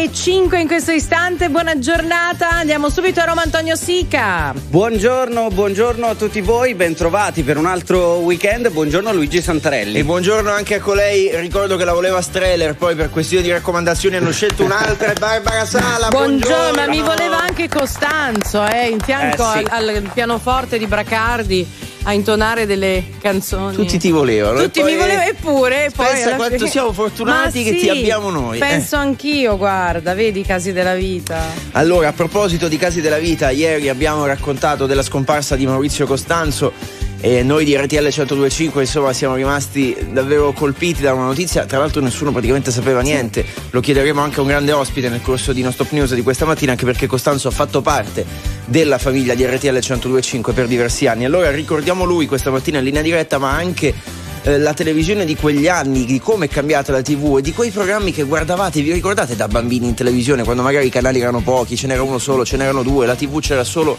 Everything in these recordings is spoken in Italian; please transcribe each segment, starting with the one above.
e 5 in questo istante, buona giornata. Andiamo subito a Roma Antonio Sica. Buongiorno, buongiorno a tutti voi, bentrovati per un altro weekend. Buongiorno a Luigi Santarelli. E buongiorno anche a colei, ricordo che la voleva Streller, poi per questione di raccomandazioni hanno scelto un'altra, Barbara Sala. Buongiorno, buongiorno, ma mi voleva anche Costanzo, eh, in fianco Eh, sì. al, al pianoforte di Bracardi a intonare delle canzoni. Tutti ti volevano. Tutti poi- mi volevano, eppure poi. Pensa alla quanto fine- siamo fortunati Ma che sì, ti abbiamo noi. eh. Penso anch'io, guarda, vedi i casi della vita. Allora, a proposito di Casi della Vita, ieri abbiamo raccontato della scomparsa di Maurizio Costanzo e noi di RTL 1025 insomma siamo rimasti davvero colpiti da una notizia, tra l'altro nessuno praticamente sapeva niente, lo chiederemo anche a un grande ospite nel corso di No Stop News di questa mattina anche perché Costanzo ha fatto parte della famiglia di RTL 1025 per diversi anni. Allora ricordiamo lui questa mattina in linea diretta ma anche eh, la televisione di quegli anni, di come è cambiata la TV e di quei programmi che guardavate, vi ricordate da bambini in televisione quando magari i canali erano pochi, ce n'era uno solo, ce n'erano due, la TV c'era solo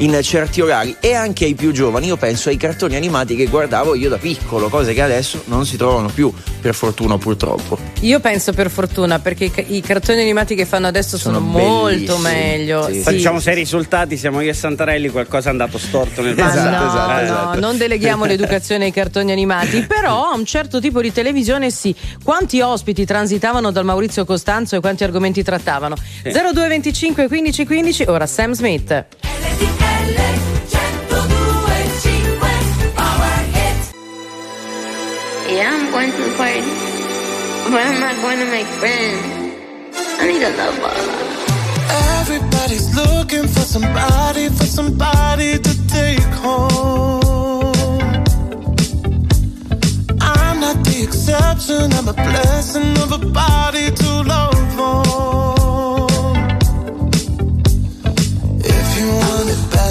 in certi orari e anche ai più giovani, io penso ai cartoni animati che guardavo io da piccolo, cose che adesso non si trovano più, per fortuna o purtroppo. Io penso per fortuna, perché i ca- i cartoni animati che fanno adesso sono, Sono molto meglio. sì. sì. Facciamo se i risultati siamo io e Santarelli, qualcosa è andato storto nel Ma Esatto, no, esatto, no, esatto. non deleghiamo l'educazione ai cartoni animati, però a un certo tipo di televisione sì. Quanti ospiti transitavano dal Maurizio Costanzo e quanti argomenti trattavano? 0225 15 15, ora Sam Smith. Yeah, I'm going to the party, but I'm not going to make friends. I need a lover. Everybody's looking for somebody, for somebody to take home. I'm not the exception, I'm a blessing of a body to love on.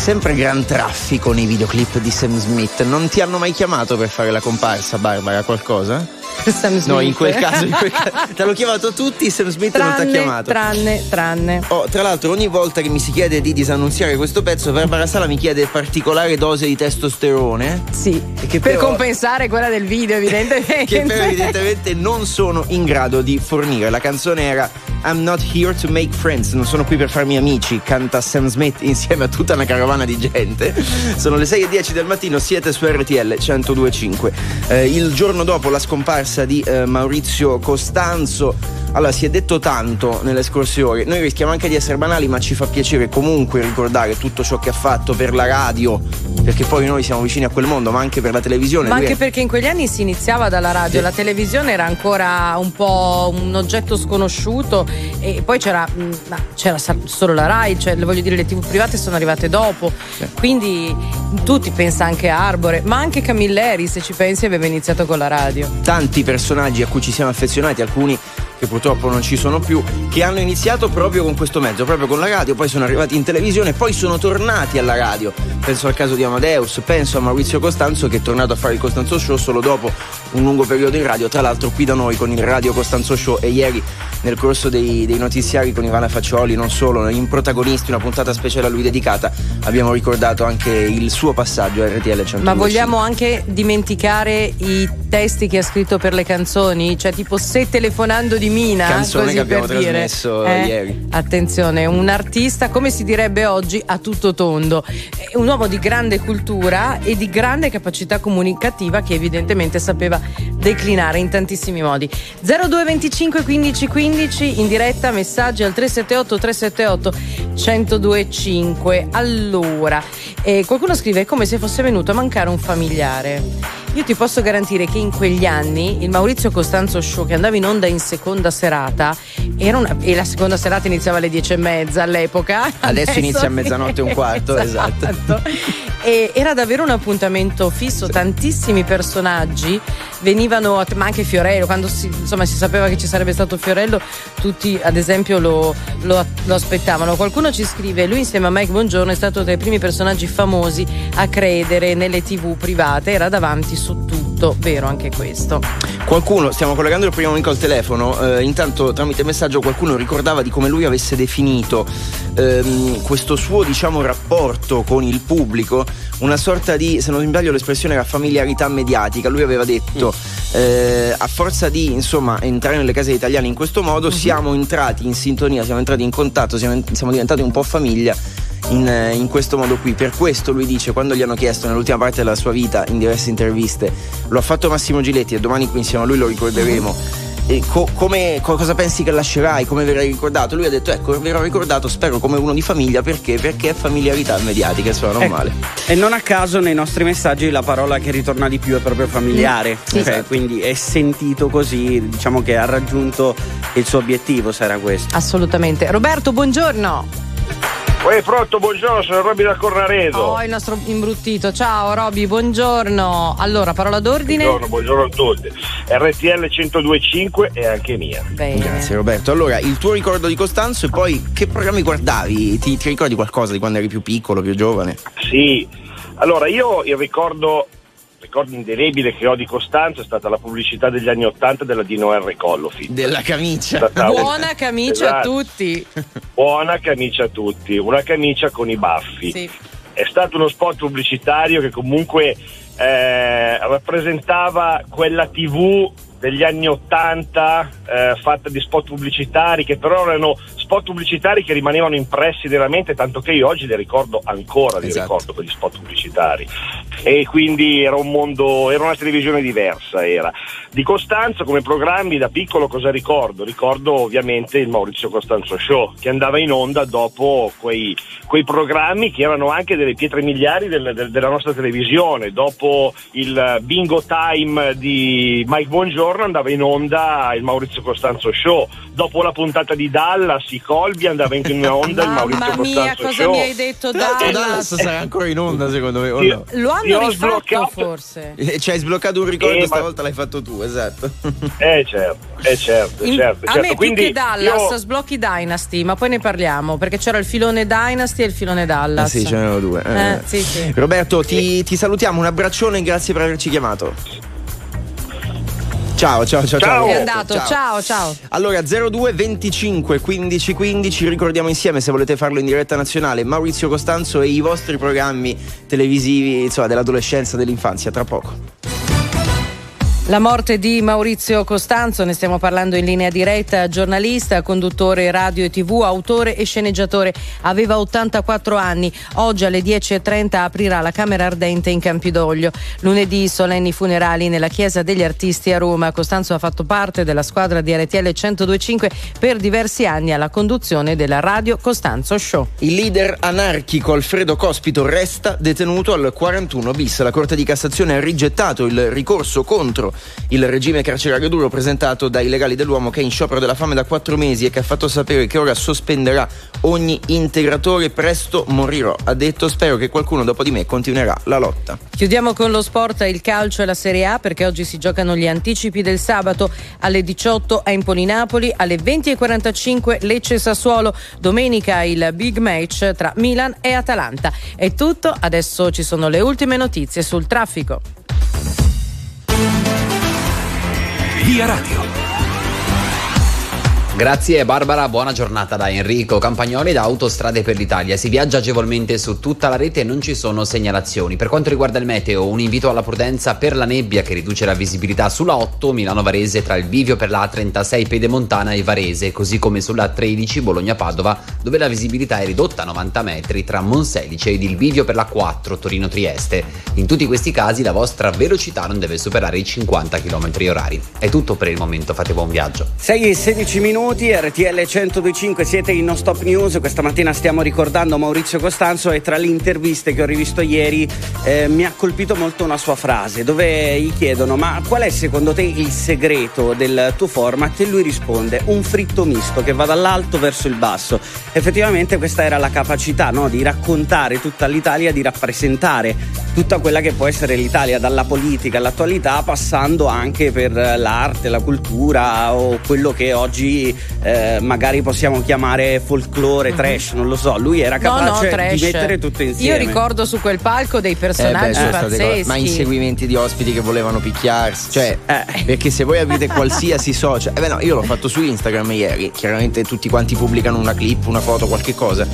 Sempre gran traffico nei videoclip di Sam Smith, non ti hanno mai chiamato per fare la comparsa, Barbara, qualcosa? Sam Smith. No, in quel caso, in quel caso te l'ho chiamato tutti, Sam Smith non ti ha tranne, chiamato. tranne, tranne. Oh, tra l'altro, ogni volta che mi si chiede di disannunziare questo pezzo, Barbara Sala mi chiede particolare dose di testosterone. Sì, che per però- compensare quella del video, evidentemente. Che però evidentemente non sono in grado di fornire. La canzone era I'm not here to make friends, non sono qui per farmi amici, canta Sam Smith insieme a tutta una carovana di gente. Sono le 6 e 10 del mattino, siete su RTL 1025. Eh, il giorno dopo la scomparsa di eh, Maurizio Costanzo, allora si è detto tanto nelle scorse ore, noi rischiamo anche di essere banali, ma ci fa piacere comunque ricordare tutto ciò che ha fatto per la radio, perché poi noi siamo vicini a quel mondo, ma anche per la televisione. Ma anche è- perché in quegli anni si iniziava dalla radio, Sì. la televisione era ancora un po' un oggetto sconosciuto e poi c'era, mh, ma c'era solo la RAI, cioè voglio dire le tv private sono arrivate dopo, quindi tutti pensa anche a Arbore, ma anche Camilleri se ci pensi aveva iniziato con la radio. tanti personaggi a cui ci siamo affezionati, alcuni che purtroppo non ci sono più, che hanno iniziato proprio con questo mezzo, proprio con la radio, poi sono arrivati in televisione, poi sono tornati alla radio. Penso al caso di Amadeus, penso a Maurizio Costanzo che è tornato a fare il Costanzo Show solo dopo un lungo periodo in radio, tra l'altro qui da noi con il Radio Costanzo Show e ieri nel corso dei, dei notiziari con Ivana Faccioli, non solo, in protagonisti, una puntata speciale a lui dedicata, abbiamo ricordato anche il suo passaggio a RTL 102. Ma vogliamo anche dimenticare i testi che ha scritto per le canzoni? Cioè tipo Se telefonando di Mina, Canzone così che abbiamo per dire. trasmesso Eh? ieri. Attenzione, un artista, come si direbbe oggi, a tutto tondo. È Un uomo di grande cultura e di grande capacità comunicativa che evidentemente sapeva declinare in tantissimi modi. 0225 15 15 in diretta, messaggi al 378 378 1025. Allora, eh, qualcuno scrive è come se fosse venuto a mancare un familiare. Io ti posso garantire che in quegli anni il Maurizio Costanzo Show che andava in onda in seconda serata era una- e la seconda serata iniziava alle dieci e mezza all'epoca. Adesso inizia a mezzanotte e un quarto, esatto. E era davvero un appuntamento fisso, tantissimi personaggi venivano, ma anche Fiorello, quando si, insomma, si sapeva che ci sarebbe stato Fiorello, tutti ad esempio lo, lo- lo aspettavano. Qualcuno ci scrive, lui insieme a Mike Bongiorno è stato tra i primi personaggi famosi a credere nelle tv private, era davanti su tutto, vero anche questo. Qualcuno, stiamo collegando il primo amico al telefono, eh, intanto tramite messaggio qualcuno ricordava di come lui avesse definito ehm, questo suo diciamo rapporto con il pubblico, una sorta di, se non sbaglio l'espressione era familiarità mediatica, lui aveva detto eh, a forza di insomma entrare nelle case italiane in questo modo siamo entrati in sintonia, siamo entrati in contatto, siamo, siamo diventati un po' famiglia in, eh, in questo modo qui. Per questo lui dice, quando gli hanno chiesto nell'ultima parte della sua vita, in diverse interviste, lo ha fatto Massimo Giletti e domani qui insieme a lui lo ricorderemo. E co- come, co- cosa pensi che lascerai? Come verrai ricordato? Lui ha detto: Ecco, verrò ricordato, spero come uno di famiglia perché? Perché è familiarità mediatica, non Ecco, male. E non a caso nei nostri messaggi la parola che ritorna di più è proprio familiare. Sì. Ok, Esatto. Quindi è sentito così, diciamo che ha raggiunto il suo obiettivo, se era questo. Assolutamente. Roberto, buongiorno. Uè, pronto, buongiorno, sono Robby da Cornaredo. Oh, il nostro imbruttito. Ciao Roby, buongiorno. Allora, parola d'ordine. Buongiorno, buongiorno a tutti. RTL 1025 e anche mia. Bene. Grazie Roberto. Allora, il tuo ricordo di Costanzo e poi che programmi guardavi? Ti, ti ricordi qualcosa di quando eri più piccolo, più giovane? Sì, allora io il ricordo, ricordo indelebile che ho di Costanzo è stata la pubblicità degli anni Ottanta della Dino R. Collofit. Della camicia. Stata- Buona camicia a Esatto. tutti. Buona camicia a tutti, una camicia con i baffi. Sì. È stato uno spot pubblicitario che comunque eh, rappresentava quella TV degli anni Ottanta eh, fatta di spot pubblicitari che però erano spot pubblicitari che rimanevano impressi nella mente tanto che io oggi li ricordo ancora li Esatto. ricordo quegli spot pubblicitari e quindi era un mondo era una televisione diversa era di Costanzo come programmi da piccolo cosa ricordo? ricordo ovviamente il Maurizio Costanzo Show che andava in onda dopo quei, quei programmi che erano anche delle pietre miliari del- del- della nostra televisione dopo il bingo time di Mike Buongiorno andava in onda il Maurizio Costanzo Show dopo la puntata di Dallas i Colby andava in onda il Maurizio Mamma mia, Costanzo cosa Show mi hai detto Tra l'altro Dallas? Dallas sarà ancora in onda secondo me, o Io- no? Lo hanno Io ho sbloccato- forse. Eh, Ci hai sbloccato un ricordo, Eh, ma- stavolta l'hai fatto tu, esatto. eh certo eh certo, In- certo, a certo. me più Quindi che Dallas io- sblocchi Dynasty, ma poi ne parliamo perché c'era il filone Dynasty e il filone Ah Dallas. sì, ce n'erano due. Eh, sì, sì. Roberto, ti, ti salutiamo, un abbraccione e grazie per averci chiamato. Ciao, ciao, ciao, Ciao. È ciao. andato, ciao, ciao. Allora 02 25 15 15 ricordiamo insieme se volete farlo in diretta nazionale Maurizio Costanzo e i vostri programmi televisivi insomma dell'adolescenza dell'infanzia tra poco. La morte di Maurizio Costanzo, ne stiamo parlando in linea diretta, giornalista, conduttore radio e tv, autore e sceneggiatore, aveva 84 anni, oggi alle 10.30 aprirà la Camera Ardente in Campidoglio. Lunedì solenni funerali nella Chiesa degli Artisti a Roma. Costanzo ha fatto parte della squadra di RTL 1025 per diversi anni alla conduzione della Radio Costanzo Show. Il leader anarchico Alfredo Cospito resta detenuto al 41 bis. La Corte di Cassazione ha rigettato il ricorso contro il regime carcerario duro presentato dai legali dell'uomo che è in sciopero della fame da quattro mesi e che ha fatto sapere che ora sospenderà ogni integratore. Presto morirò. Ha detto spero che qualcuno dopo di me continuerà la lotta. Chiudiamo con lo sport, il calcio e la Serie A perché oggi si giocano gli anticipi del sabato alle 18 a Empoli Napoli, alle 20.45 Lecce Sassuolo, domenica il big match tra Milan e Atalanta. È tutto, adesso ci sono le ultime notizie sul traffico. Via Radio. Grazie Barbara, buona giornata da Enrico Campagnoli da Autostrade per l'Italia. Si viaggia agevolmente su tutta la rete e non ci sono segnalazioni. Per quanto riguarda il meteo, un invito alla prudenza per la nebbia che riduce la visibilità sulla 8 Milano-Varese tra il bivio per la A36 Pedemontana e Varese, così come sulla 13 Bologna-Padova, dove la visibilità è ridotta a 90 metri tra Monselice ed il bivio per la 4 Torino-Trieste. In tutti questi casi la vostra velocità non deve superare i 50 km orari. È tutto per il momento, fate buon viaggio. 6 e 16 minuti, RTL 1025, siete in Non Stop News. Questa mattina stiamo ricordando Maurizio Costanzo e tra le interviste che ho rivisto ieri eh, mi ha colpito molto una sua frase dove gli chiedono ma qual è secondo te il segreto del tuo format? E lui risponde un fritto misto che va dall'alto verso il basso. Effettivamente questa era la capacità no, di raccontare tutta l'Italia, di rappresentare tutta quella che può essere l'Italia dalla politica all'attualità passando anche per l'arte, la cultura o quello che oggi eh, magari possiamo chiamare folklore, trash, non lo so. Lui era No, no, capace trash. di mettere tutto insieme. Io ricordo su quel palco dei Eh beh, personaggi state cose- pazzeschi. ma inseguimenti di ospiti che volevano picchiarsi. Cioè, Eh. perché se voi aprite qualsiasi social. Eh beh, no, io l'ho fatto su Instagram ieri. Chiaramente tutti quanti pubblicano una clip, una foto, qualche cosa.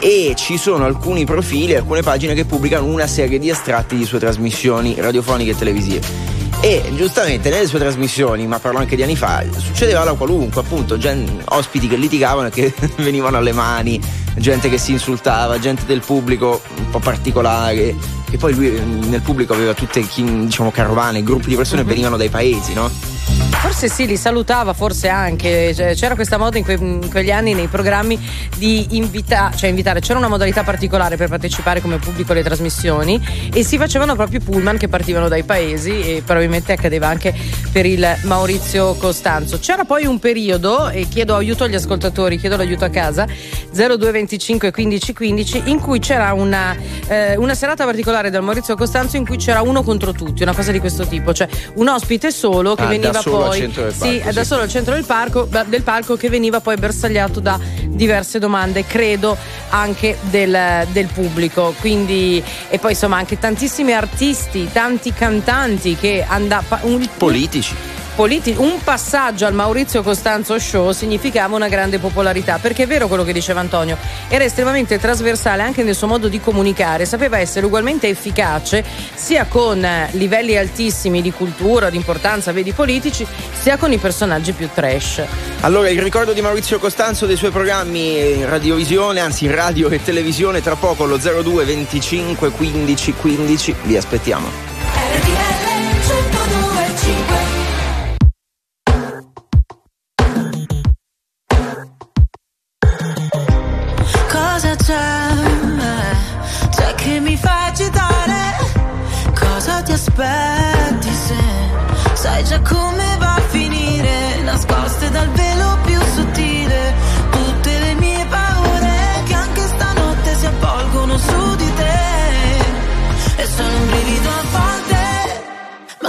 E ci sono alcuni profili, alcune pagine che pubblicano una serie di estratti di sue trasmissioni radiofoniche e televisive. E giustamente nelle sue trasmissioni, ma parlo anche di anni fa, succedeva la qualunque, appunto, gen- ospiti che litigavano e che venivano alle mani, gente che si insultava, gente del pubblico un po' particolare. Che poi lui nel pubblico aveva tutte diciamo carovane, gruppi di persone che venivano dai paesi, no? Forse sì, li salutava, forse anche. Cioè, c'era questa moda in, que- in quegli anni nei programmi di invitare, cioè invitare, c'era una modalità particolare per partecipare come pubblico alle trasmissioni e si facevano proprio pullman che partivano dai paesi e probabilmente accadeva anche per il Maurizio Costanzo. C'era poi un periodo, e chiedo aiuto agli ascoltatori, chiedo l'aiuto a casa, 0225 15 15, in cui c'era una, eh, una serata particolare del Maurizio Costanzo in cui c'era uno contro tutti, una cosa di questo tipo, cioè un ospite solo che Ah, veniva solo al poi centro del sì, palco, da sì. solo al centro del palco, da- del palco che veniva poi bersagliato da diverse domande, credo anche del, del pubblico. Quindi, e poi insomma anche tantissimi artisti, tanti cantanti che andavano. Politici. Politi- un passaggio al Maurizio Costanzo Show significava una grande popolarità, perché è vero quello che diceva Antonio, era estremamente trasversale anche nel suo modo di comunicare, sapeva essere ugualmente efficace sia con eh, livelli altissimi di cultura, di importanza, vedi politici, sia con i personaggi più trash. Allora, il ricordo di Maurizio Costanzo dei suoi programmi in radiovisione, anzi in radio e televisione, tra poco allo 02 25 15 15, vi aspettiamo.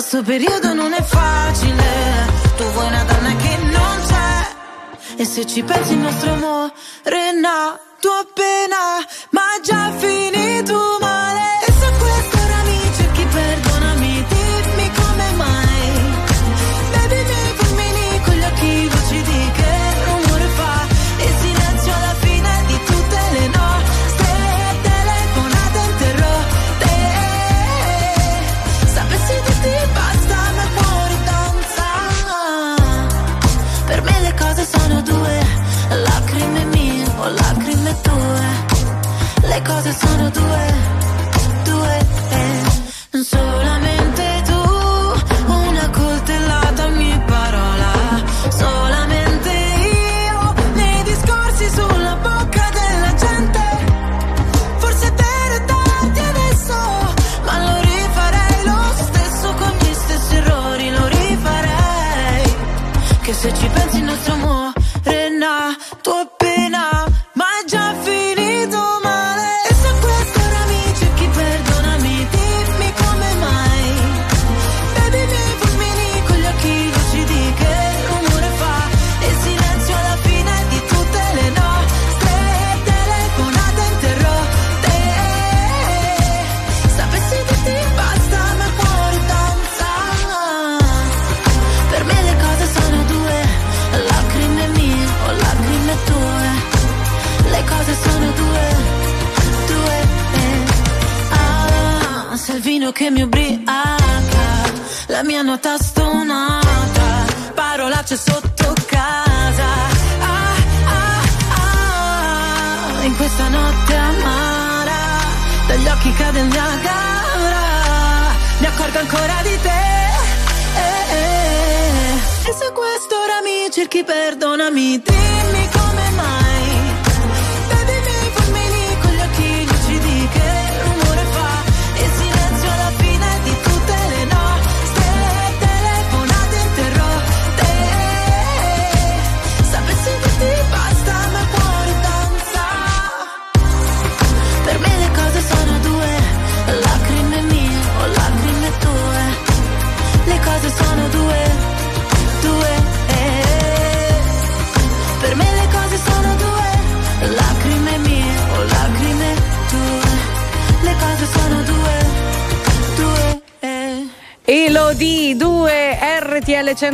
Ma sto periodo non è facile. Tu vuoi una donna che non c'è. E se ci pensi il nostro amore è nato appena Ma già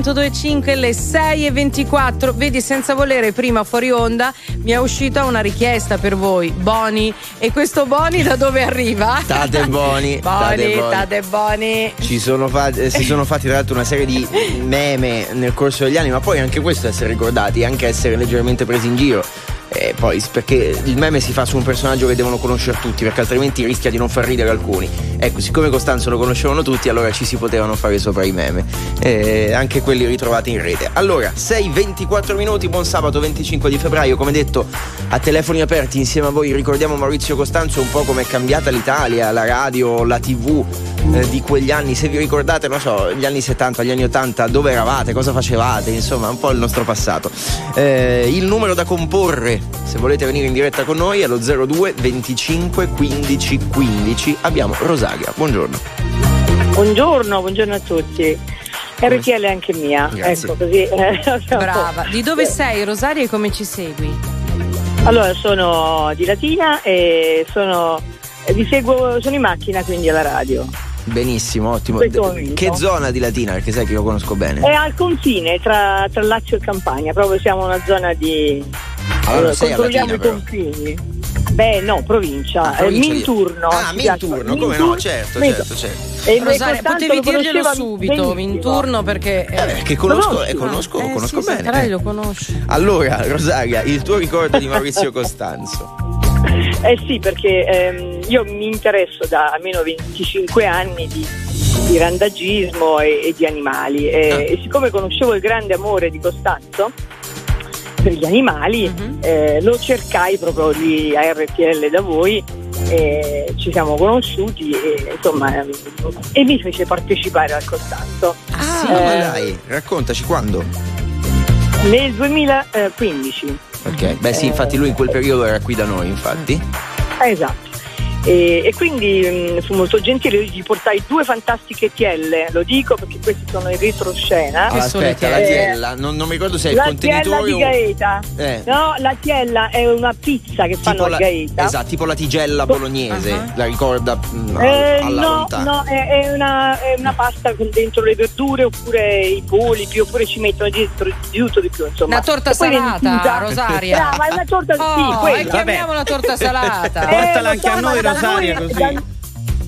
1025 le 6 e 24 vedi senza volere prima fuori onda mi è uscita una richiesta per voi Boni e questo Boni da dove arriva? Tate Boni, Boni, tate Boni Ci sono fa- eh, si sono fatti tra l'altro una serie di meme nel corso degli anni, ma poi anche questo essere ricordati, anche essere leggermente presi in giro. E poi perché il meme si fa su un personaggio che devono conoscere tutti, perché altrimenti rischia di non far ridere alcuni. Ecco, siccome Costanzo lo conoscevano tutti, allora ci si potevano fare sopra i meme. E anche quelli ritrovati in rete. Allora, 6-24 minuti, buon sabato 25 di febbraio, come detto, a telefoni aperti insieme a voi ricordiamo Maurizio Costanzo un po' come è cambiata l'Italia, la radio, la tv eh, di quegli anni. Se vi ricordate, non so, gli anni 70, gli anni 80, dove eravate, cosa facevate, insomma, un po' il nostro passato. Eh, il numero da comporre, se volete venire in diretta con noi, è lo 02 25 15 15. Abbiamo Rosaria, buongiorno. Buongiorno, buongiorno a tutti. RTL è anche mia, Grazie. ecco così. eh, Brava di dove sei Rosaria e come ci segui? Allora, sono di Latina e sono, eh, vi seguo, sono in macchina quindi alla radio. Benissimo, ottimo. Momento. Che zona di Latina? Perché sai che io conosco bene. È al confine tra, tra Lazio e Campania, proprio siamo una zona di... Allora, eh, sei a controlliamo Latina, i confini. Beh, no, provincia, Ah, provincia eh, Minturno. Ah, piace. Minturno, come no? Minturno- Certo, Minturno. certo, certo. E Rosaria potevi lo dirglielo subito benissimo. in turno perché eh, Eh, che conosco, Conosci? eh, conosco, eh, conosco sì, bene. sì, eh. lo conosci Allora, Rosaria, il tuo ricordo di Maurizio Costanzo. Eh sì, perché ehm, io mi interesso da almeno 25 anni di, di randagismo e, e di animali e, Ah. e siccome conoscevo il grande amore di Costanzo per gli animali, Mhm. eh, lo cercai proprio lì a RTL da voi. e ci siamo conosciuti e, insomma ehm, e mi fece partecipare al Costanzo Sì, Eh. ma dai, raccontaci quando. nel 2015 Ok, beh sì, infatti lui in quel periodo era qui da noi, infatti. Esatto. E, e quindi mh, fu molto gentile, io gli portai due fantastiche tielle, lo dico perché questi sono in retroscena. Le aspetta, la tiella, non, non mi ricordo se è il la tiella contenitore di o... Gaeta. Eh. No, la tiella è una pizza che fanno Tipo a la, Gaeta. esatto, tipo la tigella bolognese, Ah. la ricorda mm, Eh, alla no, lontana. no, è, è una, è una pasta con dentro le verdure oppure i polipi oppure ci mettono dentro di tutto di più insomma. una torta salata. Rosaria Brava, è una torta oh, sì, e quella. chiamiamola torta salata Eh, Portala anche a noi, ma Rosaria, noi- così. da-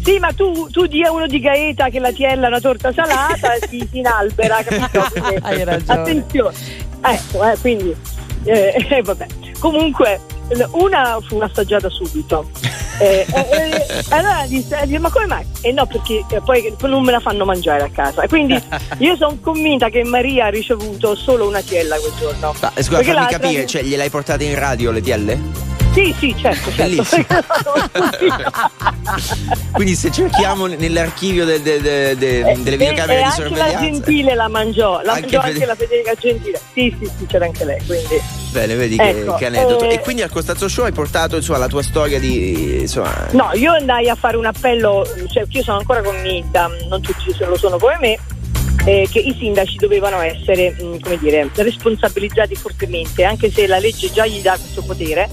Sì, ma tu, tu di a uno di Gaeta che la tiella è una torta salata si, si inalbera, capito? Hai ragione. Attenzione. Ecco, eh, quindi, eh, eh, vabbè. Comunque, una fu assaggiata subito. Eh, eh, eh, allora disse, eh, ma come mai? E no, perché eh, poi non me la fanno mangiare a casa. E quindi io sono convinta che Maria ha ricevuto solo una tiella quel giorno. Ma, scusa, Perché fammi capire, cioè gliel'hai portate in radio le tielle? Sì, sì, certo, certo. Quindi se cerchiamo nell'archivio de- de- de- de- Eh, delle videocamere e di anche la sorveglianza. Gentile la mangiò, la Anche mangiò anche la Federica Gentile. Sì, sì, sì, c'era anche lei, quindi. Bene, vedi che, Ecco, che aneddoto. eh, E quindi al Costanzo Show hai portato insomma, la tua storia di. Insomma, No, io andai a fare un appello, cioè io sono ancora convinta, non tutti se lo sono come me, eh, che i sindaci dovevano essere, mh, come dire, responsabilizzati fortemente, anche se la legge già gli dà questo potere.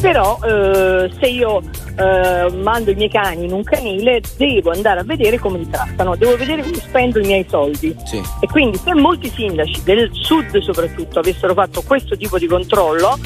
Però eh, se io eh, mando i miei cani in un canile devo andare a vedere come li trattano, devo vedere come spendo i miei soldi. sì. E quindi se molti sindaci del sud soprattutto avessero fatto questo tipo di controllo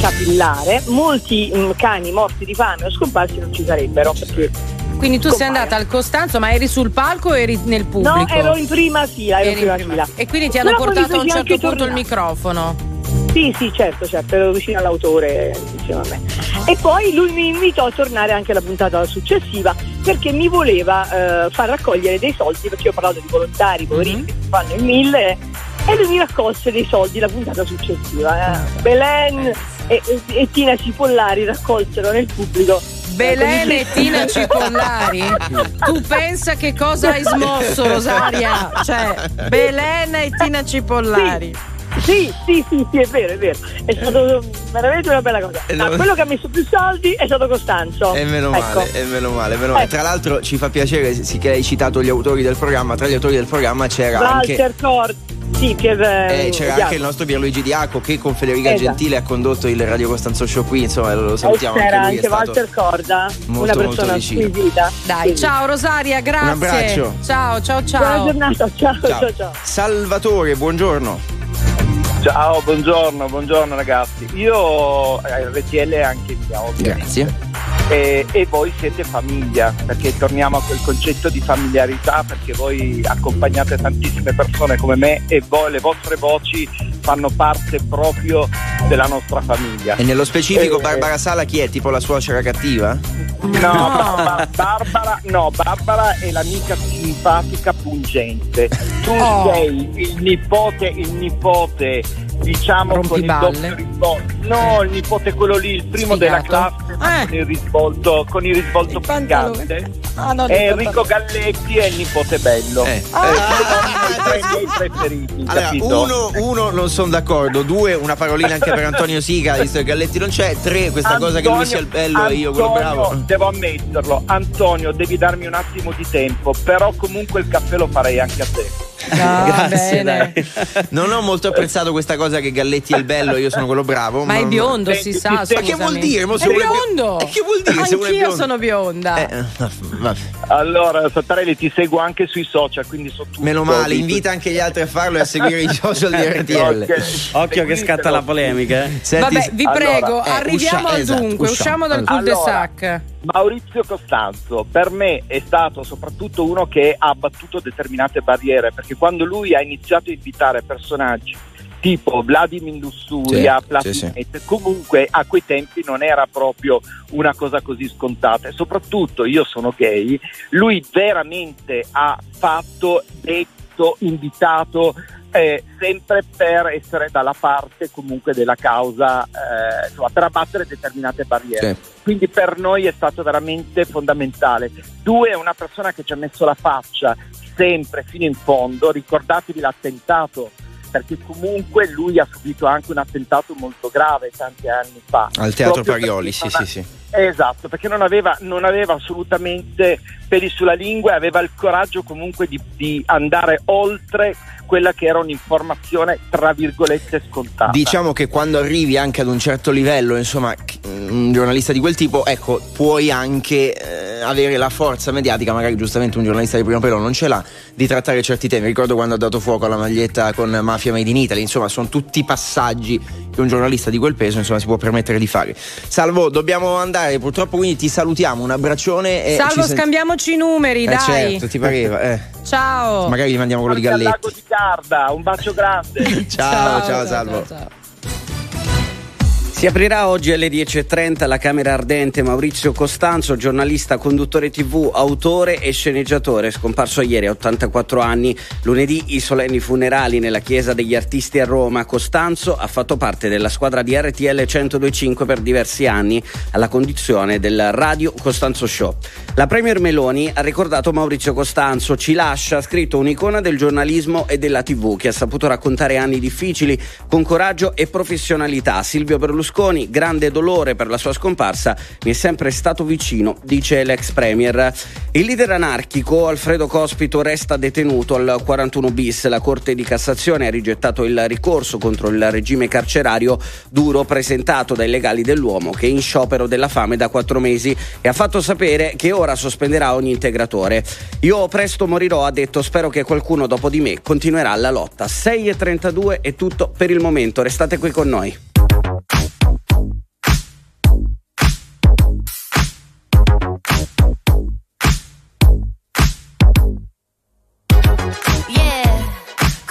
capillare, molti mh, cani morti di fame o scomparsi non ci sarebbero. Perché Quindi tu sei Compaiono. andata al Costanzo, ma eri sul palco o eri nel pubblico? No, ero in prima fila, ero in in prima prima- fila. E quindi ti hanno Però portato a un certo punto il tornare. microfono. Sì, sì, certo, certo, ero vicino all'autore insieme a me. E poi lui mi invitò a tornare anche alla puntata successiva perché mi voleva eh, far raccogliere dei soldi, perché io ho parlato di volontari, poverini che si fanno il mille, e lui mi raccolse dei soldi la puntata successiva. eh. Belen e, e- e Tina Cipollari raccolsero nel pubblico. Belen eh, e Tina Cipollari? Tu pensa che cosa hai smosso, Rosaria? Cioè, Belen e Tina Cipollari. Sì, sì, sì, sì, è vero, è vero. È stato veramente una bella cosa. E No, lo- quello che ha messo più soldi è stato Costanzo. E meno Ecco. male, e meno male, meno male. Ecco. Tra l'altro ci fa piacere sì, che hai citato gli autori del programma. Tra gli autori del programma c'era anche. Walter Cord, sì, Pier, eh, c'era Diaco. anche il nostro Pierluigi Diaco che con Federica Esatto. Gentile ha condotto il Radio Costanzo Show qui, insomma lo E salutiamo c'era anche lui. anche è stato Walter Corda, molto, una molto persona squisita. Dai, Sì. ciao Rosaria, grazie. Un abbraccio. Ciao, ciao, Buona ciao. giornata, ciao, ciao, Ciao. ciao. Salvatore, buongiorno. Ciao, buongiorno, buongiorno ragazzi. Io eh, RTL anche mia, ovviamente. Grazie. E, e voi siete famiglia, perché torniamo a quel concetto di familiarità, perché voi accompagnate tantissime persone come me e voi, le vostre voci fanno parte proprio della nostra famiglia. E nello specifico Eh, Barbara Sala chi è? Tipo la suocera cattiva? No, Barbara, Barbara- no, Barbara è l'amica simpatica pungente. Tu Oh. sei il nipote, il nipote, diciamo con il doppio risvolto. No, il nipote quello lì, il primo Sfigato. della classe, Eh. con il risvolto, con il risvolto Il. Ah, no, E il Enrico Galletti è il nipote bello. Eh. Sono i tre miei preferiti, Allora, uno, uno non sono d'accordo, due una parolina anche per Antonio Siga, visto che Galletti non c'è, tre questa cosa che lui sia il bello e io quello Antonio, bravo. Devo ammetterlo, Antonio, devi darmi un attimo di tempo, però comunque il caffè lo farei anche a te. Ah, Grazie, bene. dai. Non ho molto apprezzato questa cosa che Galletti è il bello, io sono quello bravo. Ma è biondo, si Senti, sa. Ma che vuol dire? Mo È uno è bio- biondo. E che vuol dire Anch'io biondo? sono bionda. Eh. Allora, Sattarelli ti seguo anche sui social, quindi so tutto. Meno male, invita anche gli altri a farlo e a seguire i social di RTL. Ok. Occhio che scatta la polemica. eh. Senti, Vabbè, vi allora, prego, eh, arriviamo uscia- al esatto, dunque, usciamo. usciamo dal cul de sac. Maurizio Costanzo per me è stato soprattutto uno che ha abbattuto determinate barriere perché quando lui ha iniziato a invitare personaggi tipo Vladimir Lussuria, Sì, Platinette, sì, sì. comunque a quei tempi non era proprio una cosa così scontata e soprattutto io sono gay, lui veramente ha fatto, detto, invitato eh, sempre per essere dalla parte comunque della causa, eh, insomma, per abbattere determinate barriere. Sì. Quindi per noi è stato veramente fondamentale. Due, è una persona che ci ha messo la faccia sempre fino in fondo, ricordatevi l'attentato, perché comunque lui ha subito anche un attentato molto grave tanti anni fa. Al teatro Proprio Parioli, sì, sì, sì. Esatto, perché non aveva, non aveva assolutamente peli sulla lingua e aveva il coraggio comunque di, di andare oltre quella che era un'informazione tra virgolette scontata. Diciamo che quando arrivi anche ad un certo livello, insomma, un giornalista di quel tipo, ecco, puoi anche eh, avere la forza mediatica, magari giustamente un giornalista di primo pelo non ce l'ha, di trattare certi temi. Ricordo quando ha dato fuoco alla maglietta con Mafia Made in Italy, insomma, sono tutti passaggi che un giornalista di quel peso, insomma, si può permettere di fare. Salvo, dobbiamo andare, purtroppo quindi ti salutiamo, un abbraccione e Salvo, ci sent- scambiamoci i numeri, Eh, dai. certo, ti pareva, eh. Ciao. Magari gli mandiamo quello di al lago Galletti. di Garda, un bacio grande. Ciao, ciao, Salvo. ciao. Si aprirà oggi alle 10.30 la Camera Ardente Maurizio Costanzo, giornalista, conduttore tv, autore e sceneggiatore, scomparso ieri a 84 anni. Lunedì i solenni funerali nella Chiesa degli Artisti a Roma. Costanzo ha fatto parte della squadra di RTL 1025 per diversi anni, alla condizione del Radio Costanzo Show. La Premier Meloni ha ricordato Maurizio Costanzo, ci lascia, ha scritto un'icona del giornalismo e della tv che ha saputo raccontare anni difficili con coraggio e professionalità. Silvio Berlusconi Berlusconi, grande dolore per la sua scomparsa, mi è sempre stato vicino, dice l'ex premier. Il leader anarchico Alfredo Cospito resta detenuto al 41 bis. La Corte di Cassazione ha rigettato il ricorso contro il regime carcerario duro presentato dai legali dell'uomo che è in sciopero della fame da quattro mesi e ha fatto sapere che ora sospenderà ogni integratore. Io presto morirò, ha detto, spero che qualcuno dopo di me continuerà la lotta. 6.32 è tutto per il momento, restate qui con noi.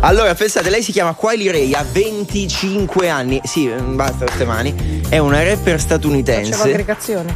Allora, pensate, lei si chiama Quiley Ray, ha 25 anni. Sì, mm, basta queste mani. È una rapper statunitense.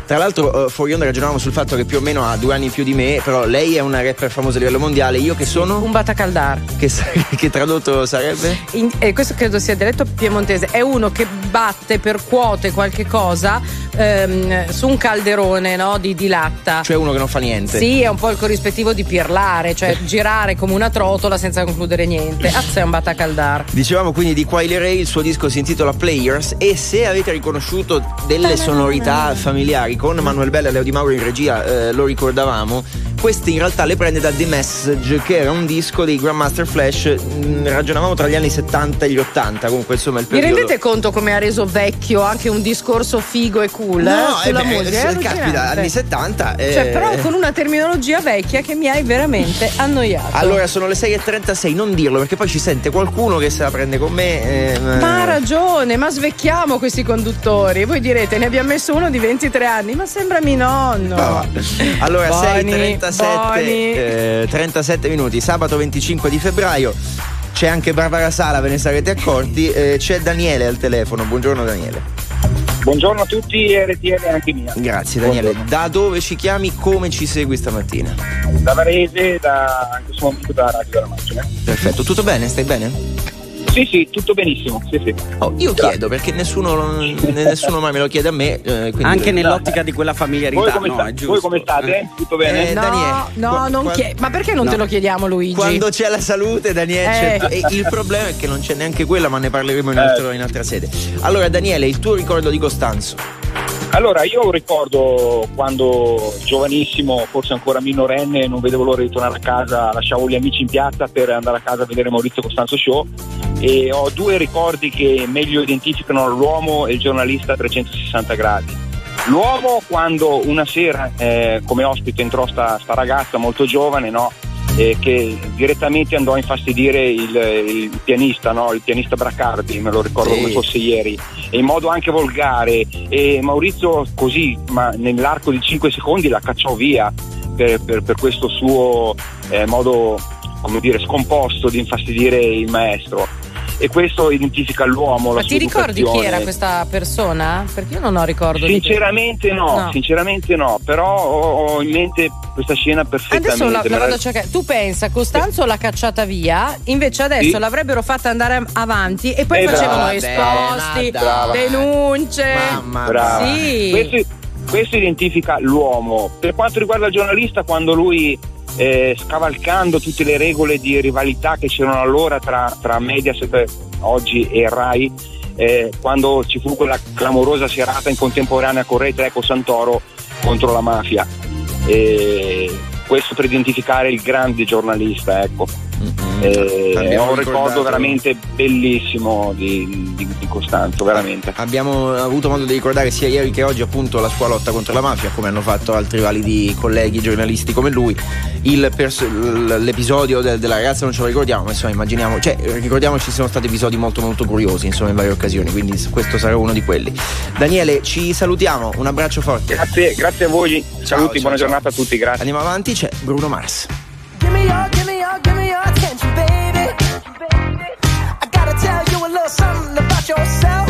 Tra l'altro, eh, fuori onda ragionavamo sul fatto che più o meno ha due anni in più di me, però lei è una rapper famosa a livello mondiale. Io che sono? Un batacaldar. Che, che tradotto sarebbe? In- e questo credo sia dialetto piemontese. È uno che batte, percuote qualche cosa ehm, su un calderone no, di, di latta. Cioè uno che non fa niente. Sì, è un po' il corrispettivo di pirlare, cioè girare come una trottola senza concludere niente. Azza è un batacaldar. Dicevamo quindi di Quiley Ray, il suo disco si intitola Players e se avete riconosciuto delle sonorità familiari con Manuel Bella e Leo Di Mauro in regia, eh, lo ricordavamo, queste in realtà le prende da The Message che era un disco dei Grandmaster Flash, mm, ragionavamo tra gli anni 70 e gli 80, comunque insomma il Vi periodo... rendete conto come ha reso vecchio anche un discorso figo e cool No, eh, sulla eh beh, musica? Se- allucinante. caspita, anni 70. eh, Cioè, però con una terminologia vecchia che mi hai veramente annoiato. Allora sono le 6.36, non dirlo perché poi ci sente qualcuno che se la prende con me. ehm, Ma ha ragione, ma svecchiamo questi conduttori. Voi direte, ne abbiamo messo uno di 23 anni, ma sembra mio nonno. Ah, Allora, Boni, 6.37 boni. eh, 37 minuti, sabato 25 di febbraio. C'è anche Barbara Sala, ve ne sarete accorti. eh, c'è Daniele al telefono. Buongiorno Daniele. Buongiorno a tutti e RTL anche mia. Grazie Daniele. Da dove ci chiami? Come ci segui stamattina? Da Varese, da, anche sono amico da Radio della Macchina. Perfetto, tutto bene? Stai bene? Sì, sì, tutto benissimo. Sì, sì. Oh, io chiedo perché nessuno, nessuno mai me lo chiede a me. eh, quindi- Anche nell'ottica di quella familiarità, Voi come, no? sta- voi come state? Tutto bene? Eh, No, Daniele, no, non chie- Ma perché non No. te lo chiediamo, Luigi? Quando c'è la salute, Daniele, Eh. c'è- e il problema è che non c'è neanche quella, ma ne parleremo in, altro- in altra sede. Allora, Daniele, il tuo ricordo di Costanzo? Allora, io ricordo quando giovanissimo, forse ancora minorenne, non vedevo l'ora di tornare a casa, lasciavo gli amici in piazza per andare a casa a vedere Maurizio Costanzo Show e ho due ricordi che meglio identificano l'uomo e il giornalista a 360 gradi. L'uomo quando una sera eh, come ospite entrò sta, sta ragazza molto giovane, no? Eh, che direttamente andò a infastidire il, il pianista, no? il pianista Braccardi, me lo ricordo Sì. come fosse ieri, e in modo anche volgare. E Maurizio così, ma nell'arco di 5 secondi la cacciò via per, per- per questo suo eh, modo, come dire, scomposto di infastidire il maestro. E questo identifica l'uomo. Ma la ti ricordi chi era questa persona? Perché io non ho ricordo di Sinceramente no, No. sinceramente no, però ho, ho in mente questa scena perfettamente. Adesso la, la vado a cercare. Tu pensa, Costanzo l'ha cacciata via, invece adesso Sì. l'avrebero fatta andare avanti e poi Eh, facevano brava, esposti, brava. denunce. Mamma Brava. Sì. Questo, questo identifica l'uomo. Per quanto riguarda il giornalista, quando lui, eh, scavalcando tutte le regole di rivalità che c'erano allora tra, tra Mediaset oggi e Rai, eh, quando ci fu quella clamorosa serata in contemporanea con Rai Treco Santoro contro la mafia. E questo per identificare il grande giornalista, ecco. Eh, è Abbiamo un ricordo veramente bellissimo di, di- di Costanzo, veramente. Abbiamo avuto modo di ricordare sia ieri che oggi appunto la sua lotta contro la mafia, come hanno fatto altri validi colleghi giornalisti come lui. Il pers- l- l'episodio de- della ragazza non ce lo ricordiamo, ma insomma immaginiamo, cioè ricordiamoci ci sono stati episodi molto molto curiosi insomma in varie occasioni, quindi questo sarà uno di quelli. Daniele, ci salutiamo, un abbraccio forte. Grazie, grazie a voi, saluti, ciao, buona ciao. giornata a tutti, grazie. Andiamo avanti, c'è Bruno Mars. Give me your, give me your, give me your attention, baby. I gotta tell you a little something about yourself.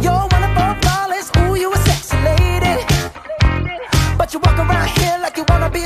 You're wonderful, flawless, ooh, you a sexy lady. But you walk around here like you wanna be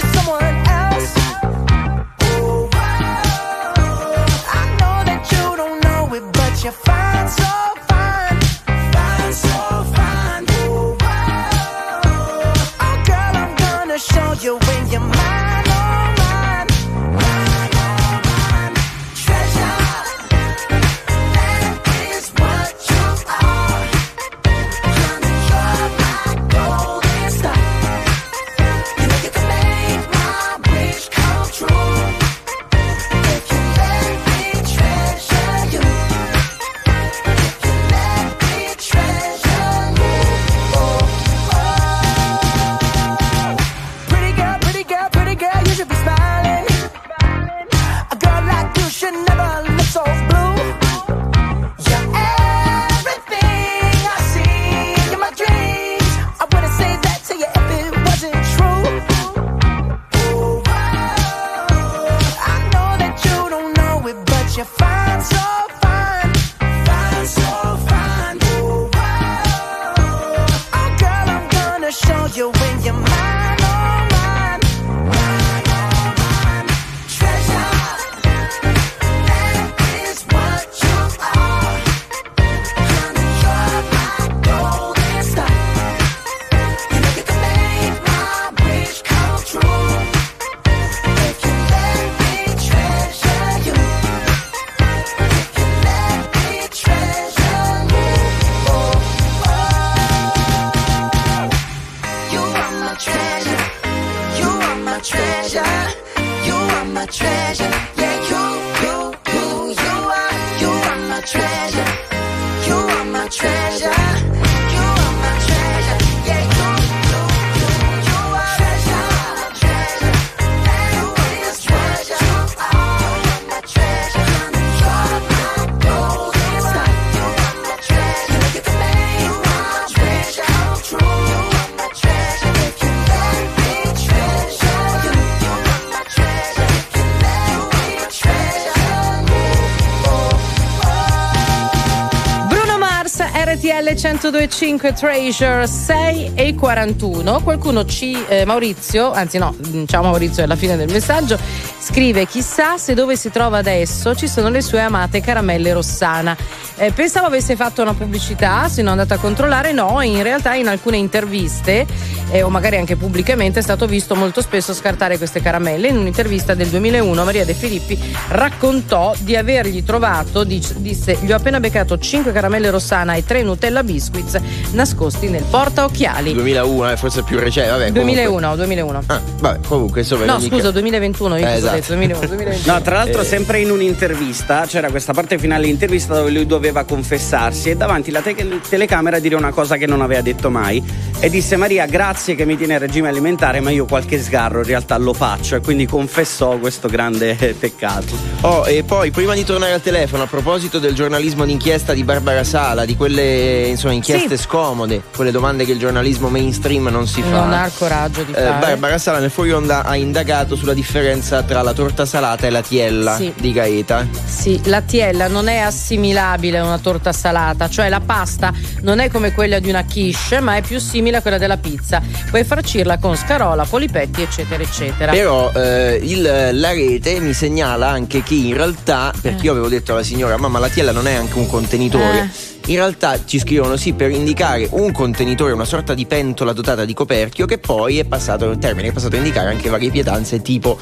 1025 Treasure 6 e 41. Qualcuno ci, eh, Maurizio, anzi no, mm, ciao Maurizio, è la fine del messaggio. Scrive: Chissà se dove si trova adesso ci sono le sue amate caramelle Rossana. Eh, pensavo avesse fatto una pubblicità, se no andata a controllare. No, in realtà in alcune interviste, eh, o magari anche pubblicamente, è stato visto molto spesso scartare queste caramelle. In un'intervista del 2001, Maria De Filippi raccontò di avergli trovato, dic- disse: Gli ho appena beccato 5 caramelle Rossana e 3 Nutella Biscuits nascosti nel porta occhiali. 2001, eh, forse più recente. Vabbè, comunque- 2001, 2001. Ah, vabbè, comunque insomma. No, ogni scusa, ca- 2021, io Eh, esatto. detto? 2001, 2021. No, tra l'altro, Eh. sempre in un'intervista c'era questa parte finale dell'intervista dove lui doveva confessarsi e davanti alla te- telecamera dire una cosa che non aveva detto mai. E disse: Maria, grazie che mi tiene a regime alimentare, ma io qualche sgarro in realtà lo faccio. E quindi confessò questo grande peccato. Oh, e poi prima di tornare al telefono, a proposito del giornalismo d'inchiesta di Barbara Sala, di quelle insomma inchieste Sì. scomode, quelle domande che il giornalismo mainstream non si fa. Non ha il coraggio di Eh, fare. Barbara Sala nel fuori onda ha indagato sulla differenza tra la torta salata e la tiella Sì. di Gaeta. Sì, la tiella non è assimilabile a una torta salata, cioè la pasta non è come quella di una quiche, ma è più simile a quella della pizza. Puoi farcirla con scarola, polipetti, eccetera, eccetera. Però eh, il- la rete mi segnala anche che in realtà, perché Eh. io avevo detto alla signora, mamma la tiella non è anche un contenitore. Eh. In realtà ci scrivono sì per indicare un contenitore, una sorta di pentola dotata di coperchio che poi è passato il termine, è passato a indicare anche varie pietanze tipo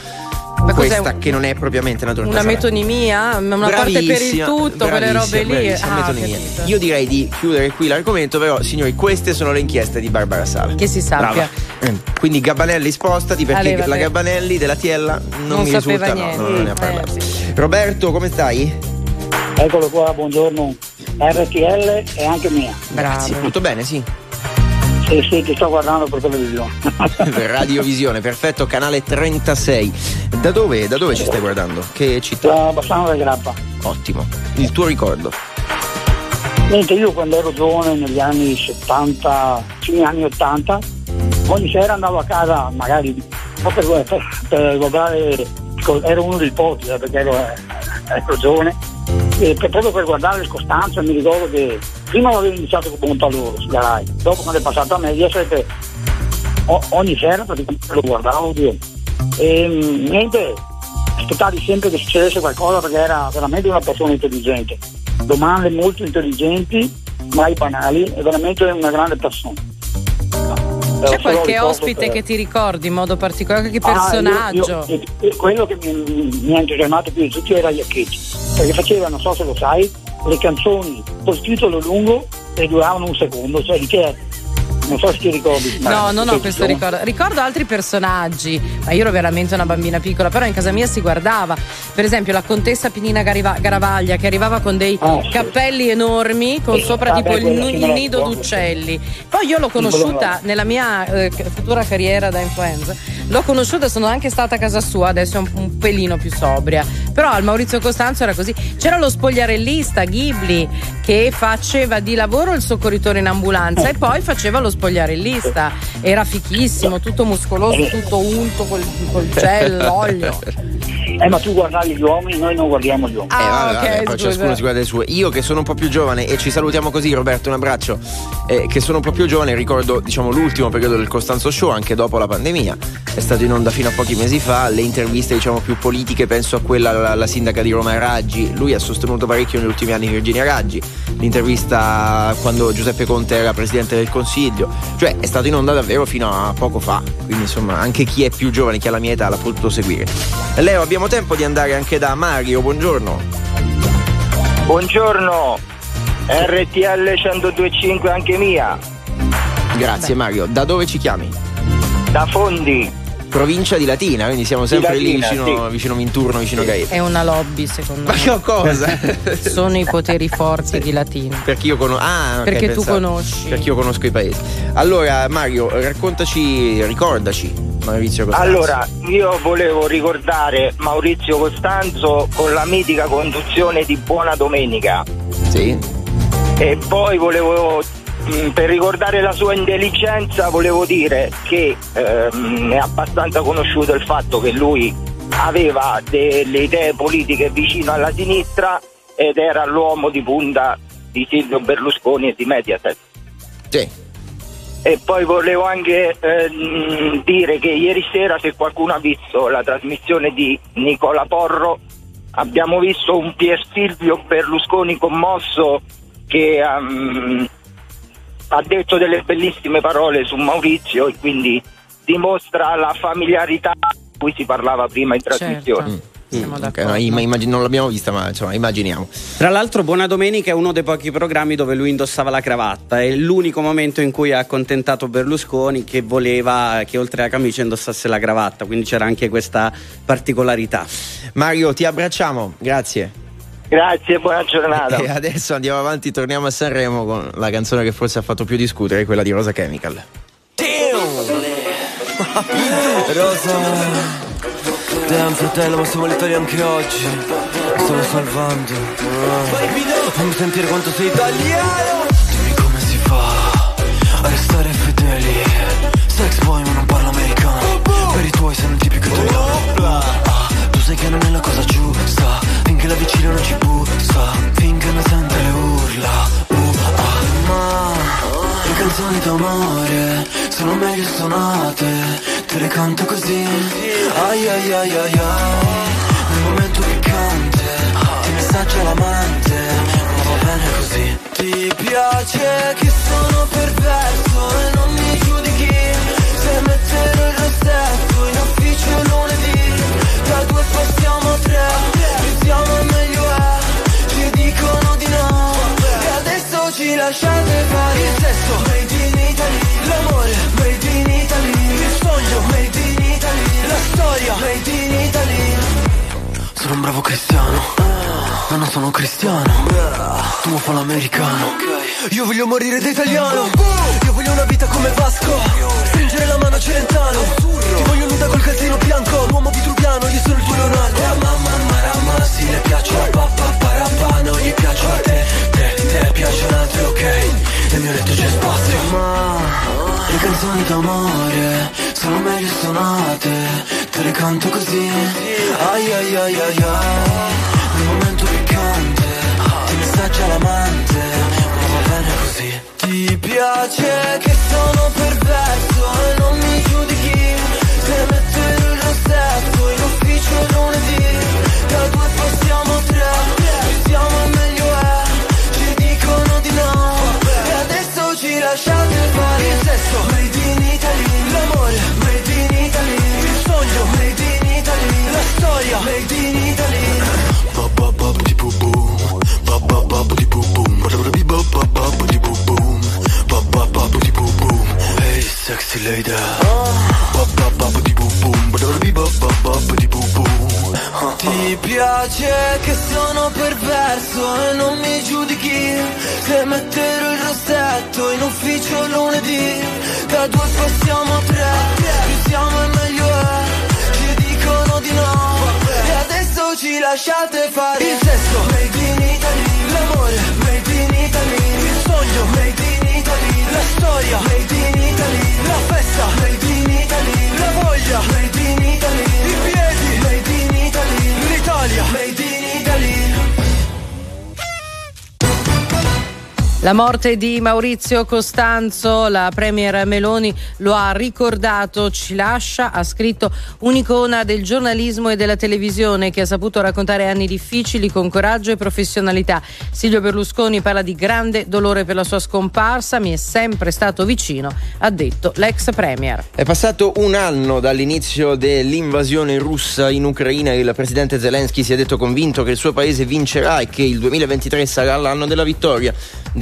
Ma questa un- che non è propriamente una torta Una salata. metonimia, una parte per il tutto, quelle robe lì. Ah. Io direi di chiudere qui l'argomento, però signori, queste sono le inchieste di Barbara Sala. Che si sappia. Brava. Eh, Quindi Gabbanelli spostati perché Allevate. la Gabbanelli della Tiella non, Non mi risulta, no, niente. no, non ne ha Eh, parlato. Roberto, come stai? Eccolo qua, buongiorno. RTL e anche mia. Grazie. Tutto bene, sì. Sì, sì, ti sto guardando per televisione. Radiovisione, perfetto, canale 36. Da dove, da dove ci stai guardando? Che città? Da Bassano del Grappa. Ottimo. Il tuo ricordo? Niente, io quando ero giovane negli anni 70, fine anni 80, ogni sera andavo a casa magari per, per, per guardare, ero uno dei pochi eh, perché ero, ero giovane, e per- proprio per guardare il Costanza mi ricordo che prima l'avevo iniziato con Montaloro, su Garai, dopo quando è passato a Mediaset o- ogni sera praticamente lo guardavo oddio. e mm, niente, aspettavi sempre che succedesse qualcosa perché era veramente una persona intelligente domande molto intelligenti, mai banali, è veramente una grande persona. C'è qualche ospite ricordo che ti ricordi in modo particolare? Che Ah, personaggio? io- io- e quello che mi, mi ha entusiasmato più di tutti era Iacchetti, perché faceva, non so se lo sai, le canzoni col titolo lungo e duravano un secondo, cioè di che non so se ti ricordi. No, non ho questo ricordo. Ricordo altri personaggi, ma io ero veramente una bambina piccola, però in casa mia si guardava. Per esempio la contessa Pinina Gariva- Garavaglia che arrivava con dei cappelli enormi, con Sì, sopra ah, tipo il, sì il nido d'uccelli. Poi io l'ho conosciuta nella mia eh, futura carriera da influenza. L'ho conosciuta, sono anche stata a casa sua, adesso è un, un pelino più sobria. Però al Maurizio Costanzo era così. C'era lo spogliarellista Ghibli che faceva di lavoro il soccorritore in ambulanza e poi faceva lo spogliarellista. Era fichissimo, tutto muscoloso, tutto unto col, col gel, l'olio. Eh, ma tu guardavi gli uomini, noi non guardiamo gli uomini. Eh, vabbè, Ah, ok, vabbè, poi scusa. ciascuno si guarda le sue. Io che sono un po' più giovane e ci salutiamo così Roberto, un abbraccio. eh, che sono un po' più giovane, ricordo diciamo l'ultimo periodo del Costanzo Show, anche dopo la pandemia. È stato in onda fino a pochi mesi fa, le interviste diciamo più politiche, penso a quella alla, sindaca di Roma Raggi. Lui ha sostenuto parecchio negli ultimi anni Virginia Raggi. L'intervista quando Giuseppe Conte era presidente del Consiglio. Cioè è stato in onda davvero fino a poco fa. Quindi insomma anche chi è più giovane, chi ha la mia età l'ha potuto seguire. Leo, abbiamo tempo di andare anche da Mario, buongiorno. Buongiorno, RTL 1025 anche mia, Grazie Mario. Da dove ci chiami? da Fondi. Provincia di Latina, quindi siamo sempre lì Latina, vicino, vicino Minturno, vicino Gaeta. È una lobby, secondo me. Ma cosa? Sono i poteri forti di Latina. Perché io conosco. Ah, Perché tu pensavo. conosci. Perché io conosco i paesi. Allora, Mario, raccontaci, ricordaci Maurizio Costanzo. Allora, io volevo ricordare Maurizio Costanzo con la mitica conduzione di Buona Domenica. Sì. E poi volevo, per ricordare la sua intelligenza, volevo dire che ehm, è abbastanza conosciuto il fatto che lui aveva delle idee politiche vicino alla sinistra ed era l'uomo di punta di Silvio Berlusconi e di Mediaset. Sì. E poi volevo anche ehm, dire che ieri sera, se qualcuno ha visto la trasmissione di Nicola Porro, abbiamo visto un Pier Silvio Berlusconi commosso che ehm, ha detto delle bellissime parole su Maurizio e quindi dimostra la familiarità di cui si parlava prima in trasmissione. Mm, ok, no, imma- immagin- non l'abbiamo vista, ma insomma, immaginiamo. Tra l'altro, Buona Domenica è uno dei pochi programmi dove lui indossava la cravatta. È l'unico momento in cui ha accontentato Berlusconi che voleva che oltre alla camicia indossasse la cravatta. Quindi c'era anche questa particolarità. Mario, ti abbracciamo, grazie. Grazie, buona giornata. E adesso andiamo avanti, torniamo a Sanremo con la canzone che forse ha fatto più discutere, quella di Rosa Chemical. Rosa Damn fratello ma siamo l'Italia anche oggi Mi Sto salvando. Fammi sentire quanto sei italiano Dimmi come si fa A restare fedeli Sex boy ma non parlo americano Per i tuoi sei un tipico italiano Ah, Tu sai che non è la cosa giusta Finché la vicina non ci bussa Finché non sente le urla uh, ah, Ma le canzoni d'amore sono meglio suonate, te le canto così. Ai ai ai ai ai, nel momento piccante, ti messaggia l'amante, ma va bene così. Ti piace che sono perverso e non mi giudichi, se metterò il rossetto in ufficio lunedì, da due passiamo a tre, più siamo e meglio è, ci dicono di no, e adesso ci lasciate fare il sesso, made in Italy, l'amore, made in Italy, il sogno, made in Italy, la storia, made in Italy. Sono un bravo cristiano, ma non sono cristiano. Tu mi fa l'americano. Io voglio morire da italiano. Io voglio una vita come Vasco. Stringere la mano a Celentano. Ti voglio nuda col calzino bianco. L'uomo vitruviano, io sono il tuo Leonardo. Mamma, marama, sì, le piace la pappa, parappa, non gli piace a te. Te, te piacciono altre, ok. Nel mio letto c'è spazio. Ma le canzoni d'amore sono meglio suonate. Te le canto così. Ai ai ai ai ai. Nel momento piccante. Ti messaggia l'amante. Ma va bene così. Ti piace che sono perverso e non mi giudichi. Se metterò il rossetto in ufficio lunedì. Da due passiamo a tre. Più siamo meglio è. Ci dicono di no. E adesso ci lasciate fare il sesso. Made in Italy. L'amore. Sogno. Made in Italy. La storia. Made in Italy. Hey sexy lady Ti piace che sono perverso e non mi giudichi Se metterò il rossetto in ufficio lunedì Da due passiamo a tre Più siamo e meglio è ci lasciate fare. Il sesso Made in Italy L'amore Made in Italy. Il sogno Made in Italy La storia Made in Italy. La festa Made in Italy. La voglia Made in Italy. I piedi Made in Italy. L'Italia Made in Italy La morte di Maurizio Costanzo, la Premier Meloni lo ha ricordato, ci lascia, ha scritto un'icona del giornalismo e della televisione che ha saputo raccontare anni difficili con coraggio e professionalità. Silvio Berlusconi parla di grande dolore per la sua scomparsa, mi è sempre stato vicino, ha detto l'ex Premier. È passato un anno dall'inizio dell'invasione russa in Ucraina e il presidente Zelensky si è detto convinto che il suo paese vincerà e che il 2023 sarà l'anno della vittoria.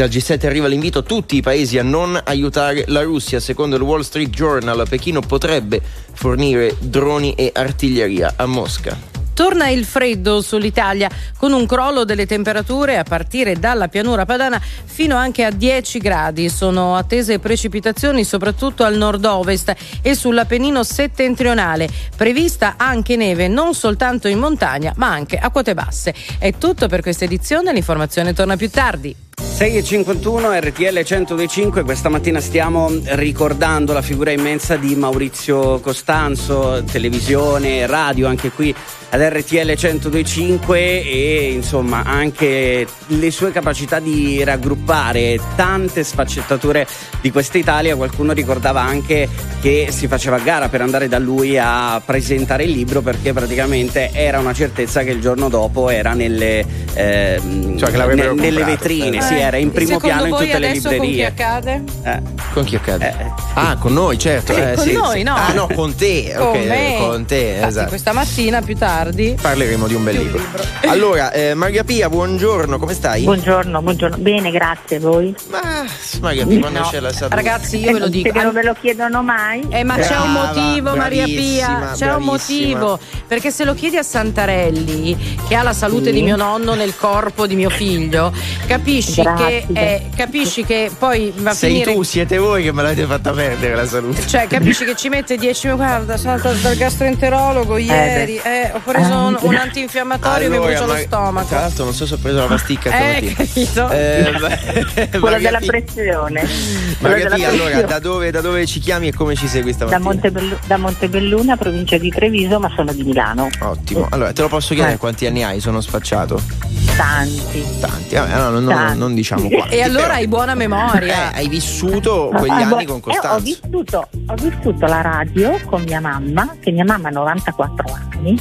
Dal G7 arriva l'invito a tutti i paesi a non aiutare la Russia. Secondo il Wall Street Journal, Pechino potrebbe fornire droni e artiglieria a Mosca. Torna il freddo sull'Italia con un crollo delle temperature a partire dalla pianura padana fino anche a 10 gradi. Sono attese precipitazioni soprattutto al nord-ovest e sull'Appennino settentrionale. Prevista anche neve non soltanto in montagna ma anche a quote basse. È tutto per questa edizione, l'informazione torna più tardi. 6.51 RTL 1025, questa mattina stiamo ricordando la figura immensa di Maurizio Costanzo, televisione, radio anche qui ad RTL 1025 e insomma anche le sue capacità di raggruppare tante sfaccettature di questa Italia. Qualcuno ricordava anche che si faceva gara per andare da lui a presentare il libro perché praticamente era una certezza che il giorno dopo era nelle, ehm, Cioè nelle comprato, vetrine, Eh, sì, era in primo secondo piano in tutte le librerie. Con chi accade? Eh. Con chi accade? Ah, con noi, certo. Eh, con sì, noi, sì. no. Ah, no, con te. Con ok, me. con te, Infatti, esatto. questa mattina più tardi. Parleremo di un bel Di un libro. libro. Allora, eh, Maria Pia, buongiorno, come stai? Buongiorno, buongiorno. Bene, grazie a voi. Ma Maria Pia, quando No. c'è la salute? Ragazzi, io ve lo dico. Perché non ve lo chiedono mai? Eh, ma c'è un Brava, motivo, Maria Pia, bravissima, c'è un bravissima. motivo. Perché se lo chiedi a Santarelli, che ha la salute Sì. di mio nonno nel corpo di mio figlio, capisci Grazie. che, eh, capisci che poi va a Sei finire. tu, siete voi che me l'avete fatta perdere la salute. Cioè, capisci che ci mette 10 minuti. Guarda, sono andata dal gastroenterologo ieri. eh, ho preso un, un antinfiammatorio e mi brucia lo ma- stomaco. Tra l'altro non so se ho preso la pasticca Eh, stamattina. capito? Eh, ma- Quello Maria della pressione. Pia, allora, da dove, da dove ci chiami e come ci segui Da, stamattina? Montebellu- da Montebelluna, provincia di Treviso, ma sono di Milano. Ottimo. Allora, te lo posso chiedere Eh. quanti anni hai? Sono sfacciato. Tanti. Tanti. Vabbè, no, no, no, Tanti. Non diciamo quanti. E allora hai buona memoria. Eh, hai vissuto quegli Ah, anni con eh, ho, Costanzo. vissuto, ho vissuto la radio con mia mamma, che mia mamma ha 94 anni,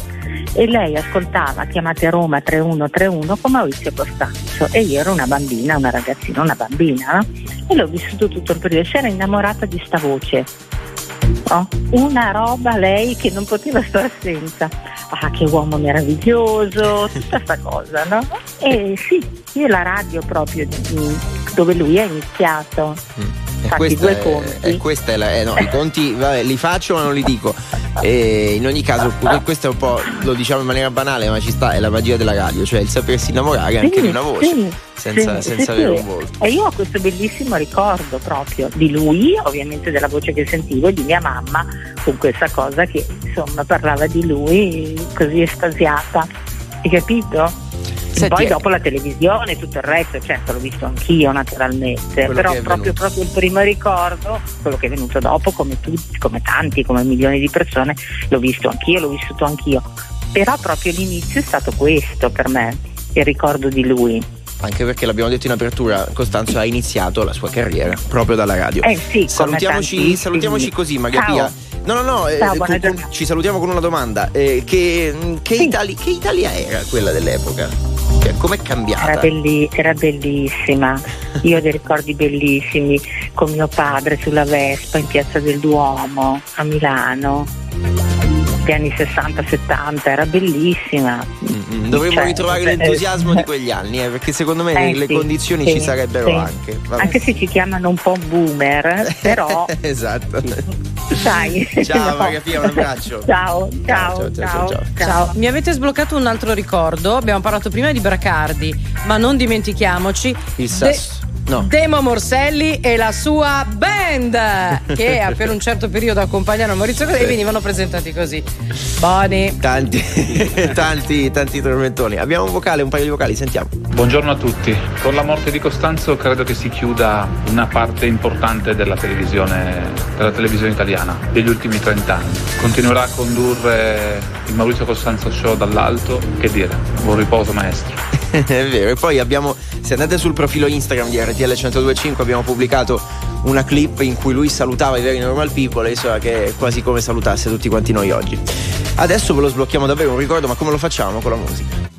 e lei ascoltava chiamate Roma 3131 con Maurizio Costanzo e io ero una bambina, una ragazzina, una bambina, no? e l'ho vissuto tutto il periodo. Si era innamorata di sta voce. Una roba lei che non poteva stare senza. Ah, che uomo meraviglioso, tutta sta cosa, no? E sì, io la radio proprio dove lui ha iniziato. E Fatti due conti. e questa è la, eh, no, i conti vabbè, li faccio ma non li dico. E in ogni caso, que- questo è un po', lo diciamo in maniera banale, ma ci sta, è la magia della radio, cioè il sapersi innamorare anche Sì, di una voce, sì, senza, sì, senza avere un volto. E io ho questo bellissimo ricordo proprio di lui, ovviamente della voce che sentivo, e di mia mamma con questa cosa che insomma parlava di lui così estasiata. Hai capito? Senti, Poi eh. dopo la televisione, tutto il resto, certo l'ho visto anch'io naturalmente, però proprio, proprio il primo ricordo, quello che è venuto dopo, come tutti, come tanti, come milioni di persone, l'ho visto anch'io, l'ho vissuto anch'io. Però proprio l'inizio è stato questo per me, il ricordo di lui. Anche perché l'abbiamo detto in apertura, Costanzo ha iniziato la sua carriera proprio dalla radio. Eh sì, salutiamoci, salutiamoci così, Maria Ciao. Pia. No, no, no, eh, Ciao, buona con- con- ci salutiamo con una domanda. Eh, che, che Itali- che Italia era quella dell'epoca? Cioè, com'è cambiata? Era, belli- era bellissima, io ho dei ricordi bellissimi con mio padre sulla Vespa in piazza del Duomo a Milano, anni 60-70, era bellissima. Mm, Dovremmo Cioè, ritrovare eh, l'entusiasmo di quegli anni, eh, perché secondo me Eh, le sì, condizioni sì, ci sarebbero sì. anche. Vabbè. Anche se ci chiamano un po' boomer, però esatto. sai. Ciao no. Maria Pia, un abbraccio. Ciao, ciao, ciao, ciao, ciao. Ciao, mi avete sbloccato un altro ricordo. Abbiamo parlato prima di Bracardi, ma non dimentichiamoci Il De- sasso. No. Demo Morselli e la sua band che per un certo periodo accompagnano Maurizio Costanzo e venivano presentati così. Boni. Tanti, tanti, tanti tormentoni. Abbiamo un vocale, un paio di vocali, sentiamo. Buongiorno a tutti. Con la morte di Costanzo credo che si chiuda una parte importante della televisione, della televisione italiana degli ultimi 30 anni. Continuerà a condurre il Maurizio Costanzo Show dall'alto. Che dire, buon riposo maestro. È vero, e poi abbiamo, se andate sul profilo Instagram di RTL 1025 abbiamo pubblicato una clip in cui lui salutava i veri normal people e insomma che è quasi come salutasse tutti quanti noi oggi. Adesso ve lo sblocchiamo davvero un ricordo, ma come lo facciamo con la musica?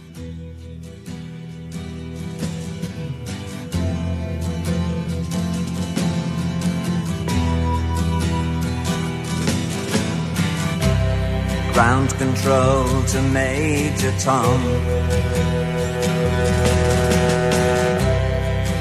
Ground control to Major Tom.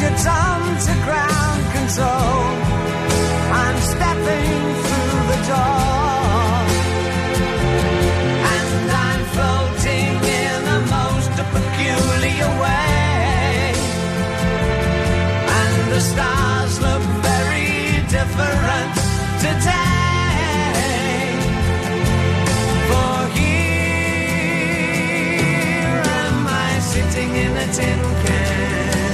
Major Tom to ground control. I'm stepping through the door. And I'm floating in most peculiar way. And the stars look very different today. For here am I sitting in a tin can.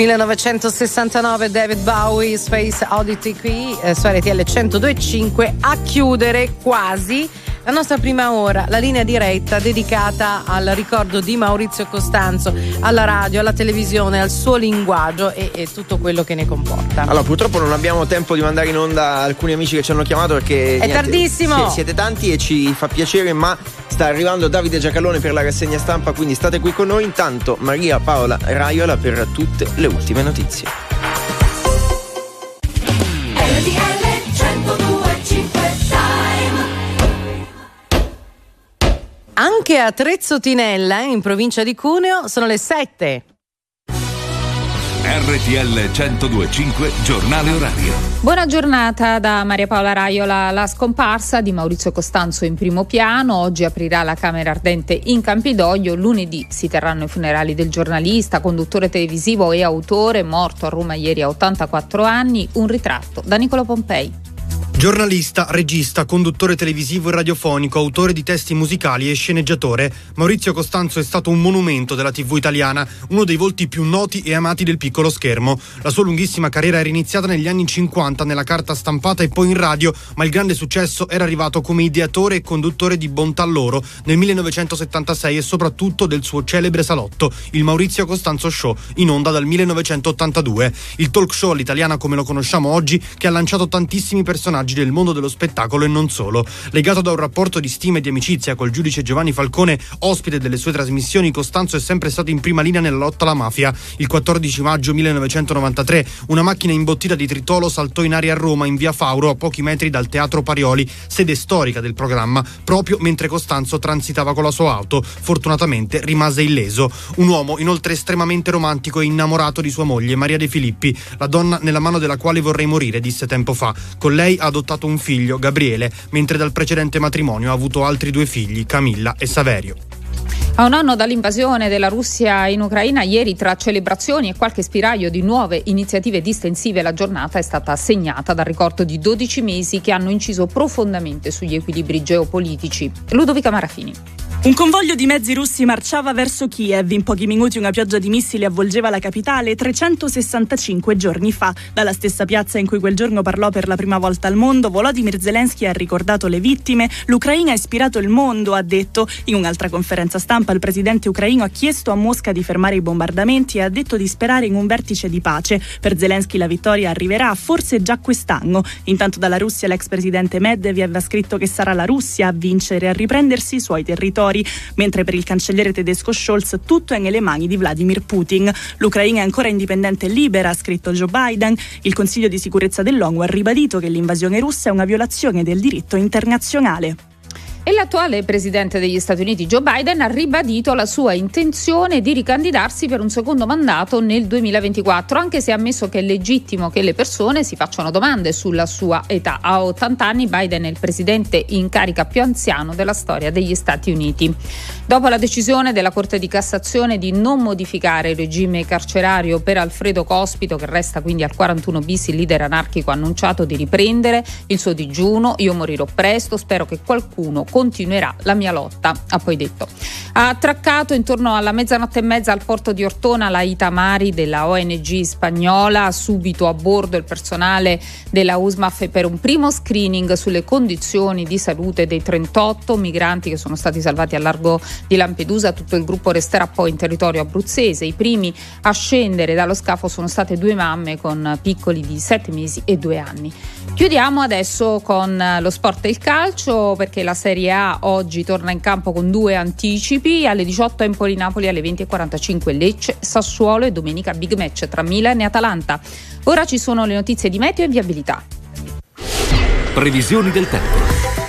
1969 David Bowie Space Oddity qui eh, su RTL 102.5 a chiudere quasi la nostra prima ora, la linea diretta dedicata al ricordo di Maurizio Costanzo, alla radio, alla televisione, al suo linguaggio e, e tutto quello che ne comporta. Allora, purtroppo non abbiamo tempo di mandare in onda alcuni amici che ci hanno chiamato perché. È tardissimo. sì, siete tanti e ci fa piacere, ma sta arrivando Davide Giacalone per la rassegna stampa, quindi state qui con noi. Intanto Maria Paola Raiola per tutte le ultime notizie. Anche a Trezzotinella, in provincia di Cuneo, sono le 7. RTL 1025 Giornale Orario. Buona giornata da Maria Paola Raiola. La scomparsa di Maurizio Costanzo in primo piano. Oggi aprirà la Camera Ardente in Campidoglio. Lunedì si terranno i funerali del giornalista, conduttore televisivo e autore, morto a Roma ieri a 84 anni. Un ritratto da Nicolo Pompei. Giornalista, regista, conduttore televisivo e radiofonico, autore di testi musicali e sceneggiatore, Maurizio Costanzo è stato un monumento della TV italiana, uno dei volti più noti e amati del piccolo schermo. La sua lunghissima carriera era iniziata negli anni 50 nella carta stampata e poi in radio, ma il grande successo era arrivato come ideatore e conduttore di Bontà Loro nel 1976 e soprattutto del suo celebre salotto, il Maurizio Costanzo Show, in onda dal 1982. Il talk show all'italiana come lo conosciamo oggi, che ha lanciato tantissimi personaggi personaggi del mondo dello spettacolo e non solo. Legato da un rapporto di stima e di amicizia col giudice Giovanni Falcone, ospite delle sue trasmissioni, Costanzo è sempre stato in prima linea nella lotta alla mafia. Il 14 maggio 1993 una macchina imbottita di tritolo saltò in aria a Roma, in via Fauro, a pochi metri dal Teatro Parioli, sede storica del programma, proprio mentre Costanzo transitava con la sua auto. Fortunatamente rimase illeso. Un uomo inoltre estremamente romantico e innamorato di sua moglie, Maria De Filippi, la donna nella mano della quale vorrei morire, disse tempo fa. Con lei ha adottato un figlio, Gabriele, mentre dal precedente matrimonio ha avuto altri due figli, Camilla e Saverio. A un anno dall'invasione della Russia in Ucraina, ieri tra celebrazioni e qualche spiraglio di nuove iniziative distensive, la giornata è stata segnata dal ricordo di 12 mesi che hanno inciso profondamente sugli equilibri geopolitici. Ludovica Marafini. Un convoglio di mezzi russi marciava verso Kiev. In pochi minuti una pioggia di missili avvolgeva la capitale 365 giorni fa. Dalla stessa piazza in cui quel giorno parlò per la prima volta al mondo, Volodymyr Zelensky ha ricordato le vittime. L'Ucraina ha ispirato il mondo, ha detto. In un'altra conferenza stampa il presidente ucraino ha chiesto a Mosca di fermare i bombardamenti e ha detto di sperare in un vertice di pace. Per Zelensky la vittoria arriverà forse già quest'anno. Intanto dalla Russia l'ex presidente Medvedev ha scritto che sarà la Russia a vincere e a riprendersi i suoi territori mentre per il cancelliere tedesco Scholz tutto è nelle mani di Vladimir Putin. L'Ucraina è ancora indipendente e libera, ha scritto Joe Biden. Il Consiglio di sicurezza dell'ONU ha ribadito che l'invasione russa è una violazione del diritto internazionale. E l'attuale presidente degli Stati Uniti Joe Biden ha ribadito la sua intenzione di ricandidarsi per un secondo mandato nel 2024, anche se ha ammesso che è legittimo che le persone si facciano domande sulla sua età. A 80 anni Biden è il presidente in carica più anziano della storia degli Stati Uniti. Dopo la decisione della Corte di Cassazione di non modificare il regime carcerario per Alfredo Cospito, che resta quindi al 41 bis, il leader anarchico ha annunciato di riprendere il suo digiuno. Io morirò presto, spero che qualcuno continuerà la mia lotta, ha poi detto. Ha attraccato intorno alla mezzanotte e mezza al porto di Ortona la Itamari della ONG spagnola, subito a bordo il personale della USMAF per un primo screening sulle condizioni di salute dei 38 migranti che sono stati salvati a largo di Lampedusa. Tutto il gruppo resterà poi in territorio abruzzese. I primi a scendere dallo scafo sono state due mamme con piccoli di 7 mesi e 2 anni. Chiudiamo adesso con lo sport e il calcio perché la Serie A oggi torna in campo con due anticipi alle 18 Empoli Napoli alle 20.45 Lecce Sassuolo e domenica big match tra Milan e Atalanta. Ora ci sono le notizie di meteo e viabilità. Previsioni del tempo.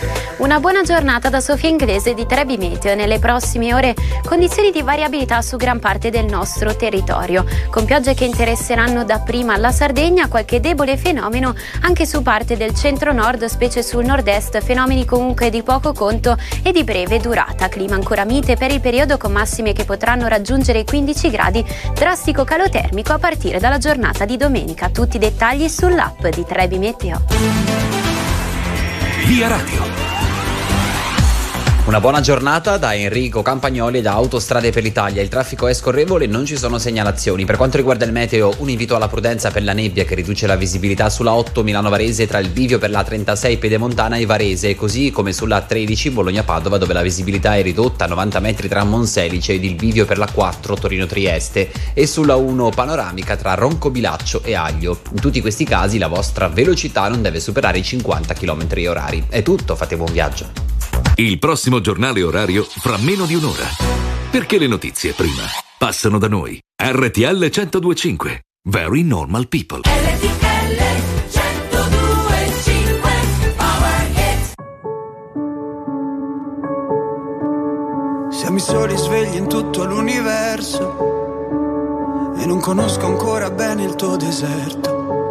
Una buona giornata da Sofia Inglese di Trebi Meteo. Nelle prossime ore condizioni di variabilità su gran parte del nostro territorio, con piogge che interesseranno dapprima la Sardegna, qualche debole fenomeno anche su parte del centro-nord, specie sul nord-est, fenomeni comunque di poco conto e di breve durata. Clima ancora mite per il periodo con massime che potranno raggiungere i 15 gradi, drastico calo termico a partire dalla giornata di domenica. Tutti i dettagli sull'app di Trebi Meteo. Via Radio. Una buona giornata da Enrico Campagnoli da Autostrade per l'Italia. Il traffico è scorrevole e non ci sono segnalazioni. Per quanto riguarda il meteo, un invito alla prudenza per la nebbia che riduce la visibilità sulla 8 Milano-Varese tra il bivio per la 36 Pedemontana e Varese, così come sulla 13 Bologna-Padova dove la visibilità è ridotta a 90 metri tra Monselice ed il bivio per la 4 Torino-Trieste e sulla 1 panoramica tra Roncobilaccio e Aglio. In tutti questi casi la vostra velocità non deve superare i 50 km orari. È tutto, fate buon viaggio. Il prossimo giornale orario fra meno di un'ora. Perché le notizie prima passano da noi. RTL 1025. Very normal people. Siamo i soli svegli in tutto l'universo e non conosco ancora bene il tuo deserto.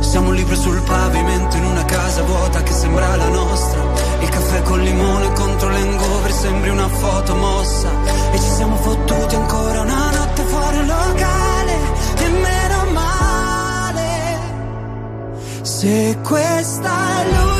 Siamo un libro sul pavimento in una casa vuota che sembra la nostra. Il caffè col limone contro l'engover sembri una foto mossa. E ci siamo fottuti ancora una notte fuori locale. E meno male. Se questa è l'ultima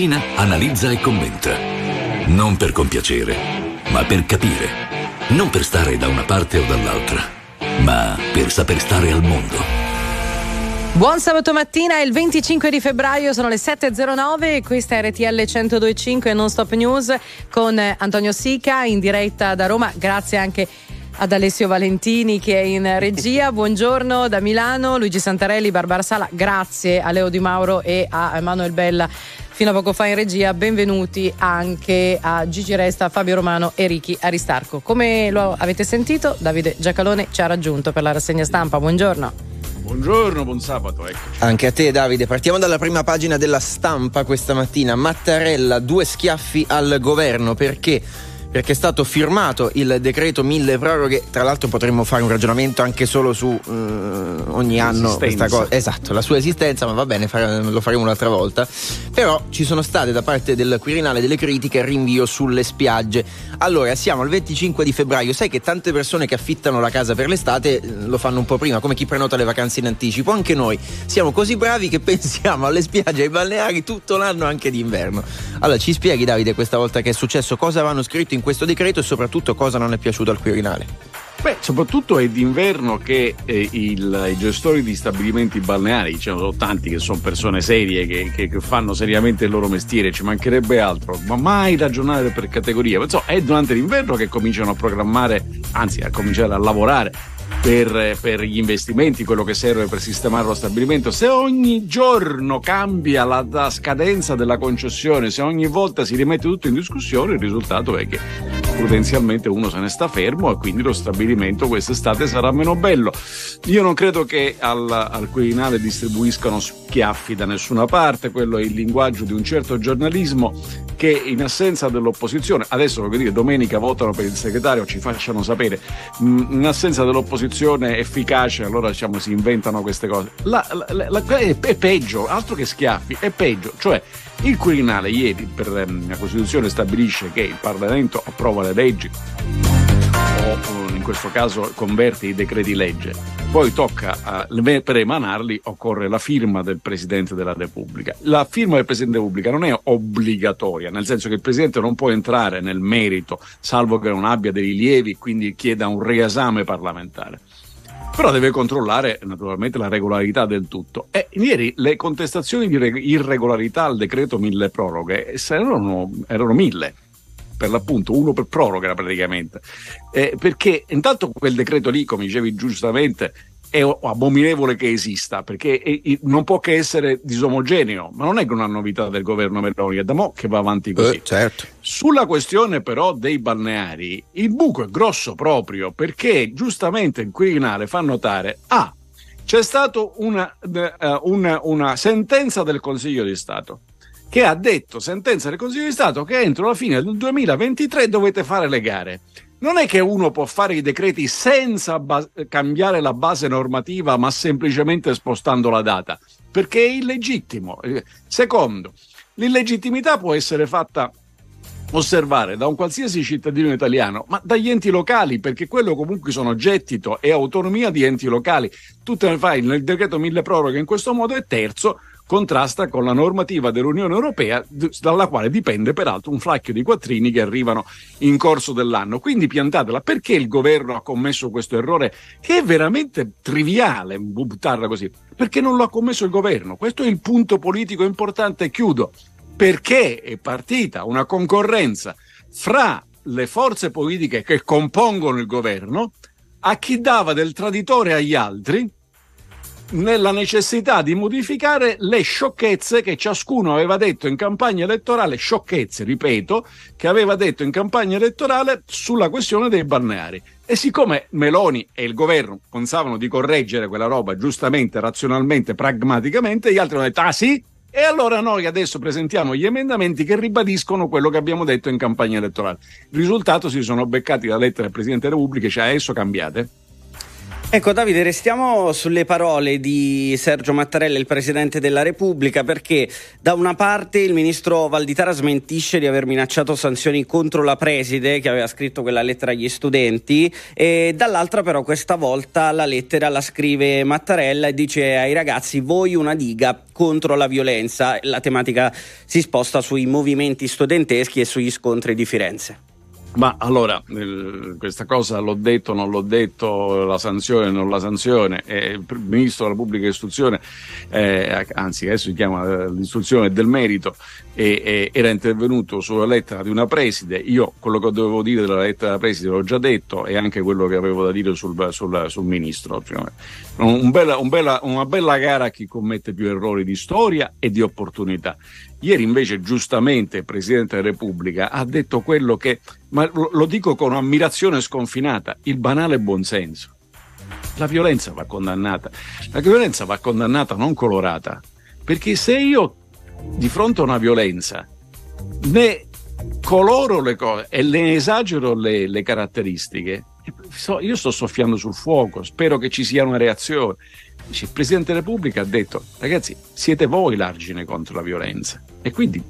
Mattina analizza e commenta. Non per compiacere, ma per capire. Non per stare da una parte o dall'altra, ma per saper stare al mondo. Buon sabato mattina, è il 25 di febbraio, sono le 7.09 e questa è RTL 102.5 Non Stop News con Antonio Sica in diretta da Roma, grazie anche ad Alessio Valentini che è in regia, buongiorno da Milano, Luigi Santarelli, Barbara Sala, grazie a Leo Di Mauro e a Emanuele Bella fino a poco fa in regia, benvenuti anche a Gigi Resta, Fabio Romano e Ricky Aristarco. Come lo avete sentito, Davide Giacalone ci ha raggiunto per la rassegna stampa, buongiorno. Buongiorno, buon sabato, eccoci. Anche a te Davide, partiamo dalla prima pagina della stampa questa mattina. Mattarella, due schiaffi al governo perché? Perché è stato firmato il decreto mille proroghe, tra l'altro potremmo fare un ragionamento anche solo su eh, ogni anno questa cosa. Esatto, la sua esistenza, ma va bene, fare- lo faremo un'altra volta. Però ci sono state da parte del Quirinale delle critiche al rinvio sulle spiagge. Allora, siamo al 25 di febbraio, sai che tante persone che affittano la casa per l'estate eh, lo fanno un po' prima, come chi prenota le vacanze in anticipo. Anche noi siamo così bravi che pensiamo alle spiagge e ai balneari tutto l'anno anche d'inverno. Allora, ci spieghi Davide questa volta che è successo, cosa avevano scritto in questo decreto e soprattutto cosa non è piaciuto al Quirinale? Beh, soprattutto è d'inverno che eh, il- i gestori di stabilimenti balneari, ce ne sono tanti che sono persone serie, che, che- che fanno seriamente il loro mestiere, ci mancherebbe altro, ma mai ragionare per categorie. Ma, insomma, è durante l'inverno che cominciano a programmare, anzi a cominciare a lavorare per, per gli investimenti, quello che serve per sistemare lo stabilimento. Se ogni giorno cambia la, la scadenza della concessione, se ogni volta si rimette tutto in discussione, il risultato è che prudenzialmente uno se ne sta fermo e quindi lo stabilimento quest'estate sarà meno bello. Io non credo che al, al Quirinale distribuiscano schiaffi da nessuna parte, quello è il linguaggio di un certo giornalismo che in assenza dell'opposizione, adesso voglio dire domenica votano per il segretario, ci facciano sapere, mh, in assenza dell'opposizione efficace allora diciamo si inventano queste cose. La- la- la- è, è peggio, altro che schiaffi, è peggio, cioè il Quirinale ieri per ehm, la Costituzione stabilisce che il Parlamento approva le leggi o in questo caso converte i decreti legge. Poi tocca a- per emanarli occorre la firma del Presidente della Repubblica. La firma del Presidente della Repubblica non è obbligatoria, nel senso che il Presidente non può entrare nel merito, salvo che non abbia dei rilievi, quindi chieda un riesame parlamentare. Però deve controllare naturalmente la regolarità del tutto. E ieri le contestazioni di reg- irregolarità al decreto mille proroghe erano, erano mille. Per l'appunto, uno per proroga praticamente. Eh, perché intanto quel decreto lì, come dicevi giustamente, è abominevole che esista, perché non può che essere disomogeneo, ma non è che una novità del governo Meloni, è da mo' che va avanti così. certo. Sulla questione però dei balneari, il buco è grosso proprio perché giustamente il Quirinale fa notare, ah, c'è stata una, eh, una- una sentenza del Consiglio di Stato che ha detto, sentenza del Consiglio di Stato, che entro la fine del 2023 dovete fare le gare. Non è che uno può fare i decreti senza ba- cambiare la base normativa, ma semplicemente spostando la data, perché è illegittimo. Eh, Secondo, l'illegittimità può essere fatta osservare da un qualsiasi cittadino italiano, ma dagli enti locali, perché quello comunque sono gettito e autonomia di enti locali. Tu te ne fai nel decreto mille proroghe in questo modo e terzo contrasta con la normativa dell'Unione Europea dalla quale dipende peraltro un flacchio di quattrini che arrivano in corso dell'anno. Quindi piantatela, perché il governo ha commesso questo errore che è veramente triviale buttarla così? Perché non lo ha commesso il governo. Questo è il punto politico importante chiudo perché è partita una concorrenza fra le forze politiche che compongono il governo a chi dava del traditore agli altri nella necessità di modificare le sciocchezze che ciascuno aveva detto in campagna elettorale, sciocchezze, ripeto, che aveva detto in campagna elettorale sulla questione dei balneari. E siccome Meloni e il governo pensavano di correggere quella roba giustamente, razionalmente, pragmaticamente, gli altri hanno detto, ah sì? E allora noi adesso presentiamo gli emendamenti che ribadiscono quello che abbiamo detto in campagna elettorale. Il risultato si sono beccati la lettera del Presidente della Repubblica, cioè adesso cambiate. Ecco Davide, restiamo sulle parole di Sergio Mattarella, il Presidente della Repubblica, perché da una parte il ministro Valditara smentisce di aver minacciato sanzioni contro la preside che aveva scritto quella lettera agli studenti e dall'altra però questa volta la lettera la scrive Mattarella e dice ai ragazzi voi una diga contro la violenza. La tematica si sposta sui movimenti studenteschi e sugli scontri di Firenze. Ma allora, questa cosa l'ho detto, non l'ho detto, la sanzione, non la sanzione, eh, il ministro della pubblica istruzione, eh, anzi adesso si chiama eh, l'istruzione del merito, e, e era intervenuto sulla lettera di una preside, io quello che dovevo dire della lettera della preside l'ho già detto e anche quello che avevo da dire sul, sul- sul ministro. Un bella- un bella- una bella gara a chi commette più errori di storia e di opportunità. Ieri invece giustamente il Presidente della Repubblica ha detto quello che, ma lo, lo dico con ammirazione sconfinata, il banale buonsenso. La violenza va condannata, la violenza va condannata non colorata, perché se io di fronte a una violenza ne coloro le cose e ne esagero le, le caratteristiche, io sto soffiando sul fuoco, spero che ci sia una reazione. Il Presidente della Repubblica ha detto, ragazzi, siete voi l'argine contro la violenza. E quindi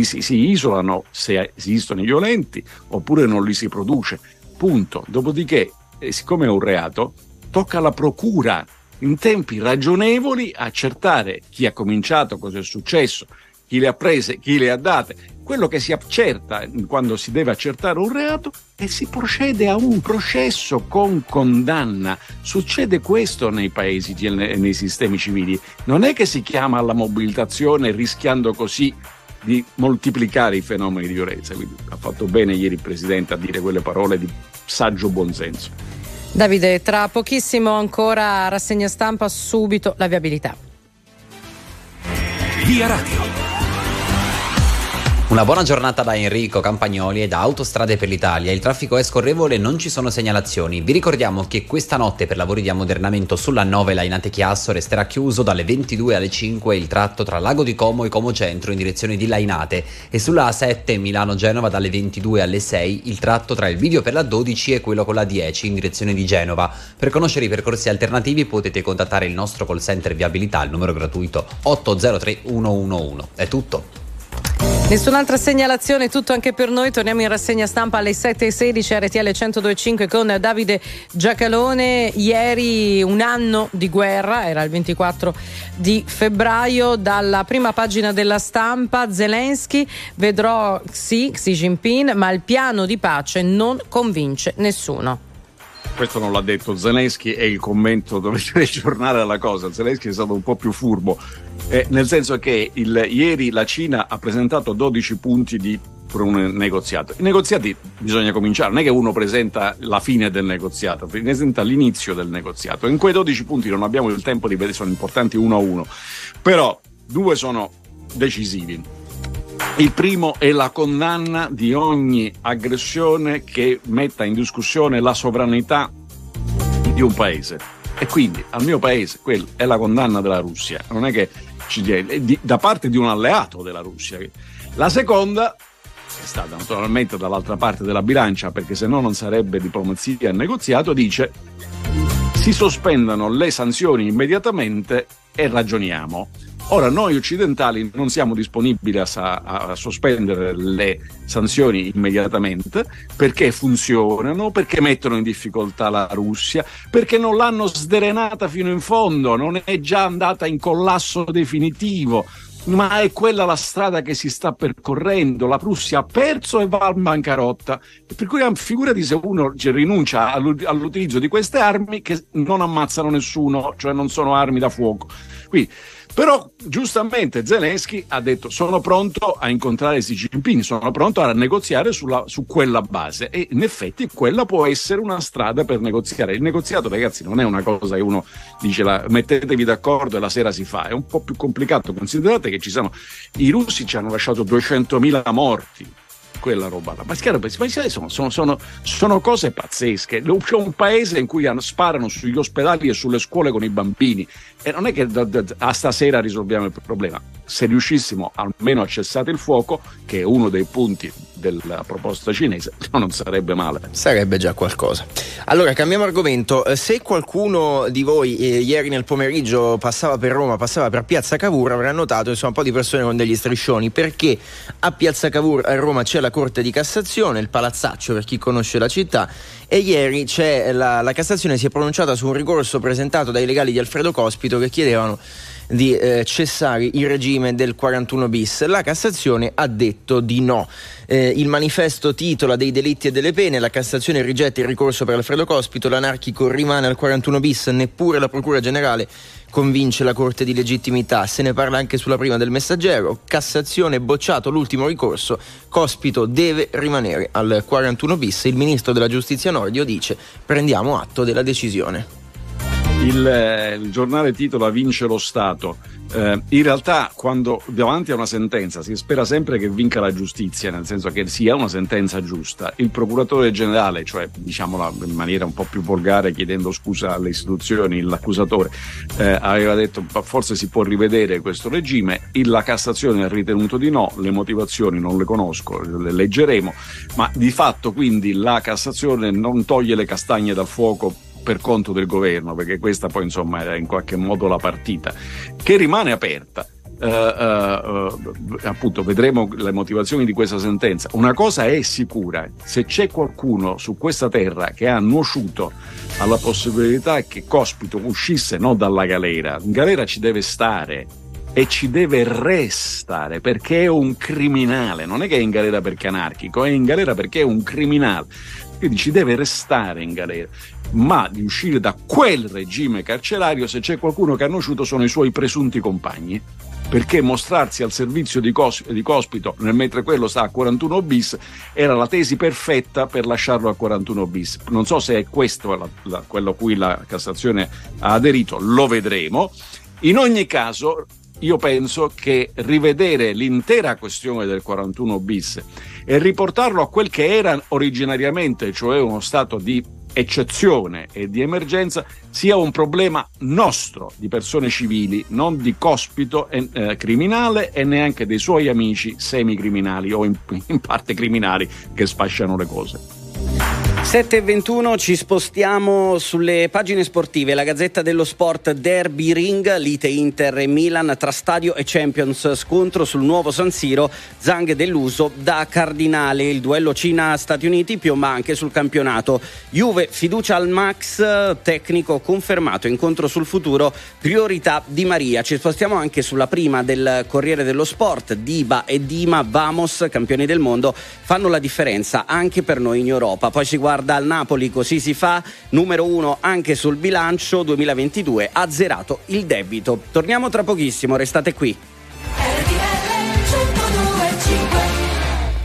si isolano se esistono i violenti oppure non li si produce. Punto. Dopodiché, eh, siccome è un reato, tocca alla procura in tempi ragionevoli accertare chi ha cominciato, cosa è successo, chi le ha prese, chi le ha date. Quello che si accerta quando si deve accertare un reato e si procede a un processo con condanna. Succede questo nei paesi, e nei sistemi civili. Non è che si chiama alla mobilitazione rischiando così di moltiplicare i fenomeni di violenza. Quindi ha fatto bene ieri il Presidente a dire quelle parole di saggio buonsenso. Davide, tra pochissimo ancora rassegna stampa, subito la viabilità. Via Radio. Una buona giornata da Enrico Campagnoli e da Autostrade per l'Italia. Il traffico è scorrevole, non ci sono segnalazioni. Vi ricordiamo che questa notte per lavori di ammodernamento sulla 9 Lainate Chiasso resterà chiuso dalle 22 alle 5 il tratto tra Lago di Como e Como Centro in direzione di Lainate e sulla A7 Milano-Genova dalle 22 alle 6 il tratto tra il video per la 12 e quello con la 10 in direzione di Genova. Per conoscere i percorsi alternativi potete contattare il nostro call center viabilità al numero gratuito 803 111. È tutto. Nessun'altra segnalazione, tutto anche per noi. Torniamo in rassegna stampa alle 7.16 RTL 1025 con Davide Giacalone. Ieri un anno di guerra, era il 24 di febbraio, dalla prima pagina della stampa Zelensky vedrò sì Xi Jinping, ma il piano di pace non convince nessuno. Questo non l'ha detto Zelensky e il commento dovete aggiornare alla cosa. Zelensky è stato un po' più furbo, eh, nel senso che il- ieri la Cina ha presentato 12 punti di addirittura un negoziato. I negoziati bisogna cominciare, non è che uno presenta la fine del negoziato, presenta l'inizio del negoziato. In quei 12 punti non abbiamo il tempo di vedere, sono importanti uno a uno, però due sono decisivi. Il primo è la condanna di ogni aggressione che metta in discussione la sovranità di un paese. E quindi al mio paese quella è la condanna della Russia, non è che ci di- da parte di un alleato della Russia. La seconda è stata naturalmente dall'altra parte della bilancia, perché se no non sarebbe diplomazia e negoziato, dice si sospendano le sanzioni immediatamente e ragioniamo. Ora, noi occidentali non siamo disponibili a, sa- a sospendere le sanzioni immediatamente perché funzionano, perché mettono in difficoltà la Russia, perché non l'hanno sdrenata fino in fondo, non è già andata in collasso definitivo. Ma è quella la strada che si sta percorrendo. La Russia ha perso e va a bancarotta. Per cui figurati se uno rinuncia all'u- all'utilizzo di queste armi che non ammazzano nessuno, cioè non sono armi da fuoco. Quindi, però giustamente Zelensky ha detto sono pronto a incontrare Xi Jinping, sono pronto a negoziare sulla- su quella base. E in effetti quella può essere una strada per negoziare. Il negoziato ragazzi non è una cosa che uno dice la, mettetevi d'accordo e la sera si fa, è un po' più complicato, considerate che ci sono, i russi ci hanno lasciato 200.000 morti quella roba là. Ma, sai, sono, sono, sono, sono cose pazzesche. C'è un paese in cui sparano sugli ospedali e sulle scuole con i bambini e non è che da- da- a stasera risolviamo il problema. Se riuscissimo almeno a cessare il fuoco, che è uno dei punti della proposta cinese, non sarebbe male. Sarebbe già qualcosa. Allora, cambiamo argomento. Eh, Se qualcuno di voi eh, ieri nel pomeriggio passava per Roma, passava per Piazza Cavour, avrà notato insomma, un po' di persone con degli striscioni, perché a Piazza Cavour a Roma c'è la Corte di Cassazione, il palazzaccio per chi conosce la città, e ieri la, la Cassazione si è pronunciata su un ricorso presentato dai legali di Alfredo Cospito che chiedevano di eh, cessare il regime del 41 bis. La Cassazione ha detto di no. Eh, il manifesto titola dei delitti e delle pene, la Cassazione rigetta il ricorso per Alfredo Cospito, l'anarchico rimane al 41 bis, neppure la Procura Generale convince la Corte di legittimità. Se ne parla anche sulla prima del messaggero. Cassazione bocciato l'ultimo ricorso. Cospito deve rimanere al 41 bis. Il ministro della giustizia Nordio dice prendiamo atto della decisione. Il, eh, il giornale titola Vince lo Stato. Eh, in realtà, quando davanti a una sentenza si spera sempre che vinca la giustizia, nel senso che sia una sentenza giusta. Il procuratore generale, cioè diciamola in maniera un po' più volgare, chiedendo scusa alle istituzioni, l'accusatore eh, aveva detto "Ma forse si può rivedere questo regime. La Cassazione ha ritenuto di no, le motivazioni non le conosco, le leggeremo, ma di fatto quindi la Cassazione non toglie le castagne dal fuoco per conto del governo, perché questa poi insomma era in qualche modo la partita, che rimane aperta. Eh, eh, eh, appunto vedremo le motivazioni di questa sentenza. Una cosa è sicura, se c'è qualcuno su questa terra che ha nuociuto alla possibilità che Cospito uscisse non dalla galera, in galera ci deve stare e ci deve restare perché è un criminale, non è che è in galera perché è anarchico, è in galera perché è un criminale. Quindi ci deve restare in galera, ma di uscire da quel regime carcerario, se c'è qualcuno che ha nuociuto, sono i suoi presunti compagni. Perché mostrarsi al servizio di, Cos- di Cospito mentre quello sta a 41 bis era la tesi perfetta per lasciarlo a 41 bis. Non so se è questo la- la- quello a cui la Cassazione ha aderito, lo vedremo. In ogni caso, io penso che rivedere l'intera questione del 41 bis e riportarlo a quel che era originariamente, cioè uno stato di eccezione e di emergenza, sia un problema nostro di persone civili, non di cospito eh, eh, criminale e neanche dei suoi amici semicriminali o in, in parte criminali che sfasciano le cose. 7.21 ci spostiamo sulle pagine sportive. La Gazzetta dello Sport Derby Ring, lite Inter e Milan tra stadio e Champions, scontro sul nuovo San Siro, Zang deluso da Cardinale. Il duello Cina-Stati Uniti piomba anche sul campionato. Juve fiducia al Max, tecnico confermato, incontro sul futuro, priorità di Maria. Ci spostiamo anche sulla prima del Corriere dello Sport. Diba e Dima, Vamos, campioni del mondo, fanno la differenza anche per noi in Europa. Poi si guarda al Napoli, così si fa, numero uno anche sul bilancio 2022, ha zerato il debito. Torniamo tra pochissimo, restate qui.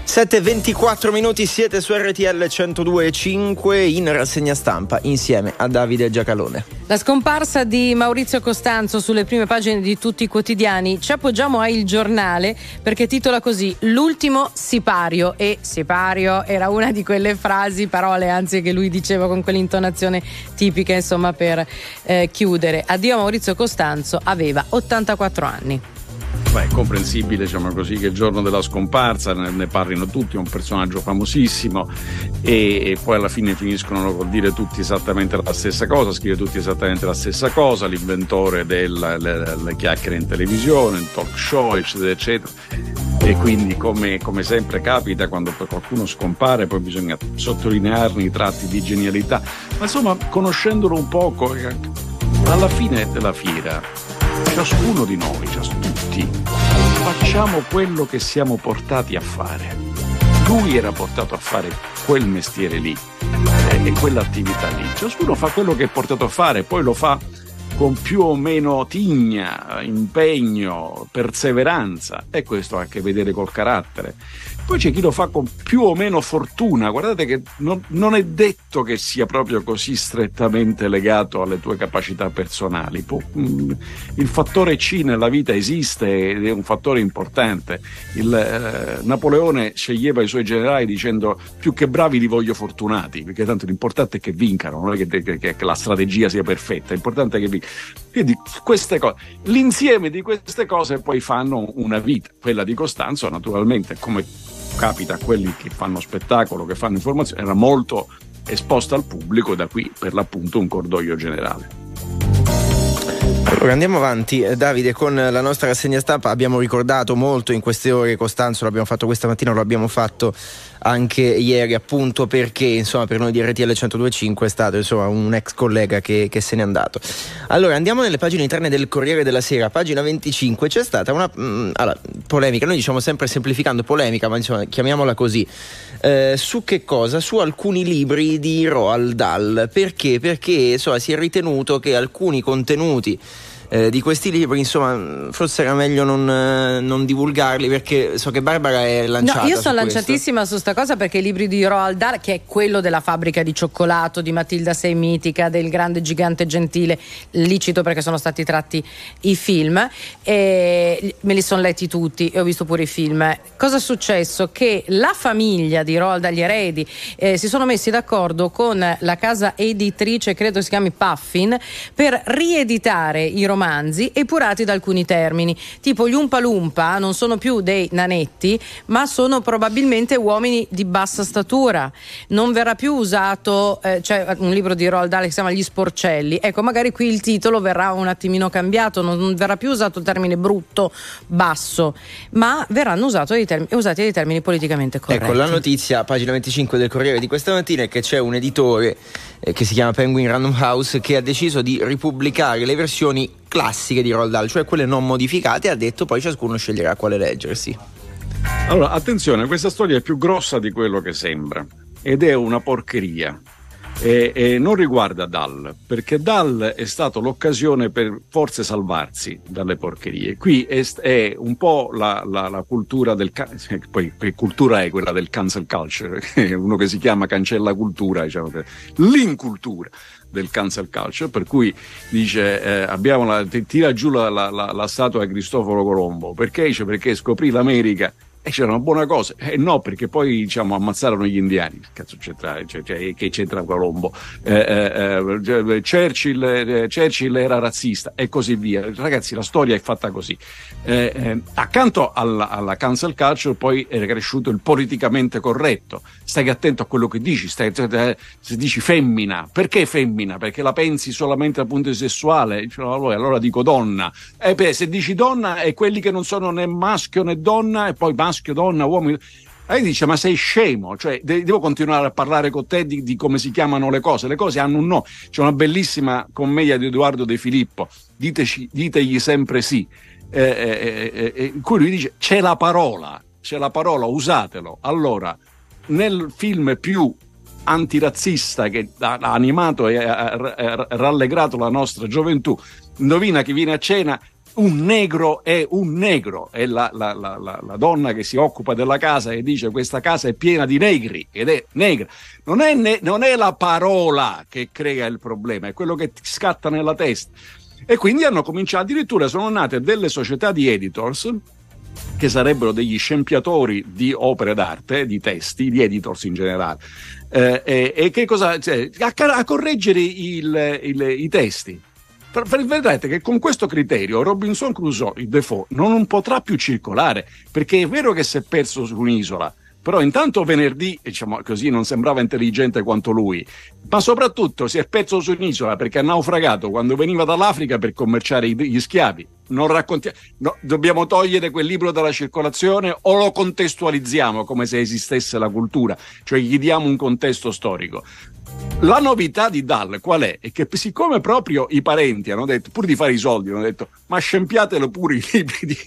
7.24 minuti siete su RTL 102.5 in rassegna stampa insieme a Davide Giacalone. La scomparsa di Maurizio Costanzo sulle prime pagine di tutti i quotidiani. Ci appoggiamo a Il Giornale perché titola così L'ultimo sipario e sipario era una di quelle frasi, parole anzi che lui diceva con quell'intonazione tipica insomma per eh, chiudere. Addio Maurizio Costanzo, aveva 84 anni. Beh, è comprensibile, diciamo così, che il giorno della scomparsa ne, ne parlino tutti, è un personaggio famosissimo e, e poi alla fine finiscono col dire tutti esattamente la stessa cosa, scrive tutti esattamente la stessa cosa, l'inventore delle chiacchiere in televisione, in talk show, eccetera, eccetera. E quindi come, come sempre capita quando qualcuno scompare, poi bisogna sottolinearne i tratti di genialità. Ma insomma, conoscendolo un poco, eh, alla fine della fiera, ciascuno di noi, cias- tutti, facciamo quello che siamo portati a fare. Lui era portato a fare quel mestiere lì eh, e quell'attività lì. Ciascuno fa quello che è portato a fare, poi lo fa con più o meno tigna, impegno, perseveranza e questo ha a che vedere col carattere. Poi c'è chi lo fa con più o meno fortuna, guardate che non, non è detto che sia proprio così strettamente legato alle tue capacità personali. Mm, il fattore C nella vita esiste ed è un fattore importante. Il, eh, Napoleone sceglieva i suoi generali dicendo più che bravi li voglio fortunati, perché tanto l'importante è che vincano, non è che, che- che la strategia sia perfetta, l'importante è che vincano. Quindi queste cose, l'insieme di queste cose poi fanno una vita. Quella di Costanzo naturalmente come capita a quelli che fanno spettacolo, che fanno informazione, era molto esposta al pubblico e da qui per l'appunto un cordoglio generale. Allora andiamo avanti, Eh, Davide, con la nostra rassegna stampa abbiamo ricordato molto in queste ore Costanzo, l'abbiamo fatto questa mattina, lo abbiamo fatto anche ieri appunto perché insomma per noi di RTL 1025 è stato insomma un ex collega che, che se n'è andato. Allora andiamo nelle pagine interne del Corriere della Sera, pagina 25, c'è stata una mm, allora, polemica, noi diciamo sempre semplificando polemica, ma insomma chiamiamola così, eh, su che cosa? Su alcuni libri di Roald Dahl, perché? Perché insomma si è ritenuto che alcuni contenuti eh, di questi libri, insomma, forse era meglio non, eh, non divulgarli perché so che Barbara è lanciata. No, io sono questo. lanciatissima su sta cosa perché i libri di Roald Dahl, che è quello della fabbrica di cioccolato di Matilda Sei Mitica, del grande gigante gentile, licito perché sono stati tratti i film, e me li sono letti tutti e ho visto pure i film. Cosa è successo? Che la famiglia di Roald Dahl, gli eredi, eh, si sono messi d'accordo con la casa editrice, credo si chiami Puffin, per rieditare i romanzi epurati da alcuni termini. Tipo gli Umpa Lumpa non sono più dei nanetti, ma sono probabilmente uomini di bassa statura. Non verrà più usato, eh, c'è un libro di Roald Dahl che si chiama Gli sporcelli. Ecco, magari qui il titolo verrà un attimino cambiato, non non verrà più usato il termine brutto, basso, ma verranno usato dei termini- usati dei termini politicamente corretti. Ecco, la notizia, pagina 25 del Corriere di questa mattina, è che c'è un editore eh, che si chiama Penguin Random House che ha deciso di ripubblicare le versioni classiche di Roald Dahl, cioè quelle non modificate, ha detto poi ciascuno sceglierà quale leggersi. Allora, attenzione, questa storia è più grossa di quello che sembra ed è una porcheria. E, e non riguarda Dal, perché Dal è stato l'occasione per forse salvarsi dalle porcherie. Qui è, è un po' la, la- la cultura del. Poi, che cultura è quella del cancel culture? Uno che si chiama cancella cultura, diciamo l'incultura del cancel culture, per cui dice eh, abbiamo la, ti- tira giù la, la- la- la statua di Cristoforo Colombo, perché? Dice perché scoprì l'America e c'era una buona cosa, e no, perché poi diciamo ammazzarono gli indiani. Cazzo c'entra, cioè, cioè, che c'entra Colombo? Eh, eh, eh, Churchill, eh, Churchill era razzista e così via. Ragazzi, la storia è fatta così. Eh, eh, accanto alla, alla cancel culture poi è cresciuto il politicamente corretto. Stai attento a quello che dici, stai, eh, se dici femmina, perché femmina? Perché la pensi solamente dal punto di sessuale? No, allora, dico donna. E beh, se dici donna è quelli che non sono né maschio né donna e poi maschio, donna, uomo. E lei dice: Ma sei scemo? Cioè, de- devo continuare a parlare con te di, di come si chiamano le cose. Le cose hanno un no. C'è una bellissima commedia di Edoardo De Filippo, diteci, ditegli sempre sì, eh, eh, eh, eh, in cui lui dice: C'è la parola, c'è la parola, usatelo. Allora, nel film più antirazzista che ha animato e ha rallegrato la nostra gioventù, indovina chi viene a cena un negro è un negro, è la, la- la- la- donna che si occupa della casa e dice questa casa è piena di negri ed è negra. Non è, ne- non è la parola che crea il problema, è quello che ti scatta nella testa. E quindi hanno cominciato, addirittura sono nate delle società di editors che sarebbero degli scempiatori di opere d'arte, di testi, di editors in generale. Eh, e, e che cosa? cioè, a, a correggere il- il- i testi. Vedrete che con questo criterio Robinson Crusoe, il Defoe, non potrà più circolare, perché è vero che si è perso su un'isola, però intanto venerdì, diciamo così, non sembrava intelligente quanto lui, ma soprattutto si è perso su un'isola perché ha naufragato quando veniva dall'Africa per commerciare gli schiavi. Non raccontiamo, no, dobbiamo togliere quel libro dalla circolazione o lo contestualizziamo come se esistesse la cultura, cioè gli diamo un contesto storico. La novità di Dal qual è? È che siccome proprio i parenti hanno detto, pur di fare i soldi, hanno detto ma scempiatelo pure i libri, di...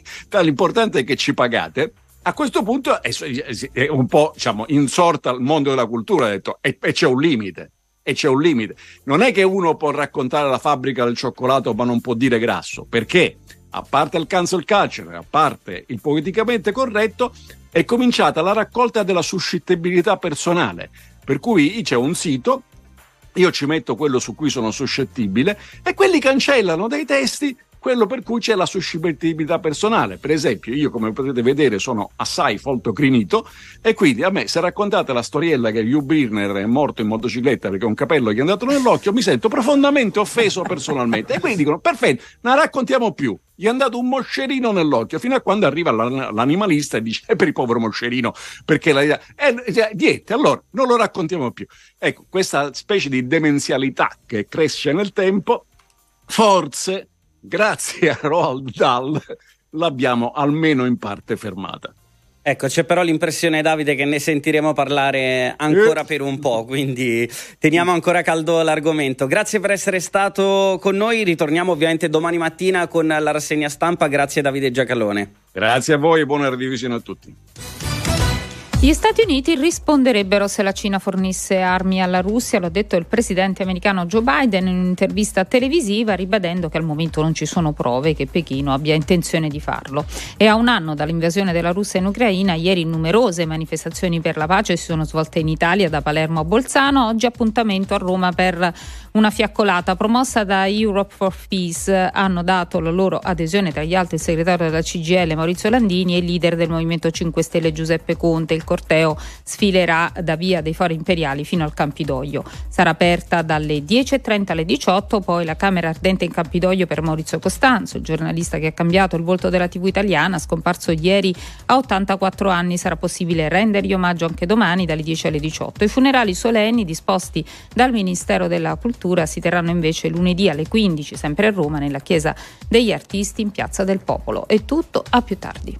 l'importante è che ci pagate, a questo punto è, è un po' diciamo, insorta al mondo della cultura, ha detto e, e c'è un limite. E c'è un limite. Non è che uno può raccontare la fabbrica del cioccolato ma non può dire grasso, perché a parte il cancel culture, a parte il politicamente corretto, è cominciata la raccolta della suscettibilità personale. Per cui c'è un sito, io ci metto quello su cui sono suscettibile e quelli cancellano dai testi quello per cui c'è la suscettibilità personale. Per esempio, io come potete vedere sono assai folto crinito e quindi a me se raccontate la storiella che Hugh Birner è morto in motocicletta perché un capello gli è andato nell'occhio, mi sento profondamente offeso personalmente. E quindi dicono, perfetto, non la raccontiamo più. Gli è andato un moscerino nell'occhio fino a quando arriva l'an- l'animalista e dice: "Eh, per il povero moscerino, perché la. Eh, eh, niente, allora non lo raccontiamo più. Ecco, questa specie di demenzialità che cresce nel tempo, forse, grazie a Roald Dahl, l'abbiamo almeno in parte fermata. Ecco, c'è però l'impressione, Davide, che ne sentiremo parlare ancora per un po', quindi teniamo ancora caldo l'argomento. Grazie per essere stato con noi, ritorniamo ovviamente domani mattina con la rassegna stampa. Grazie Davide Giacalone. Grazie a voi e buona revisione a tutti. Gli Stati Uniti risponderebbero se la Cina fornisse armi alla Russia, lo ha detto il presidente americano Joe Biden in un'intervista televisiva, ribadendo che al momento non ci sono prove che Pechino abbia intenzione di farlo. E a un anno dall'invasione della Russia in Ucraina, ieri numerose manifestazioni per la pace si sono svolte in Italia, da Palermo a Bolzano, oggi appuntamento a Roma per una fiaccolata promossa da Europe for Peace. Hanno dato la loro adesione tra gli altri il segretario della CGL Maurizio Landini e il leader del Movimento 5 Stelle Giuseppe Conte. Il corteo sfilerà da via dei Fori Imperiali fino al Campidoglio. Sarà aperta dalle 10.30 alle 18, poi la Camera Ardente in Campidoglio per Maurizio Costanzo, il giornalista che ha cambiato il volto della TV italiana, scomparso ieri a 84 anni. Sarà possibile rendergli omaggio anche domani dalle 10 alle 18. I funerali solenni disposti dal Ministero della Cultura si terranno invece lunedì alle 15, sempre a Roma, nella Chiesa degli Artisti in Piazza del Popolo. È tutto, a più tardi.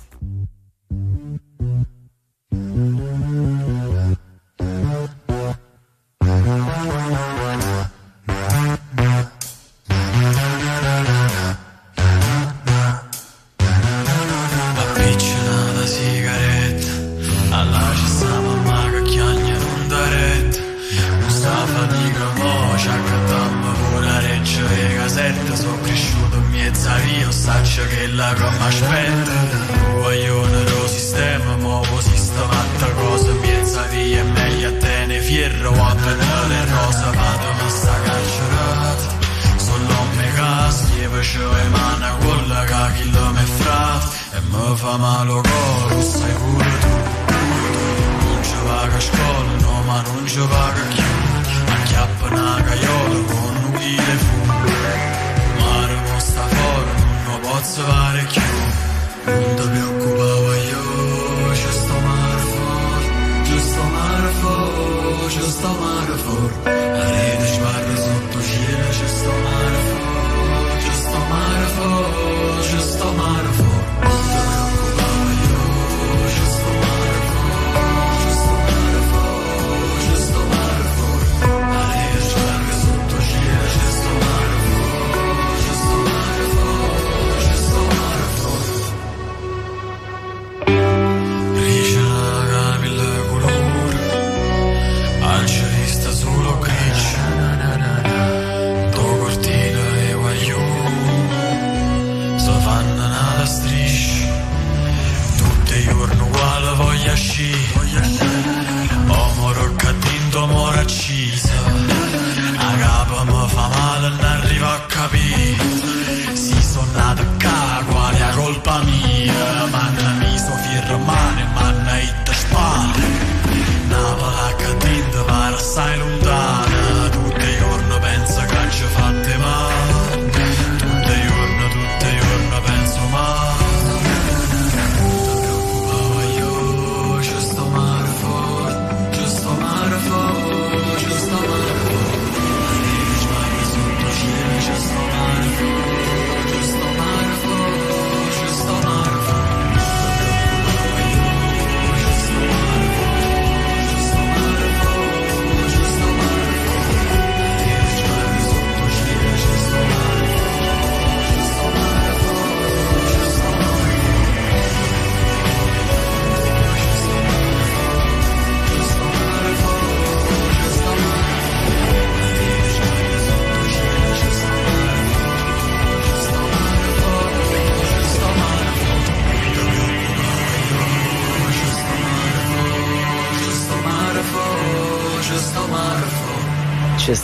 Mezza via Saccio che la Roma aspetta Guaglione lo sistema Muovo sistematta cosa mezza via E meglio a te ne fierro Quando le rosa vado ma sta carcerata. Solo me casti e facevo le mani con la cachilla me frate E mi fa male lo coro, sai pure tu. Non ci vaga a scuola, no ma non ci vaga più Acchiappa una caiola con un chile fumo fare più Non ti preoccupare io, ci sto mare fuori Ci sto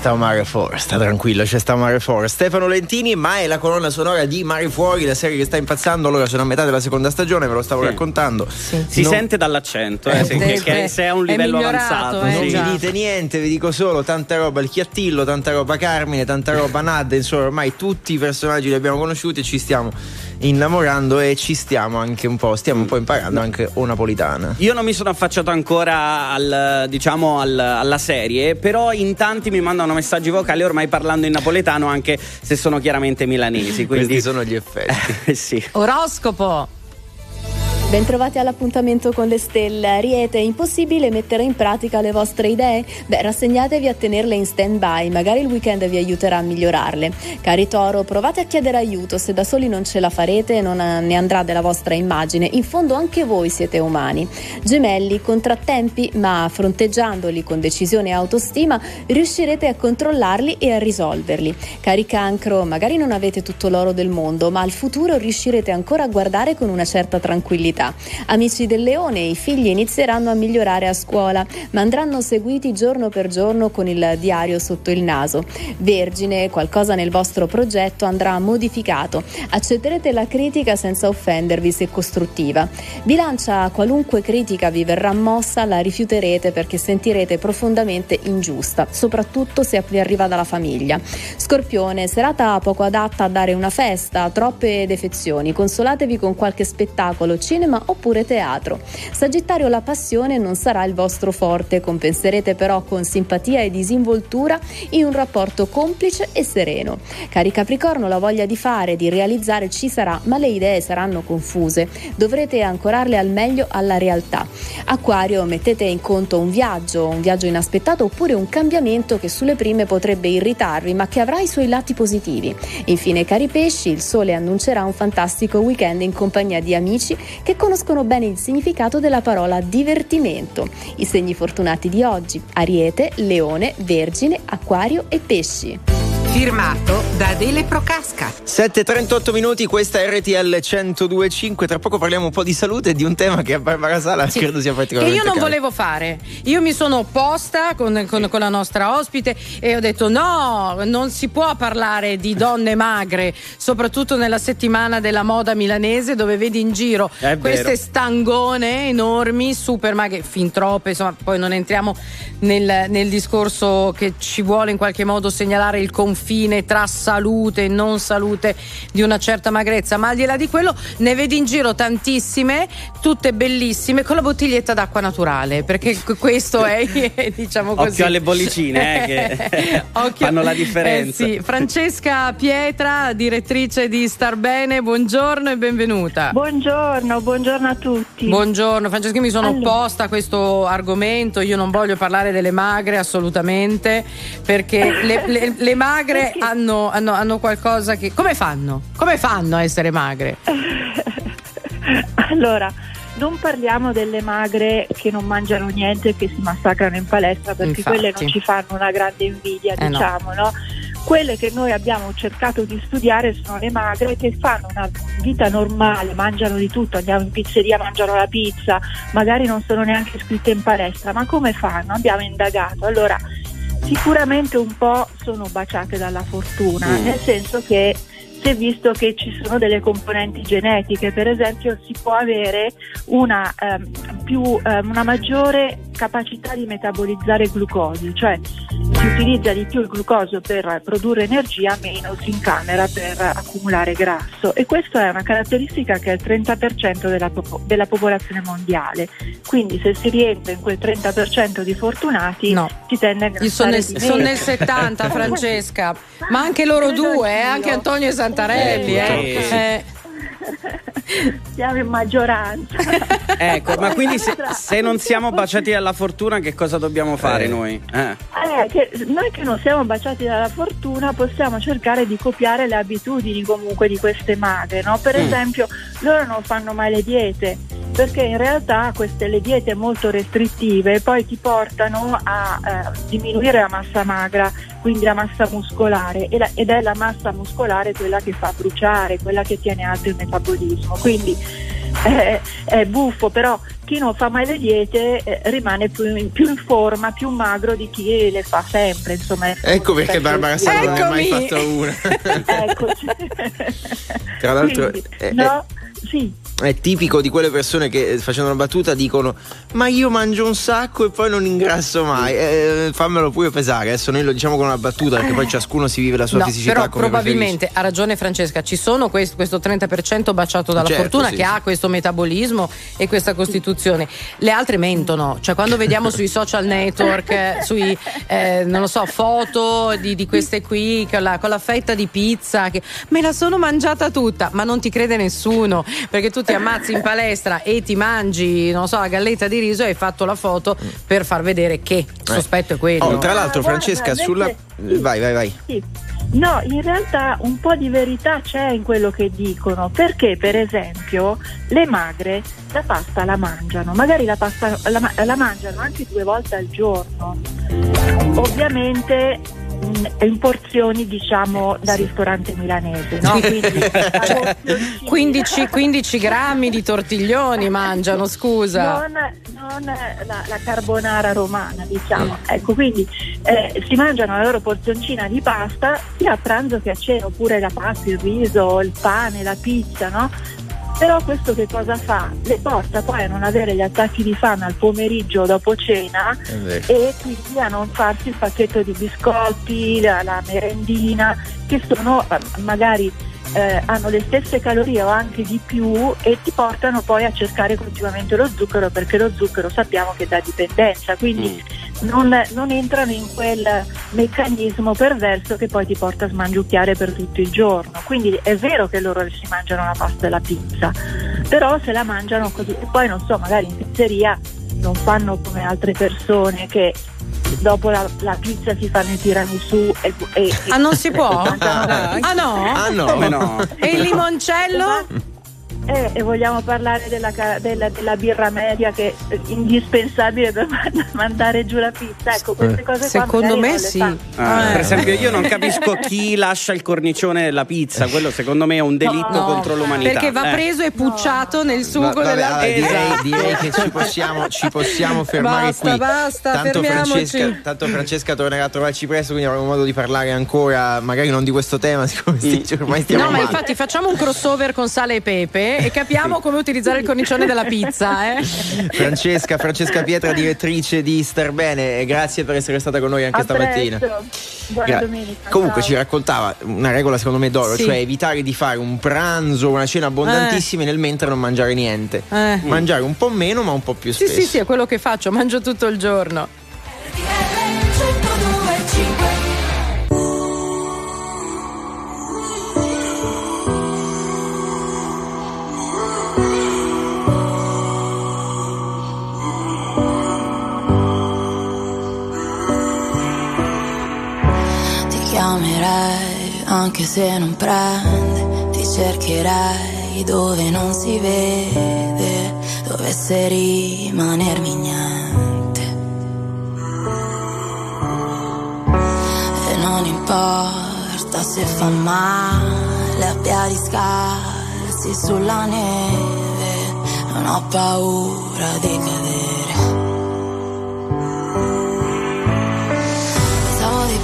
sta Mare Fuori, sta tranquillo, c'è sta Mare Fuori. Stefano Lentini, ma è la colonna sonora di Mare Fuori, la serie che sta impazzando. Allora sono a metà della seconda stagione, ve lo stavo Sì. raccontando. Si Non- sente dall'accento eh, se, Eh, che, che se è un livello avanzato. non sì. mi dite niente, vi dico solo tanta roba il Chiattillo, tanta roba Carmine, tanta roba Nad, insomma ormai tutti i personaggi li abbiamo conosciuti e ci stiamo innamorando e ci stiamo anche un po', stiamo un po' imparando anche o napolitana. Io non mi sono affacciato ancora al, diciamo, al- alla serie, però in tanti mi mandano messaggi vocali ormai parlando in napoletano, anche se sono chiaramente milanesi. Quindi... Questi sono gli effetti. sì. Oroscopo. Bentrovati all'appuntamento con le stelle. Ariete, è impossibile mettere in pratica le vostre idee? Beh, rassegnatevi a tenerle in stand-by, magari il weekend vi aiuterà a migliorarle. Cari Toro, provate a chiedere aiuto, se da soli non ce la farete non eh, ne andrà della vostra immagine, in fondo anche voi siete umani. Gemelli, contrattempi, ma fronteggiandoli con decisione e autostima riuscirete a controllarli e a risolverli. Cari Cancro, magari non avete tutto l'oro del mondo, ma al futuro riuscirete ancora a guardare con una certa tranquillità. Amici del leone, i figli inizieranno a migliorare a scuola, ma andranno seguiti giorno per giorno con il diario sotto il naso. Vergine, qualcosa nel vostro progetto andrà modificato. Accetterete la critica senza offendervi se costruttiva. Bilancia, qualunque critica vi verrà mossa la rifiuterete perché sentirete profondamente ingiusta, soprattutto se vi arriva dalla famiglia. Scorpione, serata poco adatta a dare una festa, troppe defezioni. Consolatevi con qualche spettacolo, cinema oppure teatro. Sagittario, la passione non sarà il vostro forte, compenserete però con simpatia e disinvoltura in un rapporto complice e sereno. Cari Capricorno, la voglia di fare, di realizzare ci sarà, ma le idee saranno confuse. Dovrete ancorarle al meglio alla realtà. Acquario, mettete in conto un viaggio, un viaggio inaspettato oppure un cambiamento che sulle prime potrebbe irritarvi, ma che avrà i suoi lati positivi. Infine, cari pesci, il sole annuncerà un fantastico weekend in compagnia di amici che conoscono bene il significato della parola divertimento. I segni fortunati di oggi: Ariete, Leone, Vergine, Acquario e Pesci. Firmato da Adele Procasca. 7.38 minuti, questa è RTL 1025. Tra poco parliamo un po' di salute e di un tema che a Barbara Sala Sì. credo sia Che particolarmente io non caro. volevo fare. Io mi sono opposta con, con- con la nostra ospite e ho detto: no, non si può parlare di donne magre, soprattutto nella settimana della moda milanese, dove vedi in giro È vero. queste stangone enormi, super magre, fin troppe. Insomma, poi non entriamo nel, nel discorso che ci vuole in qualche modo segnalare il confine tra salute e non salute di una certa magrezza, ma al di là di quello ne vedi in giro tantissime, tutte bellissime, con la bottiglietta d'acqua naturale, perché que- questo è, diciamo così. Occhio alle bollicine, eh, che fanno la differenza. Eh sì. Francesca Pietra, direttrice di Star Bene, buongiorno e benvenuta. Buongiorno, buongiorno a tutti. Buongiorno, Francesca, mi sono Allora. opposta a questo argomento, io non voglio parlare delle magre assolutamente, perché le, le- le magre hanno, hanno- hanno qualcosa che... Come fanno? Come fanno a essere magre? Allora, non parliamo delle magre che non mangiano niente e che si massacrano in palestra perché Infatti. quelle non ci fanno una grande invidia, Eh no. diciamo, no? Quelle che noi abbiamo cercato di studiare sono le magre che fanno una vita normale, mangiano di tutto, andiamo in pizzeria, mangiano la pizza, magari non sono neanche iscritte in palestra, ma come fanno? Abbiamo indagato. Allora, sicuramente un po' sono baciate dalla fortuna, Mm. nel senso che si è visto che ci sono delle componenti genetiche, per esempio si può avere una, ehm, più, ehm, una maggiore capacità di metabolizzare glucosio, cioè si utilizza di più il glucosio per produrre energia, meno si incamera per accumulare grasso. E questa è una caratteristica che è il 30% della, popo- della popolazione mondiale, quindi se si rientra in quel 30% di fortunati si tende a sono nel, sono nel 70, Francesca, ma anche loro due, eh, anche Antonio e Santarelli. Eh. Sì. Eh, Siamo in maggioranza. Ecco, ma quindi se, se non siamo baciati dalla fortuna, che cosa dobbiamo fare Eh. noi? Eh. Eh, che noi che non siamo baciati dalla fortuna possiamo cercare di copiare le abitudini comunque di queste magre, no? Per Mm. esempio loro non fanno mai le diete perché in realtà queste le diete molto restrittive poi ti portano a eh, diminuire la massa magra, quindi la massa muscolare e la- ed è la massa muscolare quella che fa bruciare, quella che tiene alto il metabolismo. Quindi eh, è buffo, però chi non fa mai le diete eh, rimane più in, più in forma, più magro di chi le fa sempre. Insomma, Ecco perché Barbara Sala non ne ha mai fatto una. Eccoci. Tra l'altro Quindi, è, no, sì. è- tipico di quelle persone che eh, facendo una battuta dicono ma io mangio un sacco e poi non ingrasso mai. Eh, fammelo pure pesare. Adesso noi lo diciamo con una battuta perché poi ciascuno si vive la sua no, fisicità però come probabilmente ha ragione Francesca, ci sono quest- questo 30% baciato dalla Certo, fortuna sì, che sì. ha questo metabolismo e questa costituzione. Le altre mentono, cioè quando vediamo sui social network, eh, sui eh, non lo so, foto di, di queste qui con la, con la fetta di pizza, che me la sono mangiata tutta, ma non ti crede nessuno, perché tu ti ammazzi in palestra e ti mangi, non so, la galletta di riso e hai fatto la foto per far vedere che il sospetto è quello. Oh, tra l'altro, Ah, guarda, Francesca, invece- sulla. Vai, vai, vai. Sì. No, in realtà un po' di verità c'è in quello che dicono, perché per esempio le magre la pasta la mangiano, magari la pasta la, la mangiano anche due volte al giorno, ovviamente in porzioni diciamo da ristorante milanese, no? Quindi 15, 15 grammi di tortiglioni mangiano, scusa. non, non la, la carbonara romana, diciamo. Ecco, quindi eh, si mangiano la loro porzioncina di pasta sia a pranzo che a cena, oppure la pasta, il riso, il pane, la pizza, no? Però questo che cosa fa? Le porta poi a non avere gli attacchi di fame al pomeriggio dopo cena e quindi a non farsi il pacchetto di biscotti, la, la merendina, che sono eh, magari eh, hanno le stesse calorie o anche di più e ti portano poi a cercare continuamente lo zucchero perché lo zucchero sappiamo che dà dipendenza, quindi non, non entrano in quel meccanismo perverso che poi ti porta a smangiucchiare per tutto il giorno. Quindi è vero che loro si mangiano la pasta e la pizza, però se la mangiano così e poi non so, magari in pizzeria non fanno come altre persone che dopo la, la pizza si fanno i tiramisù e, e Ah, non si può? Ah, Ah no? Ah, no. Come no? E il limoncello? Eh, e vogliamo parlare della, ca- della- della birra media che è indispensabile per mand- mandare giù la pizza. Ecco, queste cose qua Secondo me sì. Ah, Eh. Per esempio, io non capisco chi lascia il cornicione della pizza. Quello, secondo me, è un delitto No, contro l'umanità. Perché va Eh. preso e pucciato nel sugo Va- vabbè, della allora, direi, Esatto. direi che ci possiamo, ci possiamo fermare Basta, qui. basta, tanto. Francesca, tanto Francesca tornerà a trovarci presto, quindi avremo modo di parlare ancora, magari non di questo tema, siccome sti- ormai stiamo No, ma male. infatti facciamo un crossover con sale e pepe e capiamo come utilizzare il cornicione della pizza, eh? Francesca, Francesca Pietra, direttrice di Star Bene, e grazie per essere stata con noi anche A stamattina. Buona Gra- domenica. Comunque ciao. ci raccontava una regola secondo me d'oro, Sì. cioè evitare di fare un pranzo, una cena abbondantissima e nel mentre non mangiare niente. Eh. Mangiare un po' meno ma un po' più Sì, spesso. sì, sì, è quello che faccio, mangio tutto il giorno. Chiamerai anche se non prende, ti cercherai dove non si vede, dovesse rimanermi niente. E non importa se fa male a piedi scalzi sulla neve, non ho paura di cadere.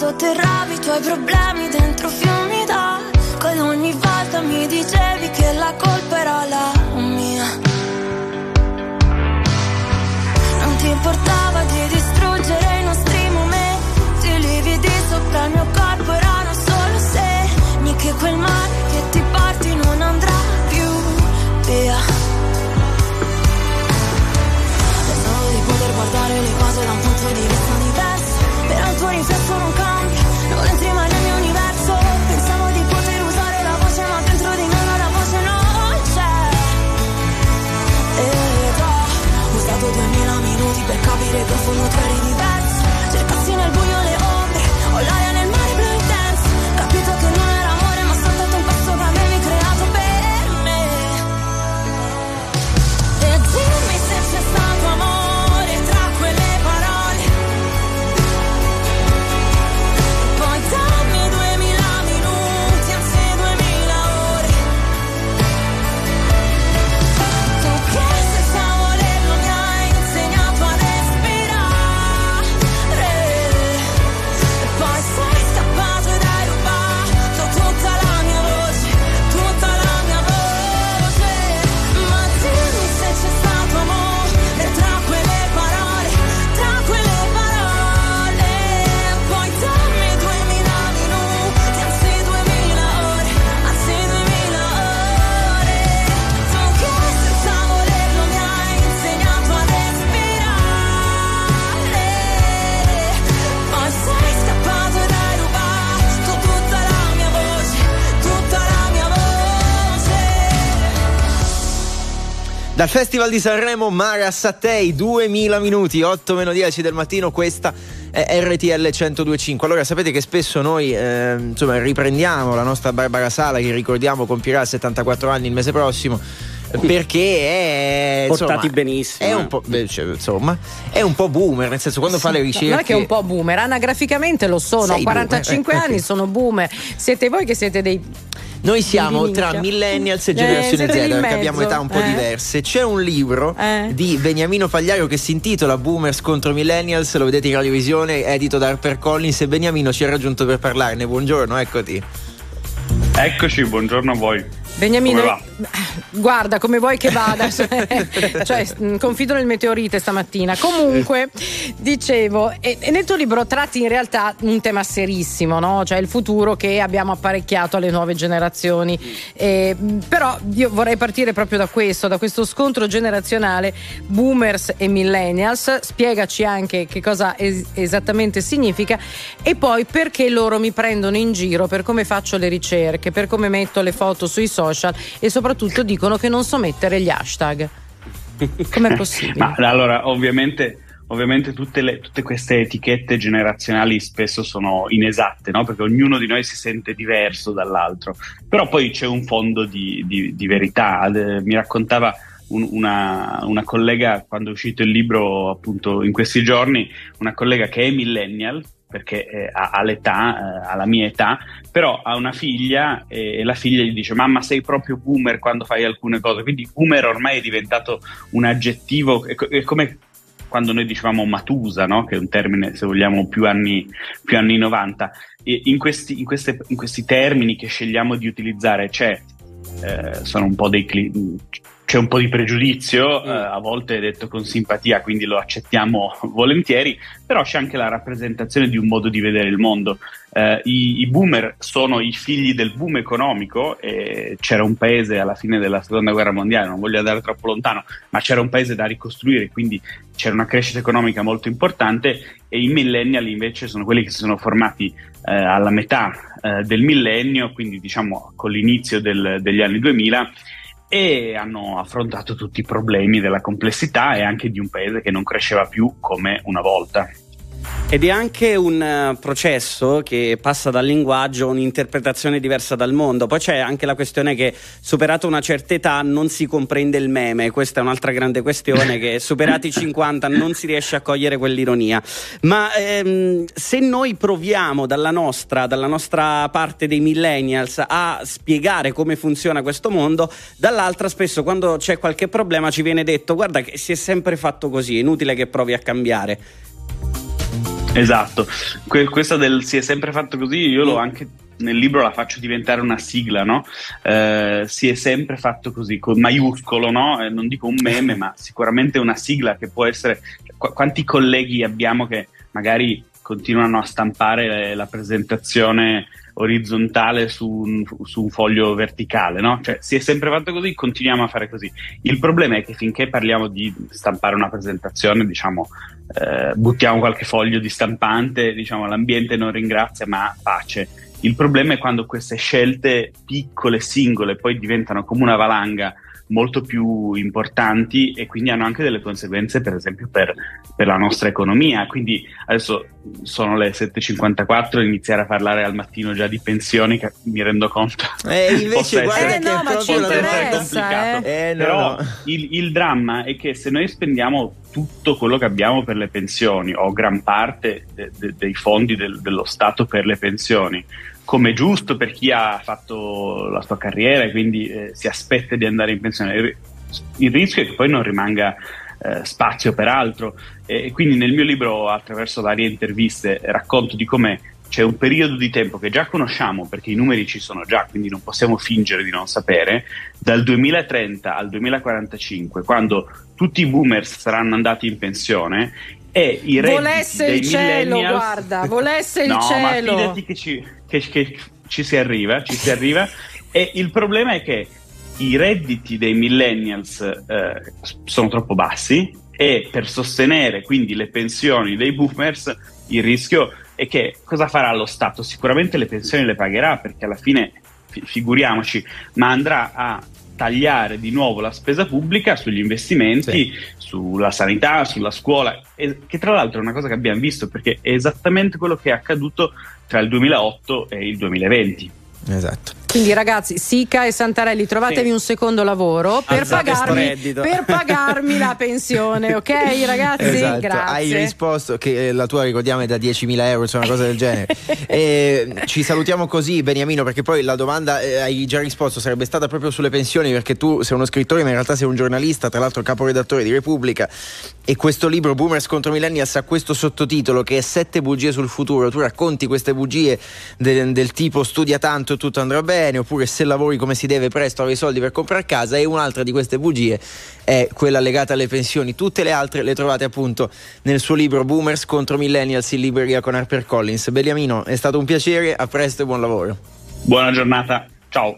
sotterravi i tuoi problemi dentro fiumi d'acqua ogni volta mi dicevi che la colpa era la mia. Non ti importava di distruggere i nostri momenti, lividi sopra il mio corpo erano solo segni che quel mare che ti porti non andrà più via. Pensavo di poter guardare le cose da un punto di vista tuo riflesso non cambia. Non entri mai nel mio universo. Pensavo di poter usare la voce Ma dentro di me la voce non c'è. Ed ho usato duemila minuti Per capire che in fondo tu eri diverso Cercassi nel buio le Dal Festival di Sanremo Mara Sattei, 2000 minuti, 8 meno 10 del mattino, questa è RTL 1025. Allora sapete che spesso noi eh, insomma, riprendiamo la nostra Barbara Sala che ricordiamo compirà 74 anni il mese prossimo. Perché è Portati insomma, benissimo, È eh. un, po', beh, cioè, insomma, è un po' boomer, nel senso quando fa le ricerche. Non è che è un po' boomer, anagraficamente lo sono, ho 45 boomer, eh, anni, sono boomer. Siete voi che siete dei. Noi siamo tra millennials e Eh, generazione Z, perché abbiamo età un po' Eh. diverse. C'è un libro di Beniamino Fagliario che si intitola Boomers contro Millennials, lo vedete in radiovisione, edito da HarperCollins e Beniamino ci ha raggiunto per parlarne. Buongiorno, eccoti. Eccoci, buongiorno a voi. Beniamino, Come guarda come vuoi che vada, cioè mh, confido nel meteorite stamattina. Comunque, dicevo, e, e nel tuo libro tratti in realtà un tema serissimo, no? cioè il futuro che abbiamo apparecchiato alle nuove generazioni. E, mh, però io vorrei partire proprio da questo, da questo scontro generazionale boomers e millennials. Spiegaci anche che cosa es- esattamente significa e poi perché loro mi prendono in giro per come faccio le ricerche, per come metto le foto sui social e soprattutto dicono che non so mettere gli hashtag. Com'è possibile? Ma allora, ovviamente, ovviamente tutte, le- tutte queste etichette generazionali spesso sono inesatte, no? perché ognuno di noi si sente diverso dall'altro. Però poi c'è un fondo di, di- di verità. Eh, Mi raccontava un- una, una collega quando è uscito il libro, appunto, in questi giorni, una collega che è millennial. Perché eh, ha, ha l'età, eh, ha la mia età, però ha una figlia e, e la figlia gli dice: Mamma, sei proprio boomer quando fai alcune cose. Quindi, boomer ormai è diventato un aggettivo, è, è come quando noi dicevamo Matusa, no? che è un termine, se vogliamo, più anni, più anni 90, e in, questi, in, queste- in questi termini che scegliamo di utilizzare c'è, eh, sono un po' dei cli- c'è un po' di pregiudizio, eh, a volte è detto con simpatia, quindi lo accettiamo volentieri, però c'è anche la rappresentazione di un modo di vedere il mondo. Eh, i, I boomer sono i figli del boom economico, e c'era un paese alla fine della seconda guerra mondiale, non voglio andare troppo lontano, ma c'era un paese da ricostruire, quindi c'era una crescita economica molto importante e i millennial invece sono quelli che si sono formati eh, alla metà eh, del millennio, quindi diciamo con l'inizio del- degli anni 2000 e hanno affrontato tutti i problemi della complessità e anche di un paese che non cresceva più come una volta. Ed è anche un eh, processo che passa dal linguaggio a un'interpretazione diversa dal mondo. Poi c'è anche la questione che, superata una certa età, non si comprende il meme. Questa è un'altra grande questione che, superati i 50, non si riesce a cogliere quell'ironia. Ma ehm, se noi proviamo dalla nostra, dalla nostra parte dei millennials a spiegare come funziona questo mondo, dall'altra spesso quando c'è qualche problema ci viene detto guarda che si è sempre fatto così, è inutile che provi a cambiare. Esatto, Que- questa del si è sempre fatto così, io l'ho anche nel libro la faccio diventare una sigla, no? Eh, si è sempre fatto così, con maiuscolo, no? Eh, non dico un meme, ma sicuramente una sigla che può essere... qu- quanti colleghi abbiamo che magari continuano a stampare eh, la presentazione orizzontale su un, su un foglio verticale, no? Cioè, si è sempre fatto così, continuiamo a fare così. Il problema è che finché parliamo di stampare una presentazione, diciamo, eh, buttiamo qualche foglio di stampante, diciamo, l'ambiente non ringrazia, ma pace. Il problema è quando queste scelte piccole, singole, poi diventano come una valanga molto più importanti e quindi hanno anche delle conseguenze, per esempio, per, per la nostra economia. Quindi adesso sono le 7.54, iniziare a parlare al mattino già di pensioni, che mi rendo conto. Eh, invece guarda proprio la possa essere domanda. complicato. Eh, no, Però no. il, il dramma è che se noi spendiamo tutto quello che abbiamo per le pensioni o gran parte de- de- dei fondi del- dello Stato per le pensioni, come giusto per chi ha fatto la sua carriera e quindi eh, si aspetta di andare in pensione, il, il rischio è che poi non rimanga eh, spazio per altro. E, e quindi nel mio libro attraverso varie interviste racconto di come c'è un periodo di tempo che già conosciamo perché i numeri ci sono già, quindi non possiamo fingere di non sapere, dal 2030 al 2045, quando tutti i boomers saranno andati in pensione e i redditi Volesse dei il cielo, guarda, volesse il no, cielo. ma che ci, che- che ci si arriva, ci si arriva e il problema è che i redditi dei millennials eh, sono troppo bassi e per sostenere quindi le pensioni dei boomers il rischio è che cosa farà lo Stato? Sicuramente le pensioni le pagherà perché alla fine fi- figuriamoci, ma andrà a tagliare di nuovo la spesa pubblica sugli investimenti, sulla sanità, sulla scuola, che tra l'altro è una cosa che abbiamo visto perché è esattamente quello che è accaduto tra il 2008 e il 2020. Esatto. Quindi ragazzi, Sica e Santarelli, trovatevi Sì. un secondo lavoro per pagarmi, per pagarmi la pensione, ok ragazzi? Esatto, Grazie. hai risposto che eh, la tua ricordiamo è da 10.000 euro, cioè una cosa del genere. E, ci salutiamo così, Beniamino, perché poi la domanda eh, hai già risposto, sarebbe stata proprio sulle pensioni, perché tu sei uno scrittore, ma in realtà sei un giornalista, tra l'altro caporedattore di Repubblica. E questo libro, Boomers contro Millennials, ha questo sottotitolo che è Sette bugie sul futuro. Tu racconti queste bugie del, del tipo studia tanto e tutto andrà bene, oppure se lavori come si deve presto avrai i soldi per comprare casa. E un'altra di queste bugie è quella legata alle pensioni. Tutte le altre le trovate appunto nel suo libro Boomers contro Millennials in libreria con HarperCollins. Beniamino, è stato un piacere, a presto e buon lavoro. Buona giornata, ciao.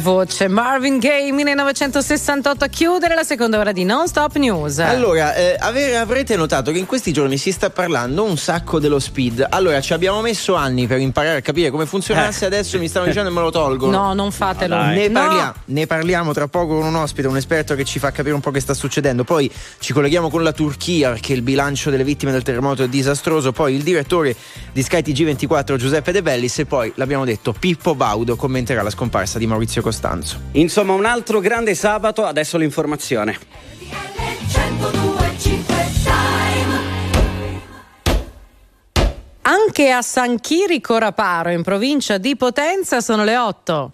Voce, Marvin Gaye 1968 a chiudere la seconda ora di Non Stop News. Allora, eh, ave- avrete notato che in questi giorni si sta parlando un sacco dello speed. Allora, ci abbiamo messo anni per imparare a capire come funzionasse, adesso mi stanno dicendo e me lo tolgono. No, non fatelo. Ne, No. parlia- ne parliamo tra poco con un ospite, un esperto che ci fa capire un po' che sta succedendo. Poi ci colleghiamo con la Turchia perché il bilancio delle vittime del terremoto è disastroso. Poi il direttore di Sky TG24 Giuseppe De Bellis e poi l'abbiamo detto Pippo Baudo commenterà la scomparsa di Maurizio Costanzo. Insomma, un altro grande sabato, adesso l'informazione. Anche a San Chirico Raparo, in provincia di Potenza, sono le 8.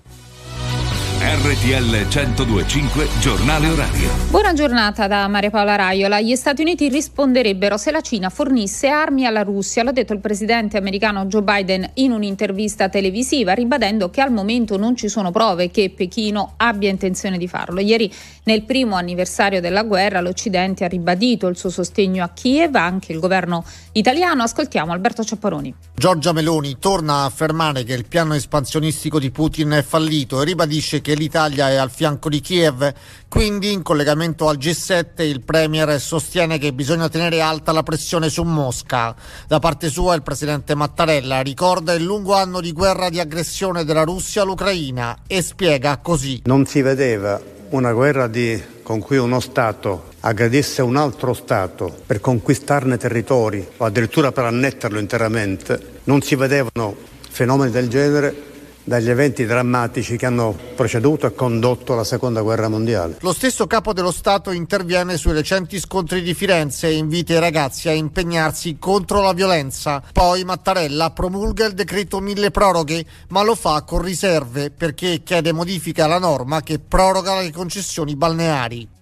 RTL 1025 Giornale Orario. Buona giornata da Maria Paola Raiola. Gli Stati Uniti risponderebbero se la Cina fornisse armi alla Russia, l'ha detto il presidente americano Joe Biden in un'intervista televisiva, ribadendo che al momento non ci sono prove che Pechino abbia intenzione di farlo. Ieri, nel primo anniversario della guerra, l'Occidente ha ribadito il suo sostegno a Kiev, anche il governo italiano. Ascoltiamo Alberto Ciapparoni. Giorgia Meloni torna a affermare che il piano espansionistico di Putin è fallito e ribadisce che l'Italia è al fianco di Kiev. Quindi, in collegamento al G7, il Premier sostiene che bisogna tenere alta la pressione su Mosca. Da parte sua, il presidente Mattarella ricorda il lungo anno di guerra di aggressione della Russia all'Ucraina e spiega così. Non si vedeva una guerra di- con cui uno Stato aggredisse un altro Stato per conquistarne territori o addirittura per annetterlo interamente. Non si vedevano fenomeni del genere dagli eventi drammatici che hanno preceduto e condotto la Seconda Guerra Mondiale. Lo stesso capo dello Stato interviene sui recenti scontri di Firenze e invita i ragazzi a impegnarsi contro la violenza. Poi Mattarella promulga il decreto mille proroghe, ma lo fa con riserve perché chiede modifica alla norma che proroga le concessioni balneari.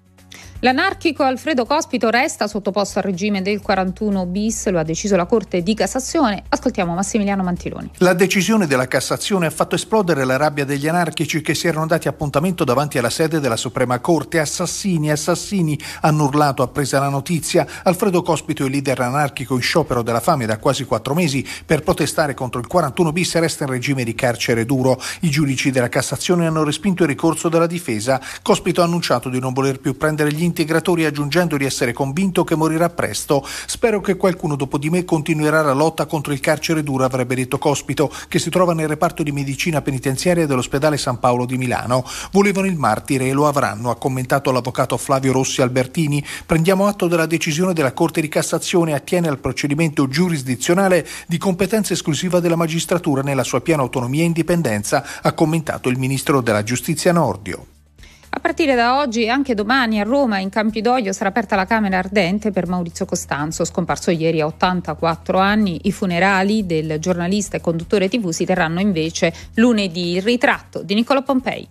L'anarchico Alfredo Cospito resta sottoposto al regime del 41 bis, lo ha deciso la Corte di Cassazione. Ascoltiamo Massimiliano Mantiloni. La decisione della Cassazione ha fatto esplodere la rabbia degli anarchici che si erano dati appuntamento davanti alla sede della Suprema Corte. Assassini, assassini, hanno urlato appresa la notizia. Alfredo Cospito, il leader anarchico in sciopero della fame da quasi quattro mesi per protestare contro il 41 bis, resta in regime di carcere duro. I giudici della Cassazione hanno respinto il ricorso della difesa. Cospito ha annunciato di non voler più prendere gli integratori aggiungendo di essere convinto che morirà presto. Spero che qualcuno dopo di me continuerà la lotta contro il carcere duro, avrebbe detto Cospito, che si trova nel reparto di medicina penitenziaria dell'ospedale San Paolo di Milano. Volevano il martire e lo avranno, ha commentato l'avvocato Flavio Rossi Albertini. Prendiamo atto della decisione della Corte di Cassazione attiene al procedimento giurisdizionale di competenza esclusiva della magistratura nella sua piena autonomia e indipendenza, ha commentato il ministro della Giustizia Nordio. Partire da oggi e anche domani a Roma, in Campidoglio, sarà aperta la Camera Ardente per Maurizio Costanzo, scomparso ieri a 84 anni. I funerali del giornalista e conduttore TV si terranno invece lunedì. Il ritratto di Niccolò Pompei.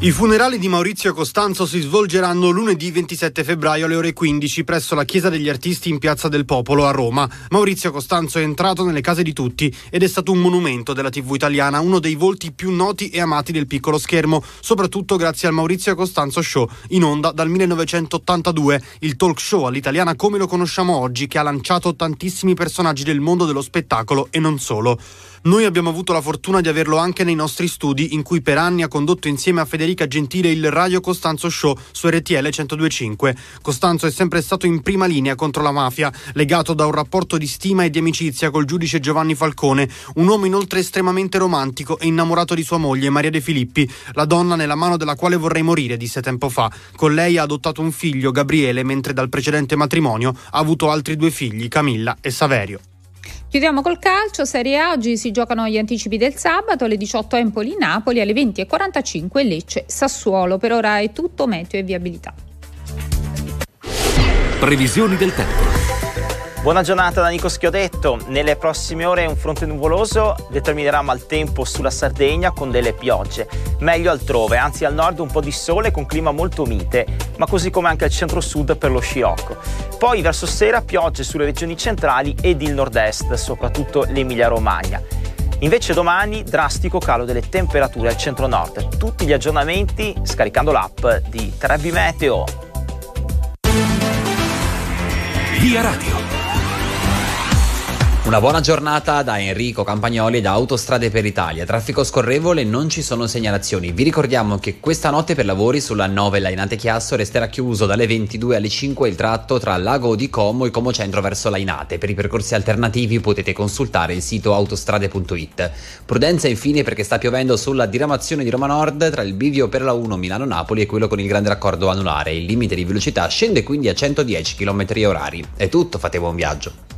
I funerali di Maurizio Costanzo si svolgeranno lunedì 27 febbraio alle ore 15 presso la Chiesa degli Artisti in Piazza del Popolo a Roma. Maurizio Costanzo è entrato nelle case di tutti ed è stato un monumento della TV italiana, uno dei volti più noti e amati del piccolo schermo, soprattutto grazie al Maurizio Costanzo Show, in onda dal 1982, il talk show all'italiana come lo conosciamo oggi che ha lanciato tantissimi personaggi del mondo dello spettacolo e non solo. Noi abbiamo avuto la fortuna di averlo anche nei nostri studi, in cui per anni ha condotto insieme a Federica Gentile il Radio Costanzo Show su RTL 1025. Costanzo è sempre stato in prima linea contro la mafia, legato da un rapporto di stima e di amicizia col giudice Giovanni Falcone, un uomo inoltre estremamente romantico e innamorato di sua moglie Maria De Filippi, la donna nella mano della quale vorrei morire, disse tempo fa. Con lei ha adottato un figlio, Gabriele, mentre dal precedente matrimonio ha avuto altri due figli, Camilla e Saverio. Chiudiamo col calcio, Serie A, oggi si giocano gli anticipi del sabato, alle 18 Empoli-Napoli, alle 20.45 Lecce-Sassuolo. Per ora è tutto, meteo e viabilità. Previsioni del tempo. Buona giornata da Nico Schiodetto. Nelle prossime ore un fronte nuvoloso determinerà maltempo sulla Sardegna con delle piogge. Meglio altrove, anzi al nord un po' di sole con clima molto mite, ma così come anche al centro-sud per lo scirocco. Poi verso sera piogge sulle regioni centrali ed il nord-est, soprattutto l'Emilia-Romagna. Invece domani drastico calo delle temperature al centro-nord. Tutti gli aggiornamenti scaricando l'app di Trebi Meteo. Via Radio. Una buona giornata da Enrico Campagnoli da Autostrade per l'Italia. Traffico scorrevole, non ci sono segnalazioni. Vi ricordiamo che questa notte per lavori sulla 9 Lainate Chiasso resterà chiuso dalle 22 alle 5 il tratto tra Lago di Como e Como Centro verso Lainate. Per i percorsi alternativi potete consultare il sito autostrade.it. Prudenza infine perché sta piovendo sulla diramazione di Roma Nord tra il bivio per la 1 Milano-Napoli e quello con il grande raccordo anulare. Il limite di velocità scende quindi a 110 km orari. È tutto, fate buon viaggio.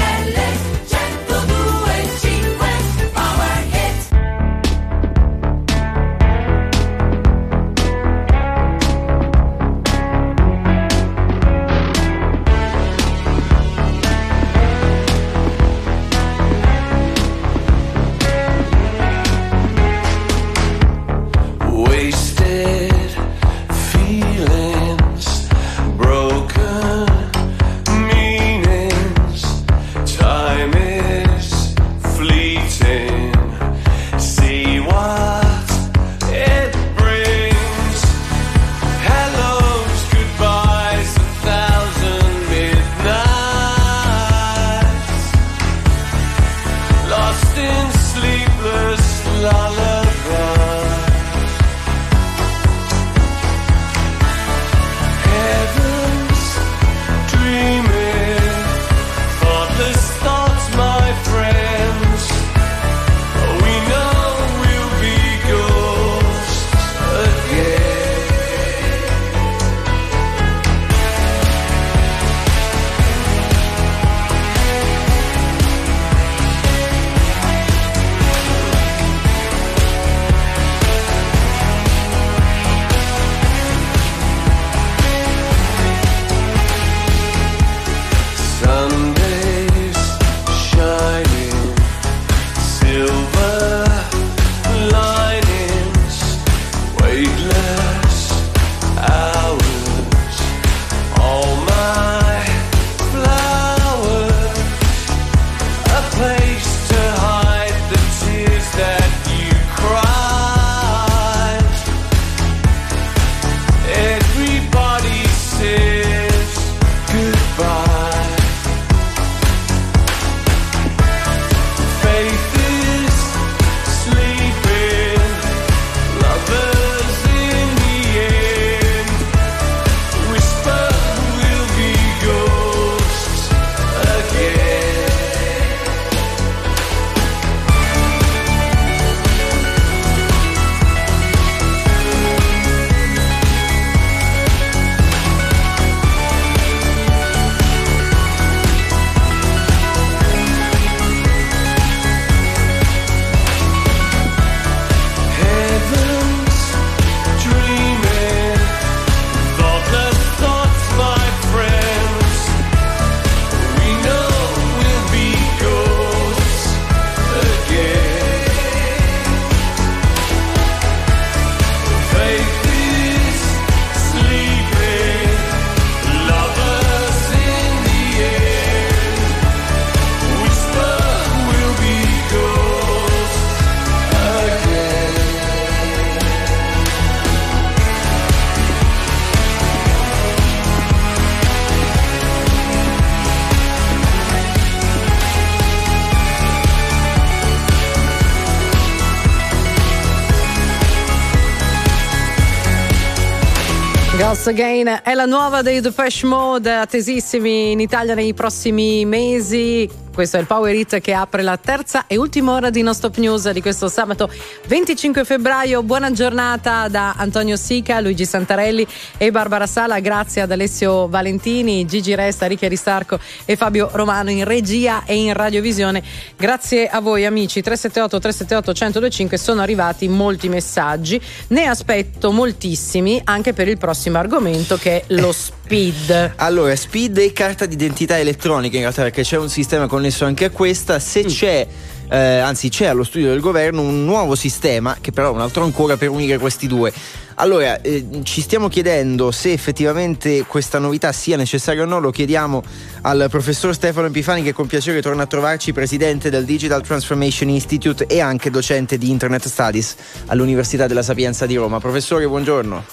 Again è la nuova dei Depeche Mode, attesissimi in Italia nei prossimi mesi. Questo è il Power Hit che apre la terza e ultima ora di No Stop News di questo sabato 25 febbraio. Buona giornata da Antonio Sica, Luigi Santarelli e Barbara Sala. Grazie ad Alessio Valentini, Gigi Resta, Ricchi Aristarco e Fabio Romano in regia e in radiovisione. Grazie a voi amici. 378 378 1025 sono arrivati molti messaggi. Ne aspetto moltissimi anche per il prossimo argomento che è lo speed. Allora, speed e carta d'identità elettronica in realtà perché c'è un sistema connesso anche a questa. Se c'è eh, anzi c'è allo studio del governo un nuovo sistema, che però è un altro ancora, per unire questi due. Allora, eh, ci stiamo chiedendo se effettivamente questa novità sia necessaria o no, lo chiediamo al professor Stefano Epifani che con piacere torna a trovarci, presidente del Digital Transformation Institute e anche docente di Internet Studies all'Università della Sapienza di Roma. Professore, buongiorno.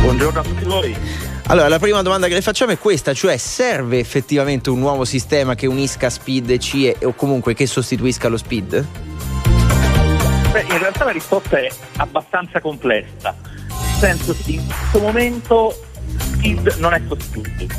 Buongiorno a tutti voi. Allora, la prima domanda che le facciamo è questa, cioè serve effettivamente un nuovo sistema che unisca SPID e CIE o comunque che sostituisca lo SPID? Beh, in realtà la risposta è abbastanza complessa, nel senso che in questo momento SPID non è sostituibile.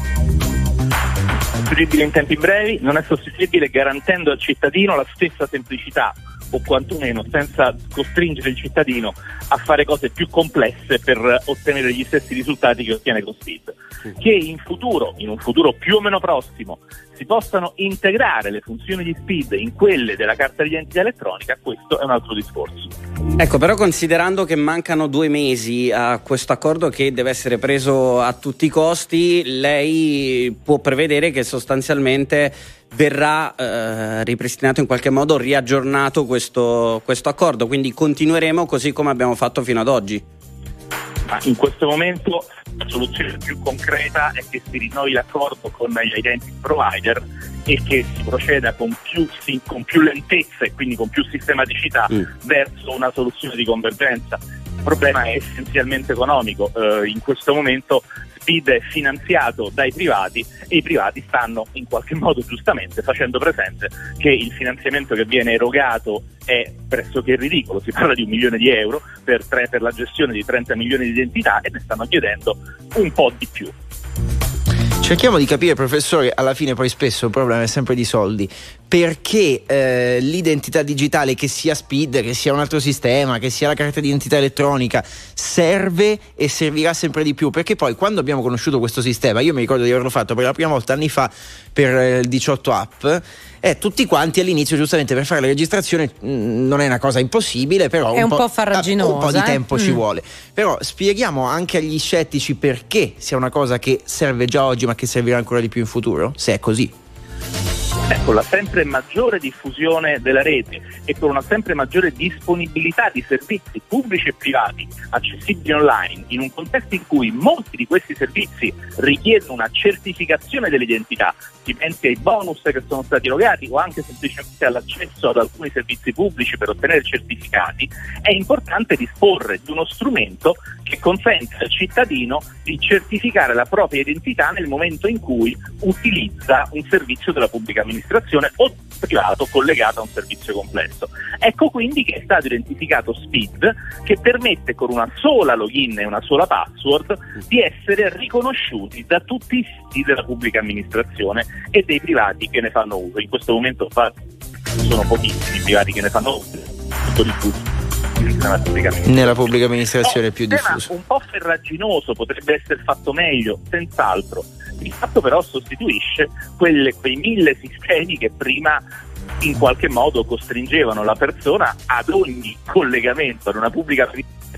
Sostituibile in tempi brevi, non è sostituibile garantendo al cittadino la stessa semplicità o quantomeno senza costringere il cittadino a fare cose più complesse per ottenere gli stessi risultati che ottiene con SPID. Che in futuro, in un futuro più o meno prossimo, si possano integrare le funzioni di SPID in quelle della carta d'identità elettronica, questo è un altro discorso. Ecco, però considerando che mancano due mesi a questo accordo che deve essere preso a tutti i costi, lei può prevedere che sostanzialmente verrà eh, ripristinato in qualche modo, riaggiornato questo, questo accordo, quindi continueremo così come abbiamo fatto fino ad oggi. Ma in questo momento la soluzione più concreta è che si rinnovi l'accordo con gli identity provider e che si proceda con più, con più lentezza e quindi con più sistematicità verso una soluzione di convergenza. Il problema è essenzialmente economico. Eh, in questo momento SPID è finanziato dai privati e i privati stanno in qualche modo giustamente facendo presente che il finanziamento che viene erogato è pressoché ridicolo, si parla di un milione di euro per, tre- per la gestione di 30 milioni di identità e ne stanno chiedendo un po' di più. Cerchiamo di capire, professore, alla fine poi spesso il problema è sempre di soldi, perché eh, l'identità digitale, che sia SPID, che sia un altro sistema, che sia la carta d'identità elettronica, serve e servirà sempre di più, perché poi quando abbiamo conosciuto questo sistema, io mi ricordo di averlo fatto per la prima volta anni fa per eh, il 18 app, eh, tutti quanti all'inizio giustamente per fare la registrazione mh, non è una cosa impossibile, però È un po' farraginosa, un po' di eh? tempo ci Mm. vuole. Però spieghiamo anche agli scettici perché sia una cosa che serve già oggi ma che servirà ancora di più in futuro, se è così. Ecco, la sempre maggiore diffusione della rete e con una sempre maggiore disponibilità di servizi pubblici e privati accessibili online, in un contesto in cui molti di questi servizi richiedono una certificazione dell'identità, si pensi ai bonus che sono stati erogati o anche semplicemente all'accesso ad alcuni servizi pubblici per ottenere certificati, è importante disporre di uno strumento che consente al cittadino di certificare la propria identità nel momento in cui utilizza un servizio della pubblica amministrazione o privato collegato a un servizio complesso. Ecco quindi che è stato identificato SPID che permette con una sola login e una sola password di essere riconosciuti da tutti i siti della pubblica amministrazione e dei privati che ne fanno uso. In questo momento sono pochissimi i privati che ne fanno uso, tutto diffuso nella pubblica amministrazione. Nella pubblica amministrazione è più tema diffuso. un po' ferraginoso, potrebbe essere fatto meglio, senz'altro. Di fatto però sostituisce quelle- quei mille sistemi che prima in qualche modo costringevano la persona ad ogni collegamento ad una pubblica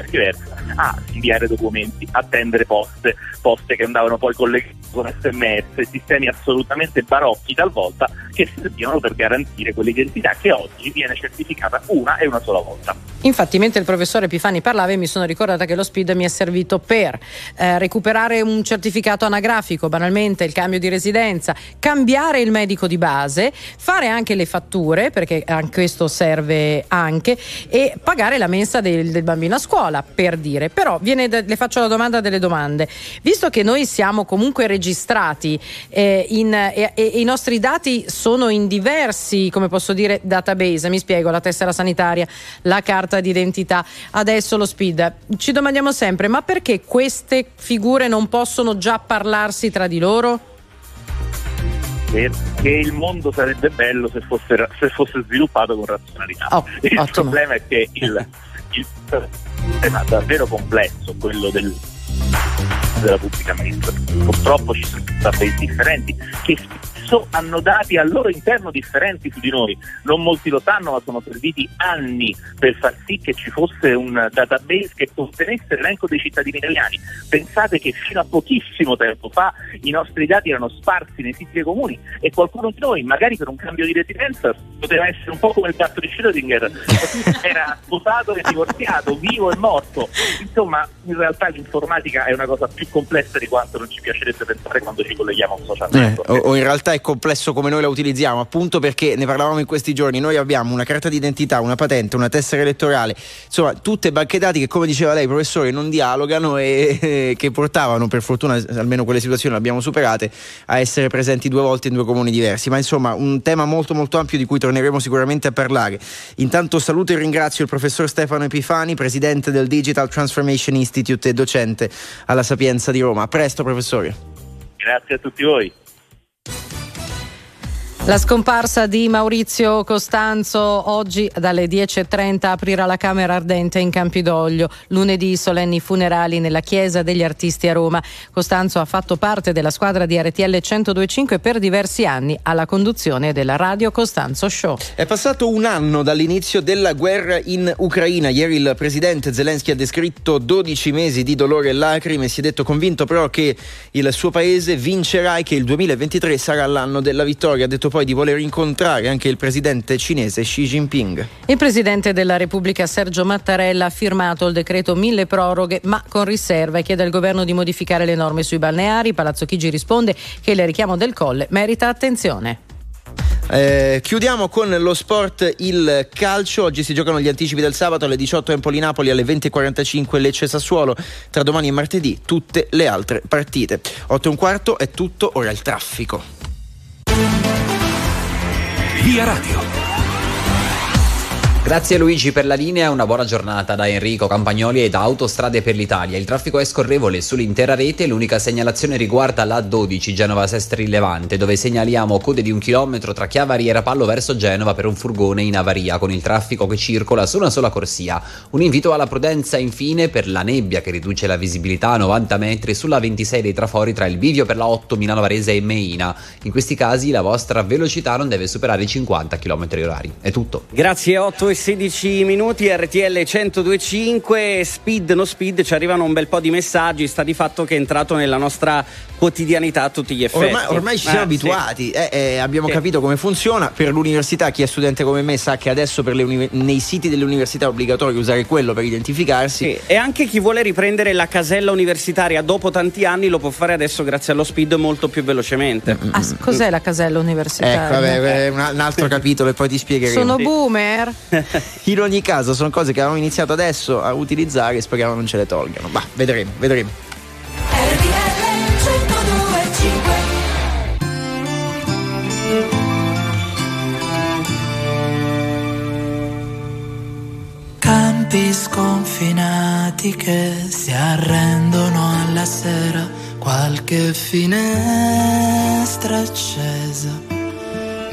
diversa a inviare documenti, attendere poste, poste che andavano poi collegate con sms, sistemi assolutamente barocchi talvolta che servivano per garantire quell'identità che oggi viene certificata una e una sola volta. Infatti, mentre il professore Epifani parlava, mi sono ricordata che lo SPID mi è servito per eh, recuperare un certificato anagrafico, banalmente il cambio di residenza, cambiare il medico di base, fare anche le fatture, perché anche questo serve anche, e pagare la mensa del, del bambino a scuola, per dire. Però viene le faccio la domanda delle domande. Visto che noi siamo comunque registrati eh, in- e- e i nostri dati sono in diversi, come posso dire, database, mi spiego, la tessera sanitaria, la carta d'identità, adesso lo SPID, ci domandiamo sempre, ma perché queste figure non possono già parlarsi tra di loro? Perché il mondo sarebbe bello se fosse, se fosse sviluppato con razionalità. Oh, il ottimo. problema è che il, il sistema davvero complesso, quello del- della pubblica amministrazione, purtroppo ci sono database differenti che spesso hanno dati al loro interno differenti su di noi. Non molti lo sanno, ma sono serviti anni per far sì che ci fosse un database che contenesse l'elenco dei cittadini italiani. Pensate che fino a pochissimo tempo fa i nostri dati erano sparsi nei siti dei comuni e qualcuno di noi, magari per un cambio di residenza, poteva essere un po' come il gatto di Schrödinger, era sposato e divorziato, vivo e morto. Insomma, in realtà l'informatica è una cosa più complessa di quanto non ci piacerebbe pensare quando ci colleghiamo a un social Eh, network. o, o in realtà è complesso come noi la utilizziamo, appunto perché ne parlavamo in questi giorni. Noi abbiamo una carta d'identità, una patente, una tessera elettorale, insomma, tutte banche dati che, come diceva lei, professore, non dialogano e eh, che portavano, per fortuna, almeno quelle situazioni le abbiamo superate, a essere presenti due volte in due comuni diversi. Ma insomma, un tema molto molto ampio di cui torneremo sicuramente a parlare. Intanto saluto e ringrazio il professor Stefano Epifani, presidente del Digital Transformation Institute e docente alla Sapienza di Roma. A presto, professore. Grazie a tutti voi. La scomparsa di Maurizio Costanzo oggi dalle 10.30 aprirà la Camera Ardente in Campidoglio. Lunedì solenni funerali nella Chiesa degli Artisti a Roma. Costanzo ha fatto parte della squadra di RTL 1025 per diversi anni alla conduzione della Radio Costanzo Show. È passato un anno dall'inizio della guerra in Ucraina. Ieri il presidente Zelensky ha descritto 12 mesi di dolore e lacrime. Si è detto convinto però che il suo paese vincerà e che il 2023 sarà l'anno della vittoria. Ha detto poi di voler incontrare anche il presidente cinese Xi Jinping. Il presidente della Repubblica Sergio Mattarella ha firmato il decreto mille proroghe ma con riserva e chiede al governo di modificare le norme sui balneari. Palazzo Chigi risponde che il richiamo del colle merita attenzione. Eh, chiudiamo con lo sport, il calcio. Oggi si giocano gli anticipi del sabato alle 18 Empoli-Napoli, alle 20.45 Lecce-Sassuolo. Tra domani e martedì tutte le altre partite. 8 e un quarto è tutto, ora il traffico. Via Radio. Grazie Luigi per la linea, una buona giornata da Enrico Campagnoli e da Autostrade per l'Italia. Il traffico è scorrevole sull'intera rete, l'unica segnalazione riguarda la 12 Genova Sestri Levante, dove segnaliamo code di un chilometro tra Chiavari e Rapallo verso Genova per un furgone in avaria, con il traffico che circola su una sola corsia. Un invito alla prudenza infine per la nebbia che riduce la visibilità a 90 metri sulla 26 dei trafori tra il Bivio per la 8 Milano Varese e Meina. In questi casi la vostra velocità non deve superare i 50 km orari. È tutto. Grazie, 8 e 16 minuti, RTL 1025, speed, no speed, ci arrivano un bel po' di messaggi, sta di fatto che è entrato nella nostra quotidianità a tutti gli effetti. Ormai, ormai ci siamo Eh, abituati, sì. eh, eh, abbiamo Sì. capito come funziona. Per l'università, chi è studente come me sa che adesso per le uni- nei siti delle università è obbligatorio usare quello per identificarsi. E anche chi vuole riprendere la casella universitaria dopo tanti anni lo può fare adesso grazie allo speed molto più velocemente. Ah, s- cos'è la casella universitaria? Ecco, vabbè, un altro capitolo e poi ti spiegheremo. Sono boomer. In ogni caso, sono cose che avevamo iniziato adesso a utilizzare e speriamo non ce le tolgano. Ma vedremo, vedremo. Campi sconfinati che si arrendono alla sera, qualche finestra accesa,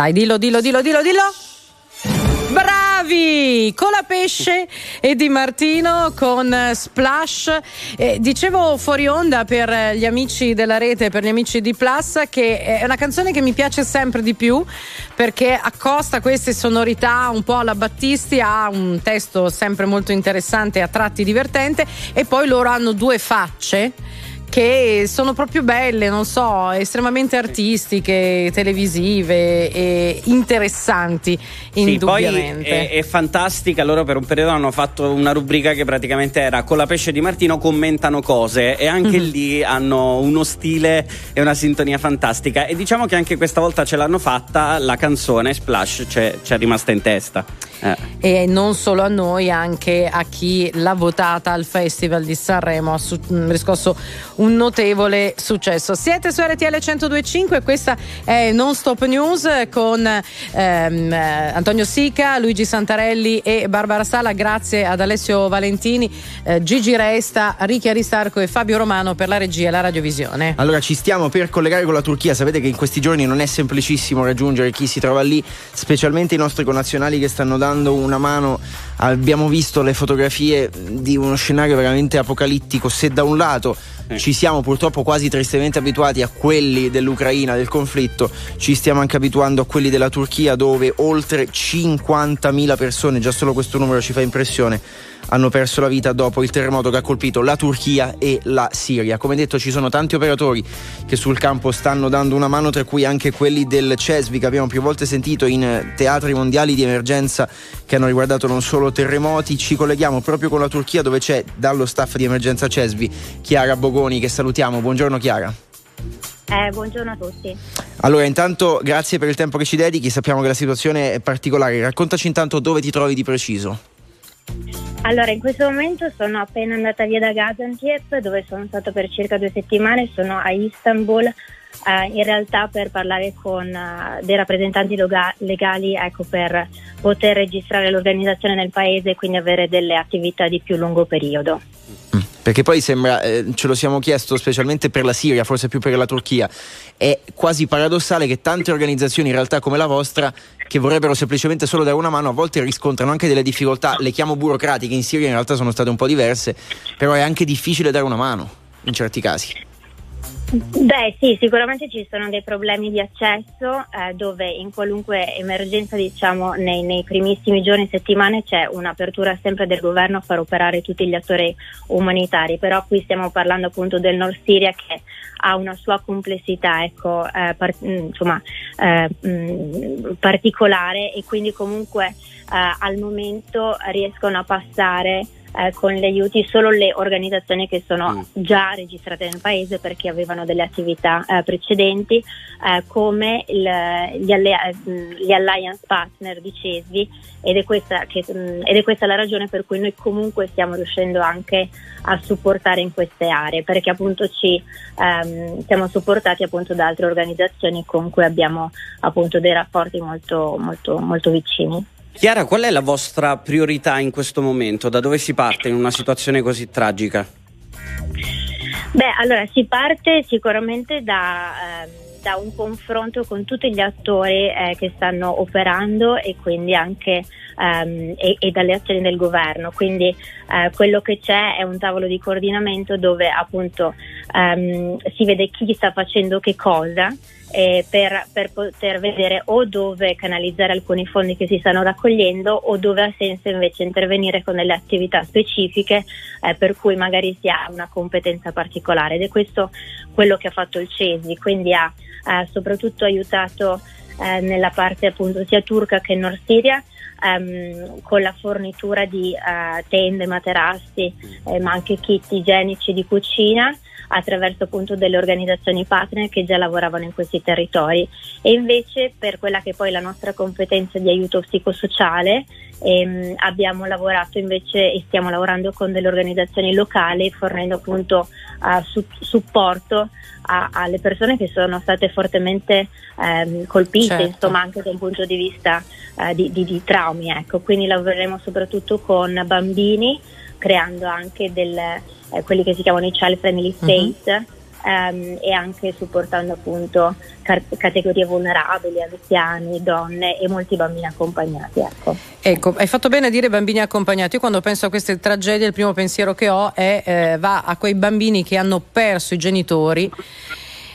Dai, dillo, dillo, dillo, dillo, dillo. Bravi! Colapesce e Di Martino con eh, Splash. Eh, dicevo fuori onda per eh, gli amici della rete, per gli amici di Plus, che è una canzone che mi piace sempre di più perché accosta queste sonorità un po' alla Battisti, ha un testo sempre molto interessante, a tratti divertente e poi loro hanno due facce che sono proprio belle, non so, estremamente artistiche, televisive e interessanti, Sì, poi indubbiamente. è, è fantastica. Loro per un periodo hanno fatto una rubrica che praticamente era con la pesce di Martino commentano cose e anche Mhm. lì hanno uno stile e una sintonia fantastica. E diciamo che anche questa volta ce l'hanno fatta, la canzone Splash c'è, c'è rimasta in testa. Eh. e non solo a noi, anche a chi l'ha votata al Festival di Sanremo ha riscosso un notevole successo. Siete su RTL 1025, questa è Non Stop News con ehm, eh, Antonio Sica, Luigi Santarelli e Barbara Sala, grazie ad Alessio Valentini, eh, Gigi Resta, Ricky Aristarco e Fabio Romano per la regia e la radiovisione. Allora ci stiamo per collegare con la Turchia, sapete che in questi giorni non è semplicissimo raggiungere chi si trova lì, specialmente i nostri connazionali che stanno dando una mano. Abbiamo visto le fotografie di uno scenario veramente apocalittico, se da un lato ci siamo purtroppo quasi tristemente abituati a quelli dell'Ucraina, del conflitto, ci stiamo anche abituando a quelli della Turchia dove oltre 50.000 persone, già solo questo numero ci fa impressione, hanno perso la vita dopo il terremoto che ha colpito la Turchia e la Siria. Come detto ci sono tanti operatori che sul campo stanno dando una mano, tra cui anche quelli del CESVI che abbiamo più volte sentito in eh, teatri mondiali di emergenza che hanno riguardato non solo terremoti. Ci colleghiamo proprio con la Turchia dove c'è dallo staff di emergenza CESVI Chiara Bogoni che salutiamo. Buongiorno Chiara. Eh, buongiorno a tutti. Allora, intanto grazie per il tempo che ci dedichi, sappiamo che la situazione è particolare. Raccontaci intanto dove ti trovi di preciso. Allora, in questo momento sono appena andata via da Gaziantep, dove sono stata per circa due settimane, sono a Istanbul, eh, in realtà per parlare con eh, dei rappresentanti loga- legali, ecco, per poter registrare l'organizzazione nel paese e quindi avere delle attività di più lungo periodo. Perché poi sembra, eh, ce lo siamo chiesto specialmente per la Siria, forse più per la Turchia, è quasi paradossale che tante organizzazioni in realtà come la vostra, che vorrebbero semplicemente solo dare una mano, a volte riscontrano anche delle difficoltà, le chiamo burocratiche, in Siria in realtà sono state un po' diverse, però è anche difficile dare una mano in certi casi. Beh sì, sicuramente ci sono dei problemi di accesso eh, dove in qualunque emergenza, diciamo, nei, nei primissimi giorni e settimane c'è un'apertura sempre del governo a far operare tutti gli attori umanitari, però qui stiamo parlando appunto del Nord Siria che ha una sua complessità ecco, eh, par- mh, insomma, eh, mh, particolare e quindi comunque eh, al momento riescono a passare eh, con gli aiuti solo le organizzazioni che sono già registrate nel paese perché avevano delle attività eh, precedenti eh, come il- gli, alle- eh, gli alliance partner di CESVI ed è, questa che- mh, ed è questa la ragione per cui noi comunque stiamo riuscendo anche a supportare in queste aree perché appunto ci ehm, siamo supportati appunto da altre organizzazioni con cui abbiamo appunto dei rapporti molto molto molto vicini. Chiara, qual è la vostra priorità in questo momento? Da dove si parte in una situazione così tragica? Beh, allora si parte sicuramente da, ehm, da un confronto con tutti gli attori eh, che stanno operando e quindi anche ehm, e, e dalle azioni del governo. Quindi eh, quello che c'è è un tavolo di coordinamento dove appunto ehm, si vede chi sta facendo che cosa. Eh, per, per poter vedere o dove canalizzare alcuni fondi che si stanno raccogliendo o dove ha senso invece intervenire con delle attività specifiche eh, per cui magari si ha una competenza particolare. Ed è questo quello che ha fatto il CESI, quindi ha eh, soprattutto aiutato eh, nella parte appunto sia turca che Nord Siria ehm, con la fornitura di eh, tende, materassi eh, ma anche kit igienici di cucina attraverso appunto delle organizzazioni partner che già lavoravano in questi territori e invece per quella che è poi la nostra competenza di aiuto psicosociale ehm, abbiamo lavorato invece e stiamo lavorando con delle organizzazioni locali fornendo appunto eh, su- supporto a- alle persone che sono state fortemente ehm, colpite Certo. insomma anche da un punto di vista eh, di, di- di traumi ecco quindi lavoreremo soprattutto con bambini creando anche del, eh, quelli che si chiamano i child friendly Mhm. space ehm, e anche supportando appunto car- categorie vulnerabili, anziani, donne e molti bambini accompagnati. Ecco. Ecco, hai fatto bene a dire bambini accompagnati. Io quando penso a queste tragedie, il primo pensiero che ho è eh, va a quei bambini che hanno perso i genitori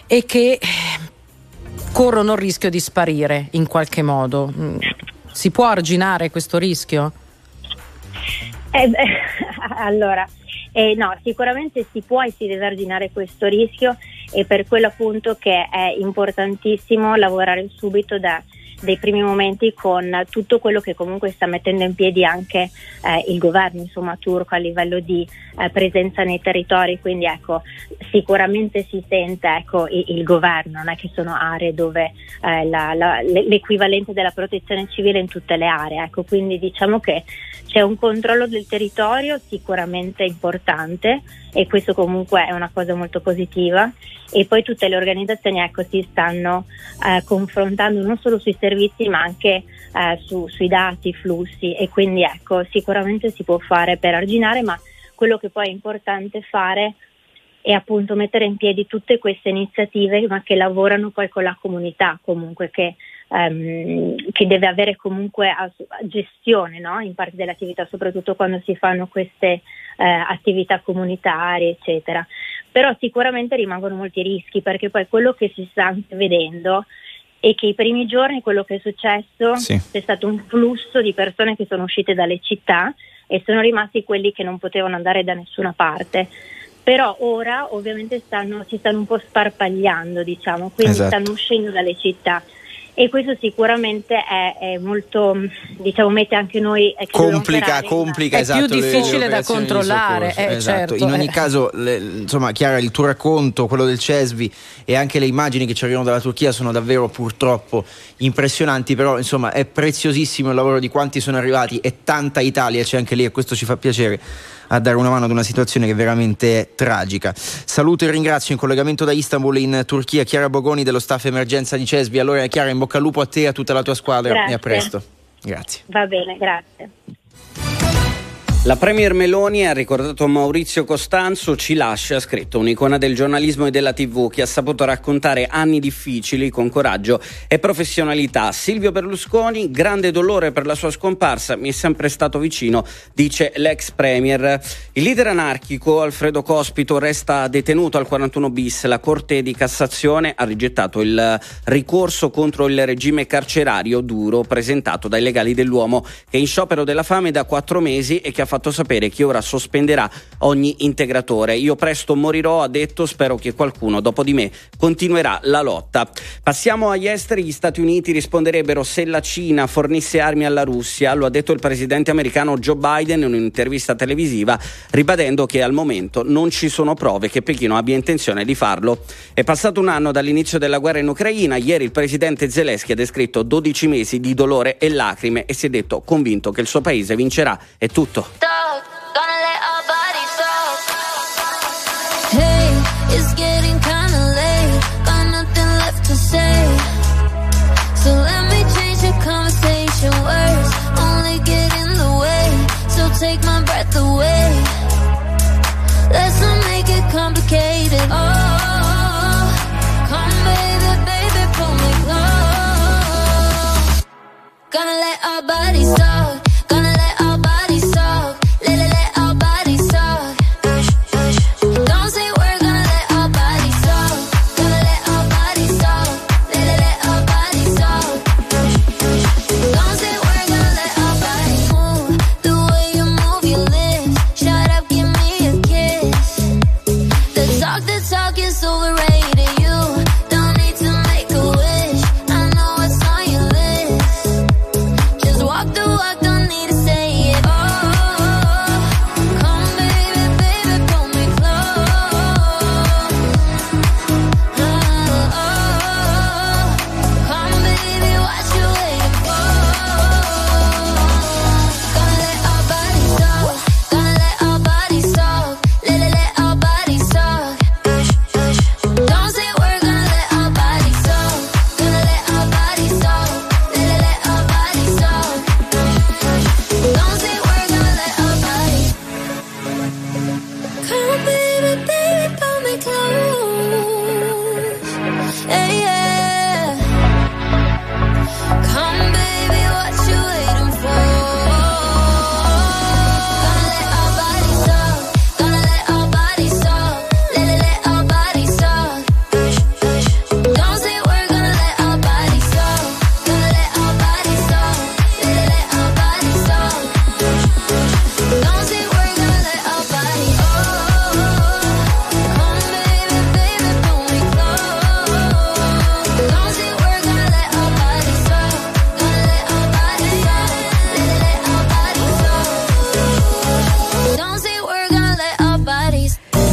e che eh, corrono il rischio di sparire in qualche modo. Mm, Si può arginare questo rischio? Eh, beh, allora, eh, no, sicuramente si può e si deve arginare questo rischio e per quello appunto che è importantissimo lavorare subito da dei primi momenti con tutto quello che comunque sta mettendo in piedi anche eh, il governo insomma turco a livello di eh, presenza nei territori. Quindi ecco sicuramente si sente ecco il, il governo non è che sono aree dove eh, la- la- le- l'equivalente della protezione civile in tutte le aree ecco. Quindi diciamo che c'è un controllo del territorio sicuramente importante e questo comunque è una cosa molto positiva e poi tutte le organizzazioni ecco, si stanno eh, confrontando non solo sui servizi ma anche eh, su- sui dati, flussi e quindi ecco sicuramente si può fare per arginare ma quello che poi è importante fare è appunto mettere in piedi tutte queste iniziative ma che lavorano poi con la comunità comunque che, ehm, che deve avere comunque a- a gestione no? in parte dell'attività soprattutto quando si fanno queste eh, attività comunitarie eccetera però sicuramente rimangono molti rischi perché poi quello che si sta anche vedendo è che i primi giorni quello che è successo Sì. c'è stato un flusso di persone che sono uscite dalle città e sono rimasti quelli che non potevano andare da nessuna parte. Però ora ovviamente stanno, si stanno un po' sparpagliando, diciamo, quindi Esatto. stanno uscendo dalle città. E questo sicuramente è, è molto, diciamo, mette anche noi eh, complica, complica È esatto, più le- le difficile da di controllare, soccorso. eh, Esatto. certo, In ogni eh. caso, le- insomma, Chiara, il tuo racconto, quello del Cesvi e anche le immagini che ci arrivano dalla Turchia sono davvero purtroppo impressionanti, però insomma è preziosissimo il lavoro di quanti sono arrivati e tanta Italia c'è anche lì e questo ci fa piacere a dare una mano ad una situazione che veramente è tragica. Saluto e ringrazio in collegamento da Istanbul in Turchia Chiara Bogoni dello staff emergenza di Cesvi. Allora Chiara, in bocca al lupo a te e a tutta la tua squadra Grazie. e a presto. Grazie. Va bene, grazie. La Premier Meloni ha ricordato Maurizio Costanzo, ci lascia, ha scritto, un'icona del giornalismo e della TV che ha saputo raccontare anni difficili con coraggio e professionalità. Silvio Berlusconi, grande dolore per la sua scomparsa, mi è sempre stato vicino, dice l'ex Premier. Il leader anarchico Alfredo Cospito resta detenuto al 41 bis. La Corte di Cassazione ha rigettato il ricorso contro il regime carcerario duro presentato dai legali dell'uomo che è in sciopero della fame da quattro mesi e che ha fatto sapere che ora sospenderà ogni integratore. Io presto morirò, ha detto, spero che qualcuno dopo di me continuerà la lotta. Passiamo agli esteri, gli Stati Uniti risponderebbero se la Cina fornisse armi alla Russia, lo ha detto il presidente americano Joe Biden in un'intervista televisiva, ribadendo che al momento non ci sono prove che Pechino abbia intenzione di farlo. È passato un anno dall'inizio della guerra in Ucraina, ieri il presidente Zelensky ha descritto 12 mesi di dolore e lacrime e si è detto convinto che il suo paese vincerà. È tutto. So let me change the conversation. Words only get in the way. So take my breath away. Let's not make it complicated. Oh, come baby, baby, pull me close. Gonna let our bodies talk.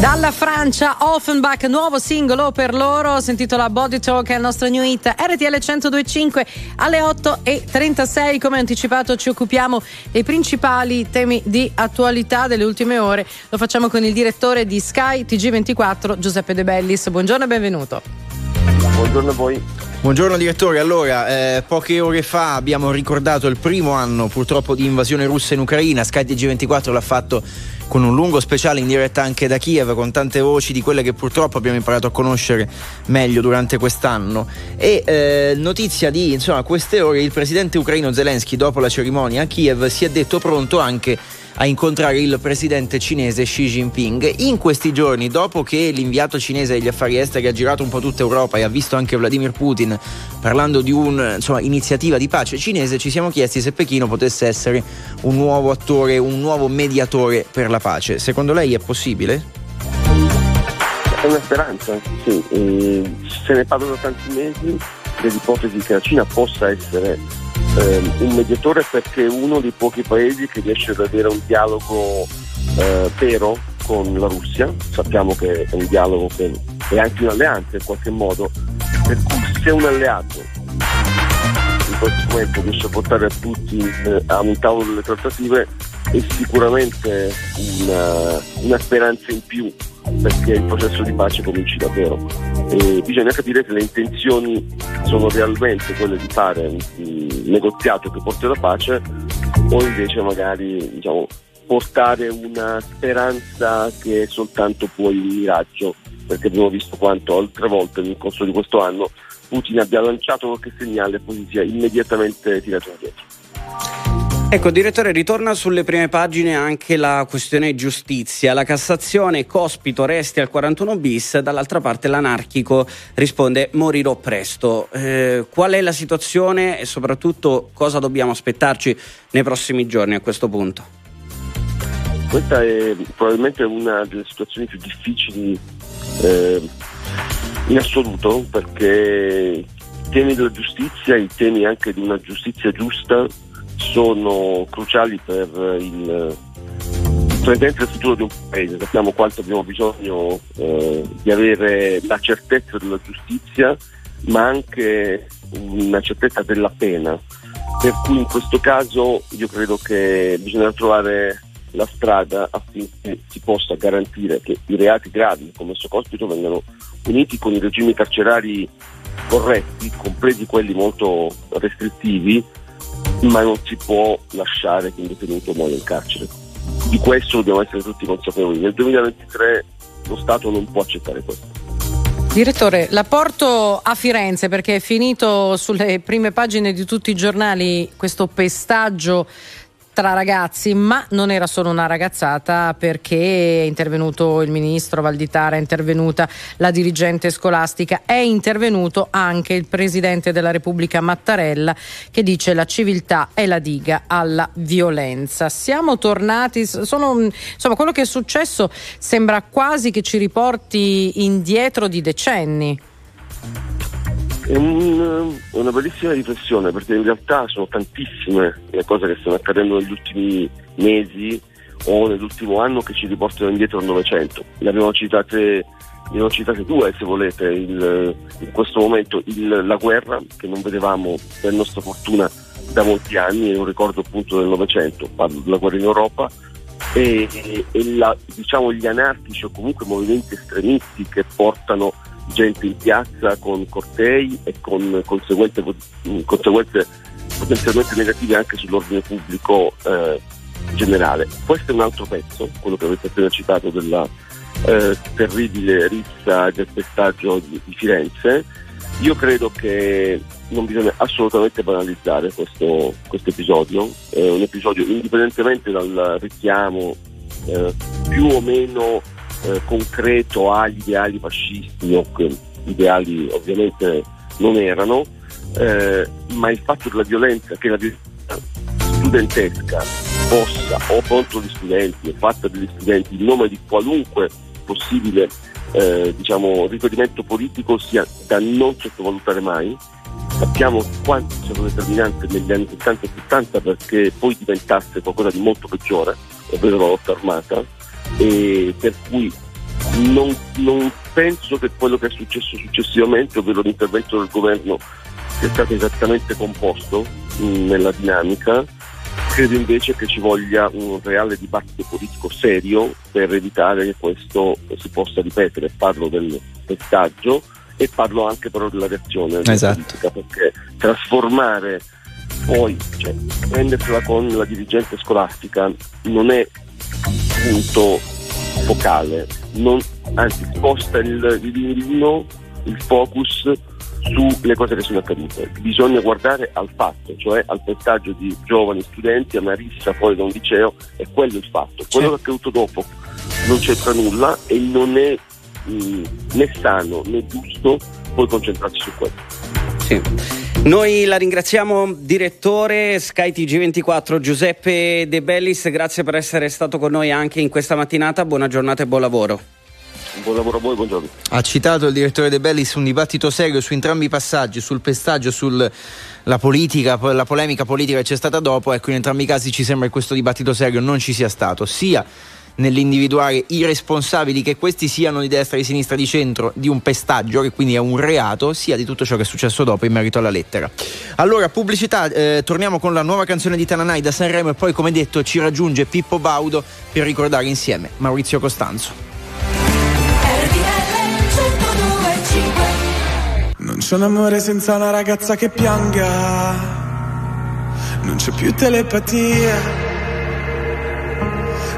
Dalla Francia, Offenbach, nuovo singolo per loro, si intitola Body Talk, è il nostro new hit RTL 1025 alle 8.36. Come anticipato ci occupiamo dei principali temi di attualità delle ultime ore. Lo facciamo con il direttore di Sky TG24, Giuseppe De Bellis. Buongiorno e benvenuto. Buongiorno a voi. Buongiorno direttore, allora eh, poche ore fa abbiamo ricordato il primo anno purtroppo di invasione russa in Ucraina, Sky TG24 l'ha fatto con un lungo speciale in diretta anche da Kiev con tante voci di quelle che purtroppo abbiamo imparato a conoscere meglio durante quest'anno. E eh, notizia di insomma queste ore il presidente ucraino Zelensky dopo la cerimonia a Kiev si è detto pronto anche a incontrare il presidente cinese Xi Jinping. In questi giorni, dopo che l'inviato cinese degli affari esteri ha girato un po' tutta Europa e ha visto anche Vladimir Putin parlando di un'iniziativa di pace cinese, ci siamo chiesti se Pechino potesse essere un nuovo attore, un nuovo mediatore per la pace. Secondo lei è possibile? È una speranza, sì. E se ne parla da tanti mesi dell'ipotesi che la Cina possa essere ehm, un mediatore perché è uno dei pochi paesi che riesce ad avere un dialogo eh, vero con la Russia. Sappiamo che è un dialogo che è anche un'alleanza in qualche modo, per cui se un alleato questo momento riesce a portare a Putin a un tavolo delle trattative è sicuramente una, una speranza in più perché il processo di pace cominci davvero. E bisogna capire se le intenzioni sono realmente quelle di fare un negoziato che porti alla pace o invece magari diciamo, portare una speranza che è soltanto poi un miraggio, perché abbiamo visto quanto altre volte nel corso di questo anno Putin abbia lanciato qualche segnale e poi sia immediatamente tirato indietro. Ecco, direttore, ritorna sulle prime pagine anche la questione giustizia. La Cassazione cospito resti al 41 bis, dall'altra parte l'anarchico risponde morirò presto. Eh, qual è la situazione e soprattutto cosa dobbiamo aspettarci nei prossimi giorni a questo punto? Questa è probabilmente una delle situazioni più difficili eh, in assoluto perché i temi della giustizia, i temi anche di una giustizia giusta sono cruciali per il presente e il futuro di un paese. Sappiamo quanto abbiamo bisogno eh, di avere la certezza della giustizia, ma anche una certezza della pena. Per cui in questo caso io credo che bisogna trovare la strada affinché si possa garantire che i reati gravi come Socospito vengano puniti con i regimi carcerari corretti, compresi quelli molto restrittivi, ma non si può lasciare che un detenuto muoia in carcere. Di questo dobbiamo essere tutti consapevoli. Nel 2023 lo Stato non può accettare questo. Direttore, la porto a Firenze perché è finito sulle prime pagine di tutti i giornali questo pestaggio tra ragazzi, ma non era solo una ragazzata perché è intervenuto il ministro Valditara, è intervenuta la dirigente scolastica, è intervenuto anche il presidente della Repubblica Mattarella che dice la civiltà è la diga alla violenza. Siamo tornati, sono, insomma quello che è successo sembra quasi che ci riporti indietro di decenni. È un- una bellissima riflessione perché in realtà sono tantissime le cose che stanno accadendo negli ultimi mesi o nell'ultimo anno che ci riportano indietro al Novecento. Ne abbiamo citate, ne abbiamo citate due se volete, il- in questo momento il- la guerra che non vedevamo per nostra fortuna da molti anni, è un ricordo appunto del Novecento, parlo della guerra in Europa, e, e la- diciamo gli anarchici o comunque movimenti estremisti che portano gente in piazza con cortei e con conseguenze, conseguenze potenzialmente negative anche sull'ordine pubblico eh, generale. Questo è un altro pezzo, quello che avete appena citato della eh, terribile rissa del pestaggio di, di Firenze. Io credo che non bisogna assolutamente banalizzare questo, questo episodio, è un episodio indipendentemente dal richiamo eh, più o meno eh, concreto agli ideali fascisti, o che ideali ovviamente non erano, eh, ma il fatto della violenza, che la violenza studentesca possa o contro gli studenti o fatta degli studenti in nome di qualunque possibile eh, diciamo, riferimento politico sia da non sottovalutare mai. Sappiamo quanto stato determinante negli anni 70 e 70 perché poi diventasse qualcosa di molto peggiore, ovvero la lotta armata, e per cui non, non penso che quello che è successo successivamente, ovvero l'intervento del governo, sia stato esattamente composto mh, nella dinamica. Credo invece che ci voglia un reale dibattito politico serio per evitare che questo si possa ripetere. Parlo del pestaggio e parlo anche però della reazione Esatto. politica, perché trasformare poi, cioè, prendersela con la dirigente scolastica non è punto focale, non- anzi sposta il, il mirino, il focus sulle cose che sono accadute. Bisogna guardare al fatto, cioè al pestaggio di giovani studenti, a una rissa fuori da un liceo, e quello è il fatto. Quello che è accaduto dopo non c'entra nulla e non è mh, né sano né giusto poi concentrarsi su quello. Sì. Noi la ringraziamo, direttore Sky TG24 Giuseppe De Bellis, grazie per essere stato con noi anche in questa mattinata, buona giornata e buon lavoro. Buon lavoro a voi, buongiorno. Ha citato il direttore De Bellis un dibattito serio su entrambi i passaggi, sul pestaggio, sulla politica, la polemica politica che c'è stata dopo. Ecco, in entrambi i casi ci sembra che questo dibattito serio non ci sia stato, sia nell'individuare i responsabili, che questi siano di destra, di sinistra, di centro, di un pestaggio, che quindi è un reato, sia di tutto ciò che è successo dopo in merito alla lettera. Allora, pubblicità, eh, torniamo con la nuova canzone di Tananai da Sanremo e poi, come detto, ci raggiunge Pippo Baudo per ricordare insieme Maurizio Costanzo. Non c'è un amore senza una ragazza che pianga, non c'è più telepatia.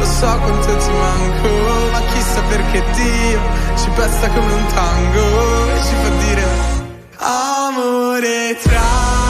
Lo so quanto ti manco, ma chissà perché Dio ci pesta come un tango e ci fa dire Amore tra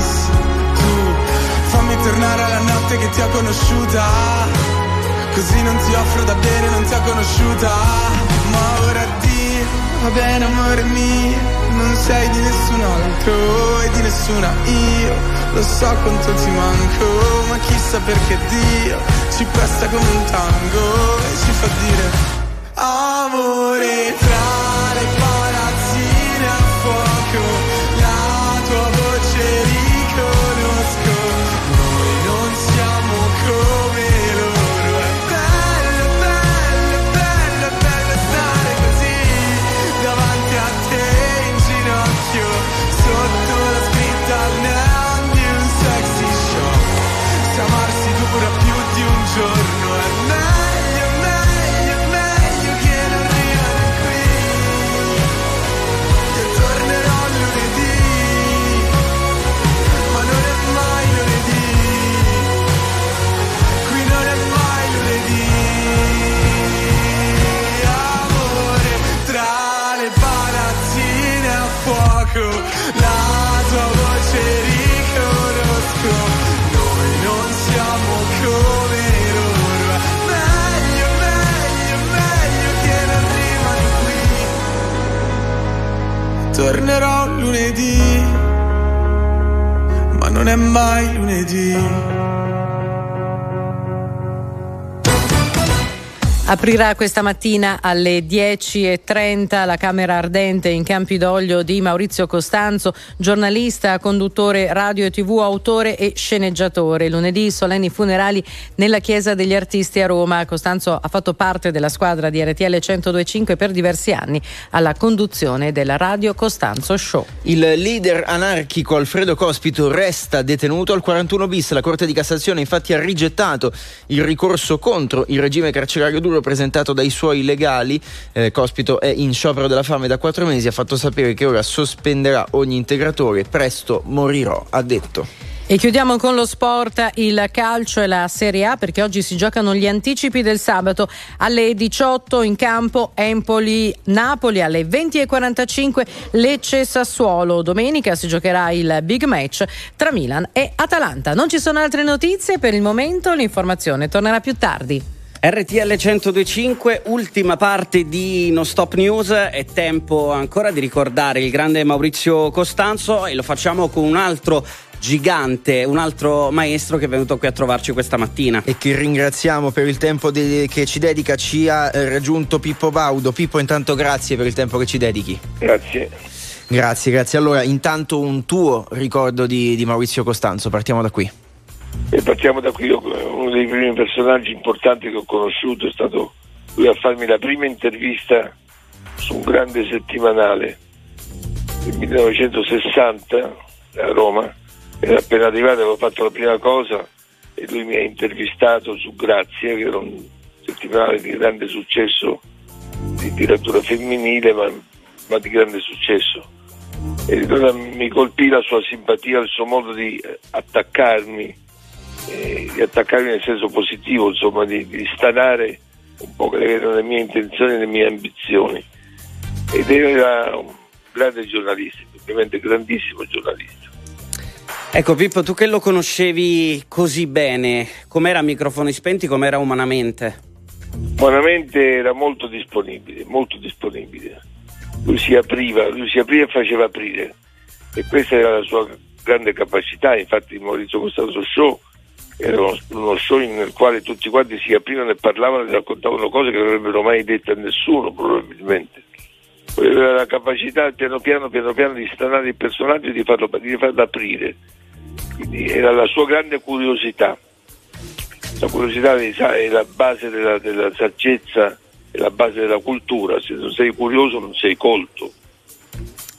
Tornare alla notte che ti ho conosciuta. Così non ti offro da bere, non ti ho conosciuta. Ma ora addio, va bene amore mio. Non sei di nessun altro e di nessuna io. Lo so quanto ti manco, ma chissà perché Dio ci presta come un tango e ci fa dire Amore tra le Tornerò lunedì, ma non è mai lunedì. Aprirà questa mattina alle 10.30 la Camera Ardente in Campidoglio di Maurizio Costanzo, giornalista, conduttore radio e tv, autore e sceneggiatore. Lunedì solenni funerali nella Chiesa degli Artisti a Roma. Costanzo ha fatto parte della squadra di RTL 1025 per diversi anni alla conduzione della Radio Costanzo Show. Il leader anarchico Alfredo Cospito resta detenuto al 41 bis. La Corte di Cassazione infatti ha rigettato il ricorso contro il regime carcerario duro presentato dai suoi legali. Eh, Cospito è in sciopero della fame da quattro mesi, ha fatto sapere che ora sospenderà ogni integratore. Presto morirò, ha detto. E chiudiamo con lo sport, il calcio e la Serie A perché oggi si giocano gli anticipi del sabato alle 18 in campo Empoli-Napoli, alle 20.45 Lecce-Sassuolo. Domenica si giocherà il big match tra Milan e Atalanta. Non ci sono altre notizie per il momento, l'informazione tornerà più tardi. RTL 1025, ultima parte di No Stop News, è tempo ancora di ricordare il grande Maurizio Costanzo e lo facciamo con un altro gigante, un altro maestro che è venuto qui a trovarci questa mattina. E che ringraziamo per il tempo de- che ci dedica, ci ha eh, raggiunto Pippo Baudo. Pippo, intanto grazie per il tempo che ci dedichi. Grazie. Grazie, grazie. Allora, intanto un tuo ricordo di, di Maurizio Costanzo, partiamo da qui. E partiamo da qui, uno dei primi personaggi importanti che ho conosciuto è stato lui a farmi la prima intervista su un grande settimanale nel 1960 a Roma, era appena arrivato, avevo fatto la prima cosa e lui mi ha intervistato su Grazia, che era un settimanale di grande successo di tiratura femminile, ma, ma di grande successo. E allora mi colpì la sua simpatia, il suo modo di attaccarmi, eh, di attaccarmi nel senso positivo, insomma, di, di stanare un po' quelle che erano le mie intenzioni e le mie ambizioni. Ed era un grande giornalista, ovviamente grandissimo giornalista. Ecco Pippo, tu che lo conoscevi così bene, com'era a microfoni spenti, com'era umanamente? Buonamente era molto disponibile, molto disponibile. Lui si apriva, lui si apriva e faceva aprire. E questa era la sua grande capacità, infatti Maurizio Costanzo Show era uno, uno show nel quale tutti quanti si aprivano e parlavano e raccontavano cose che non avrebbero mai detto a nessuno probabilmente. Aveva la capacità piano piano, piano piano di stanare il personaggio e di farlo, di farlo aprire. Quindi era la sua grande curiosità. La curiosità è la base della, della saggezza, è la base della cultura. Se non sei curioso non sei colto.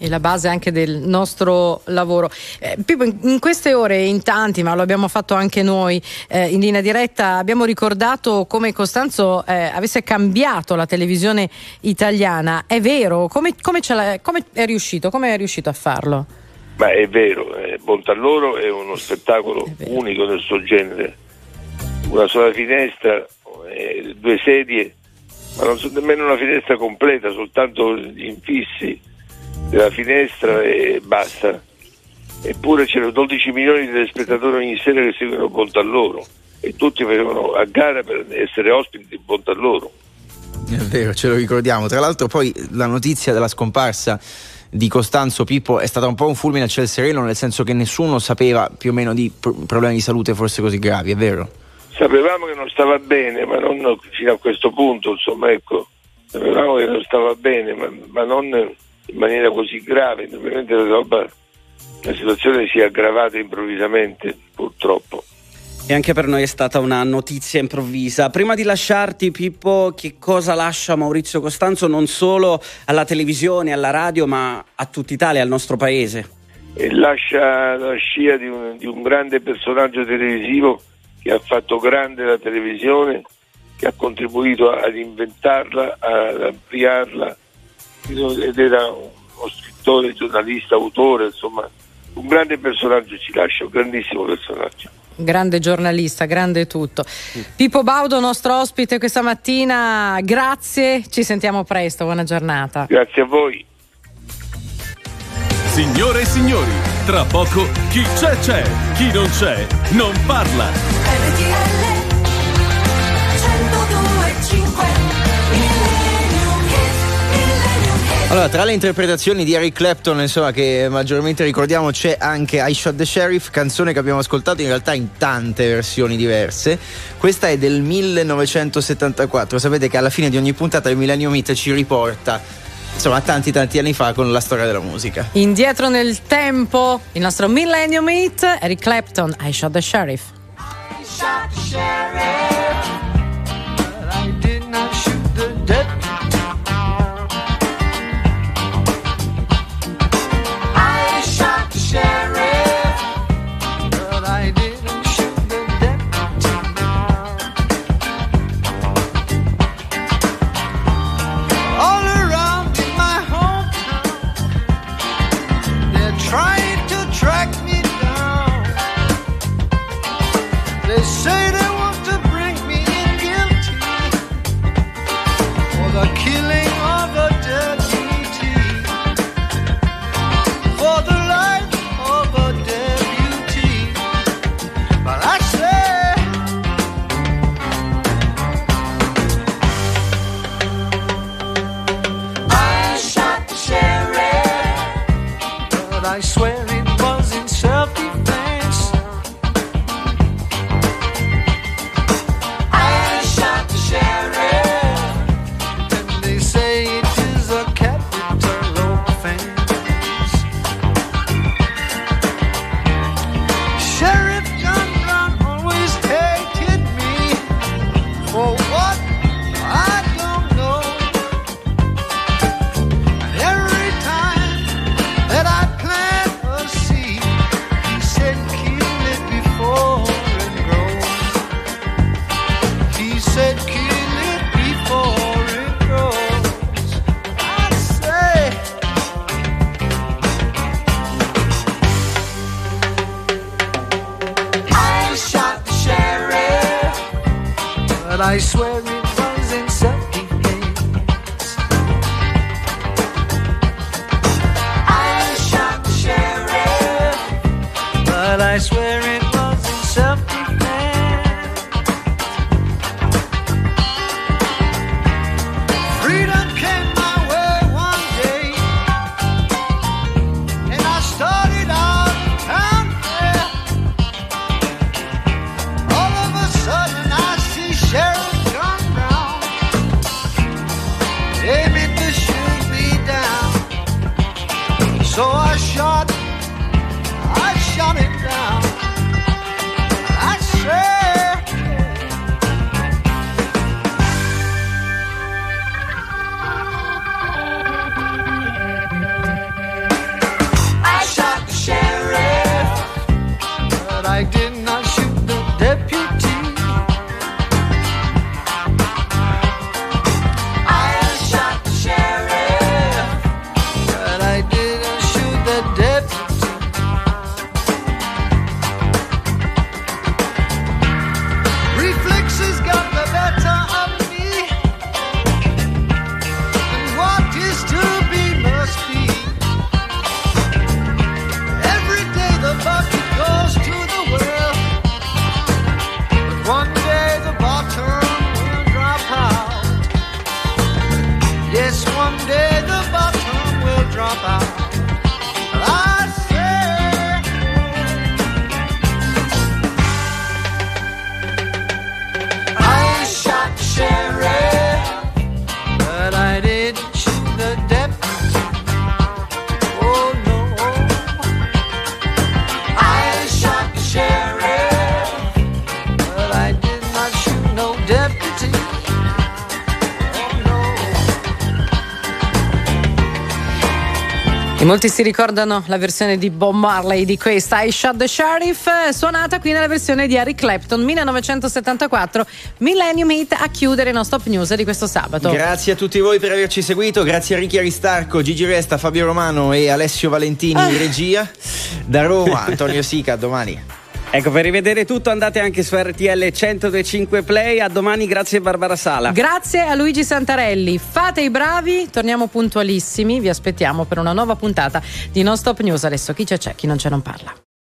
E la base anche del nostro lavoro. Eh, Pippo, in, queste ore, in tanti, ma lo abbiamo fatto anche noi eh, in linea diretta, abbiamo ricordato come Costanzo eh, avesse cambiato la televisione italiana. È vero? Come, come, come è riuscito? Come è riuscito a farlo? Ma è vero, eh, Bontalloro è uno spettacolo unico nel suo genere. Una sola finestra, eh, due sedie, ma non so nemmeno una finestra completa, soltanto gli infissi della finestra e basta. Eppure c'erano 12 milioni di telespettatori ogni sera che seguono Bontalloro e tutti facevano a gara per essere ospiti di Bontalloro. È vero, ce lo ricordiamo. Tra l'altro poi la notizia della scomparsa di Costanzo Pippo è stata un po' un fulmine a ciel sereno, nel senso che nessuno sapeva più o meno di pro- problemi di salute forse così gravi, è vero? Sapevamo che non stava bene, ma non fino a questo punto, insomma, ecco. Sapevamo che non stava bene, ma, ma non in maniera così grave. Ovviamente la roba, la situazione si è aggravata improvvisamente, purtroppo. E anche per noi è stata una notizia improvvisa. Prima di lasciarti, Pippo, che cosa lascia Maurizio Costanzo non solo alla televisione, alla radio, ma a tutta Italia, al nostro paese? E lascia la scia di un, di un grande personaggio televisivo che ha fatto grande la televisione, che ha contribuito ad inventarla, ad ampliarla, ed era uno scrittore, giornalista, autore, insomma, un grande personaggio ci lascia, un grandissimo personaggio. Grande giornalista, grande tutto. Pippo Baudo, nostro ospite questa mattina, grazie, ci sentiamo presto, buona giornata. Grazie a voi. Signore e signori, tra poco chi c'è c'è, chi non c'è non parla. Allora, tra le interpretazioni di Eric Clapton, insomma, che maggiormente ricordiamo, c'è anche I Shot the Sheriff, canzone che abbiamo ascoltato in realtà in tante versioni diverse. Questa è del 1974. Sapete che alla fine di ogni puntata il Millennium Meet ci riporta insomma tanti tanti anni fa con la storia della musica. Indietro nel tempo, il nostro Millennium Meet, Eric Clapton, I Shot the Sheriff. shot the sheriff, molti si ricordano la versione di Bob Marley di questa I Shot the Sheriff, eh, suonata qui nella versione di Eric Clapton 1974, Millennium Hit a chiudere il nostro Top News di questo sabato. Grazie a tutti voi per averci seguito, grazie a Ricky Aristarco, Gigi Resta, Fabio Romano e Alessio Valentini Ah. in regia. Da Roma, Antonio Sica, a domani. Ecco, per rivedere tutto andate anche su RTL 1025 Play. A domani, grazie Barbara Sala. Grazie a Luigi Santarelli. Fate i bravi, torniamo puntualissimi. Vi aspettiamo per una nuova puntata di Non Stop News. Adesso chi c'è c'è, chi non c'è non parla.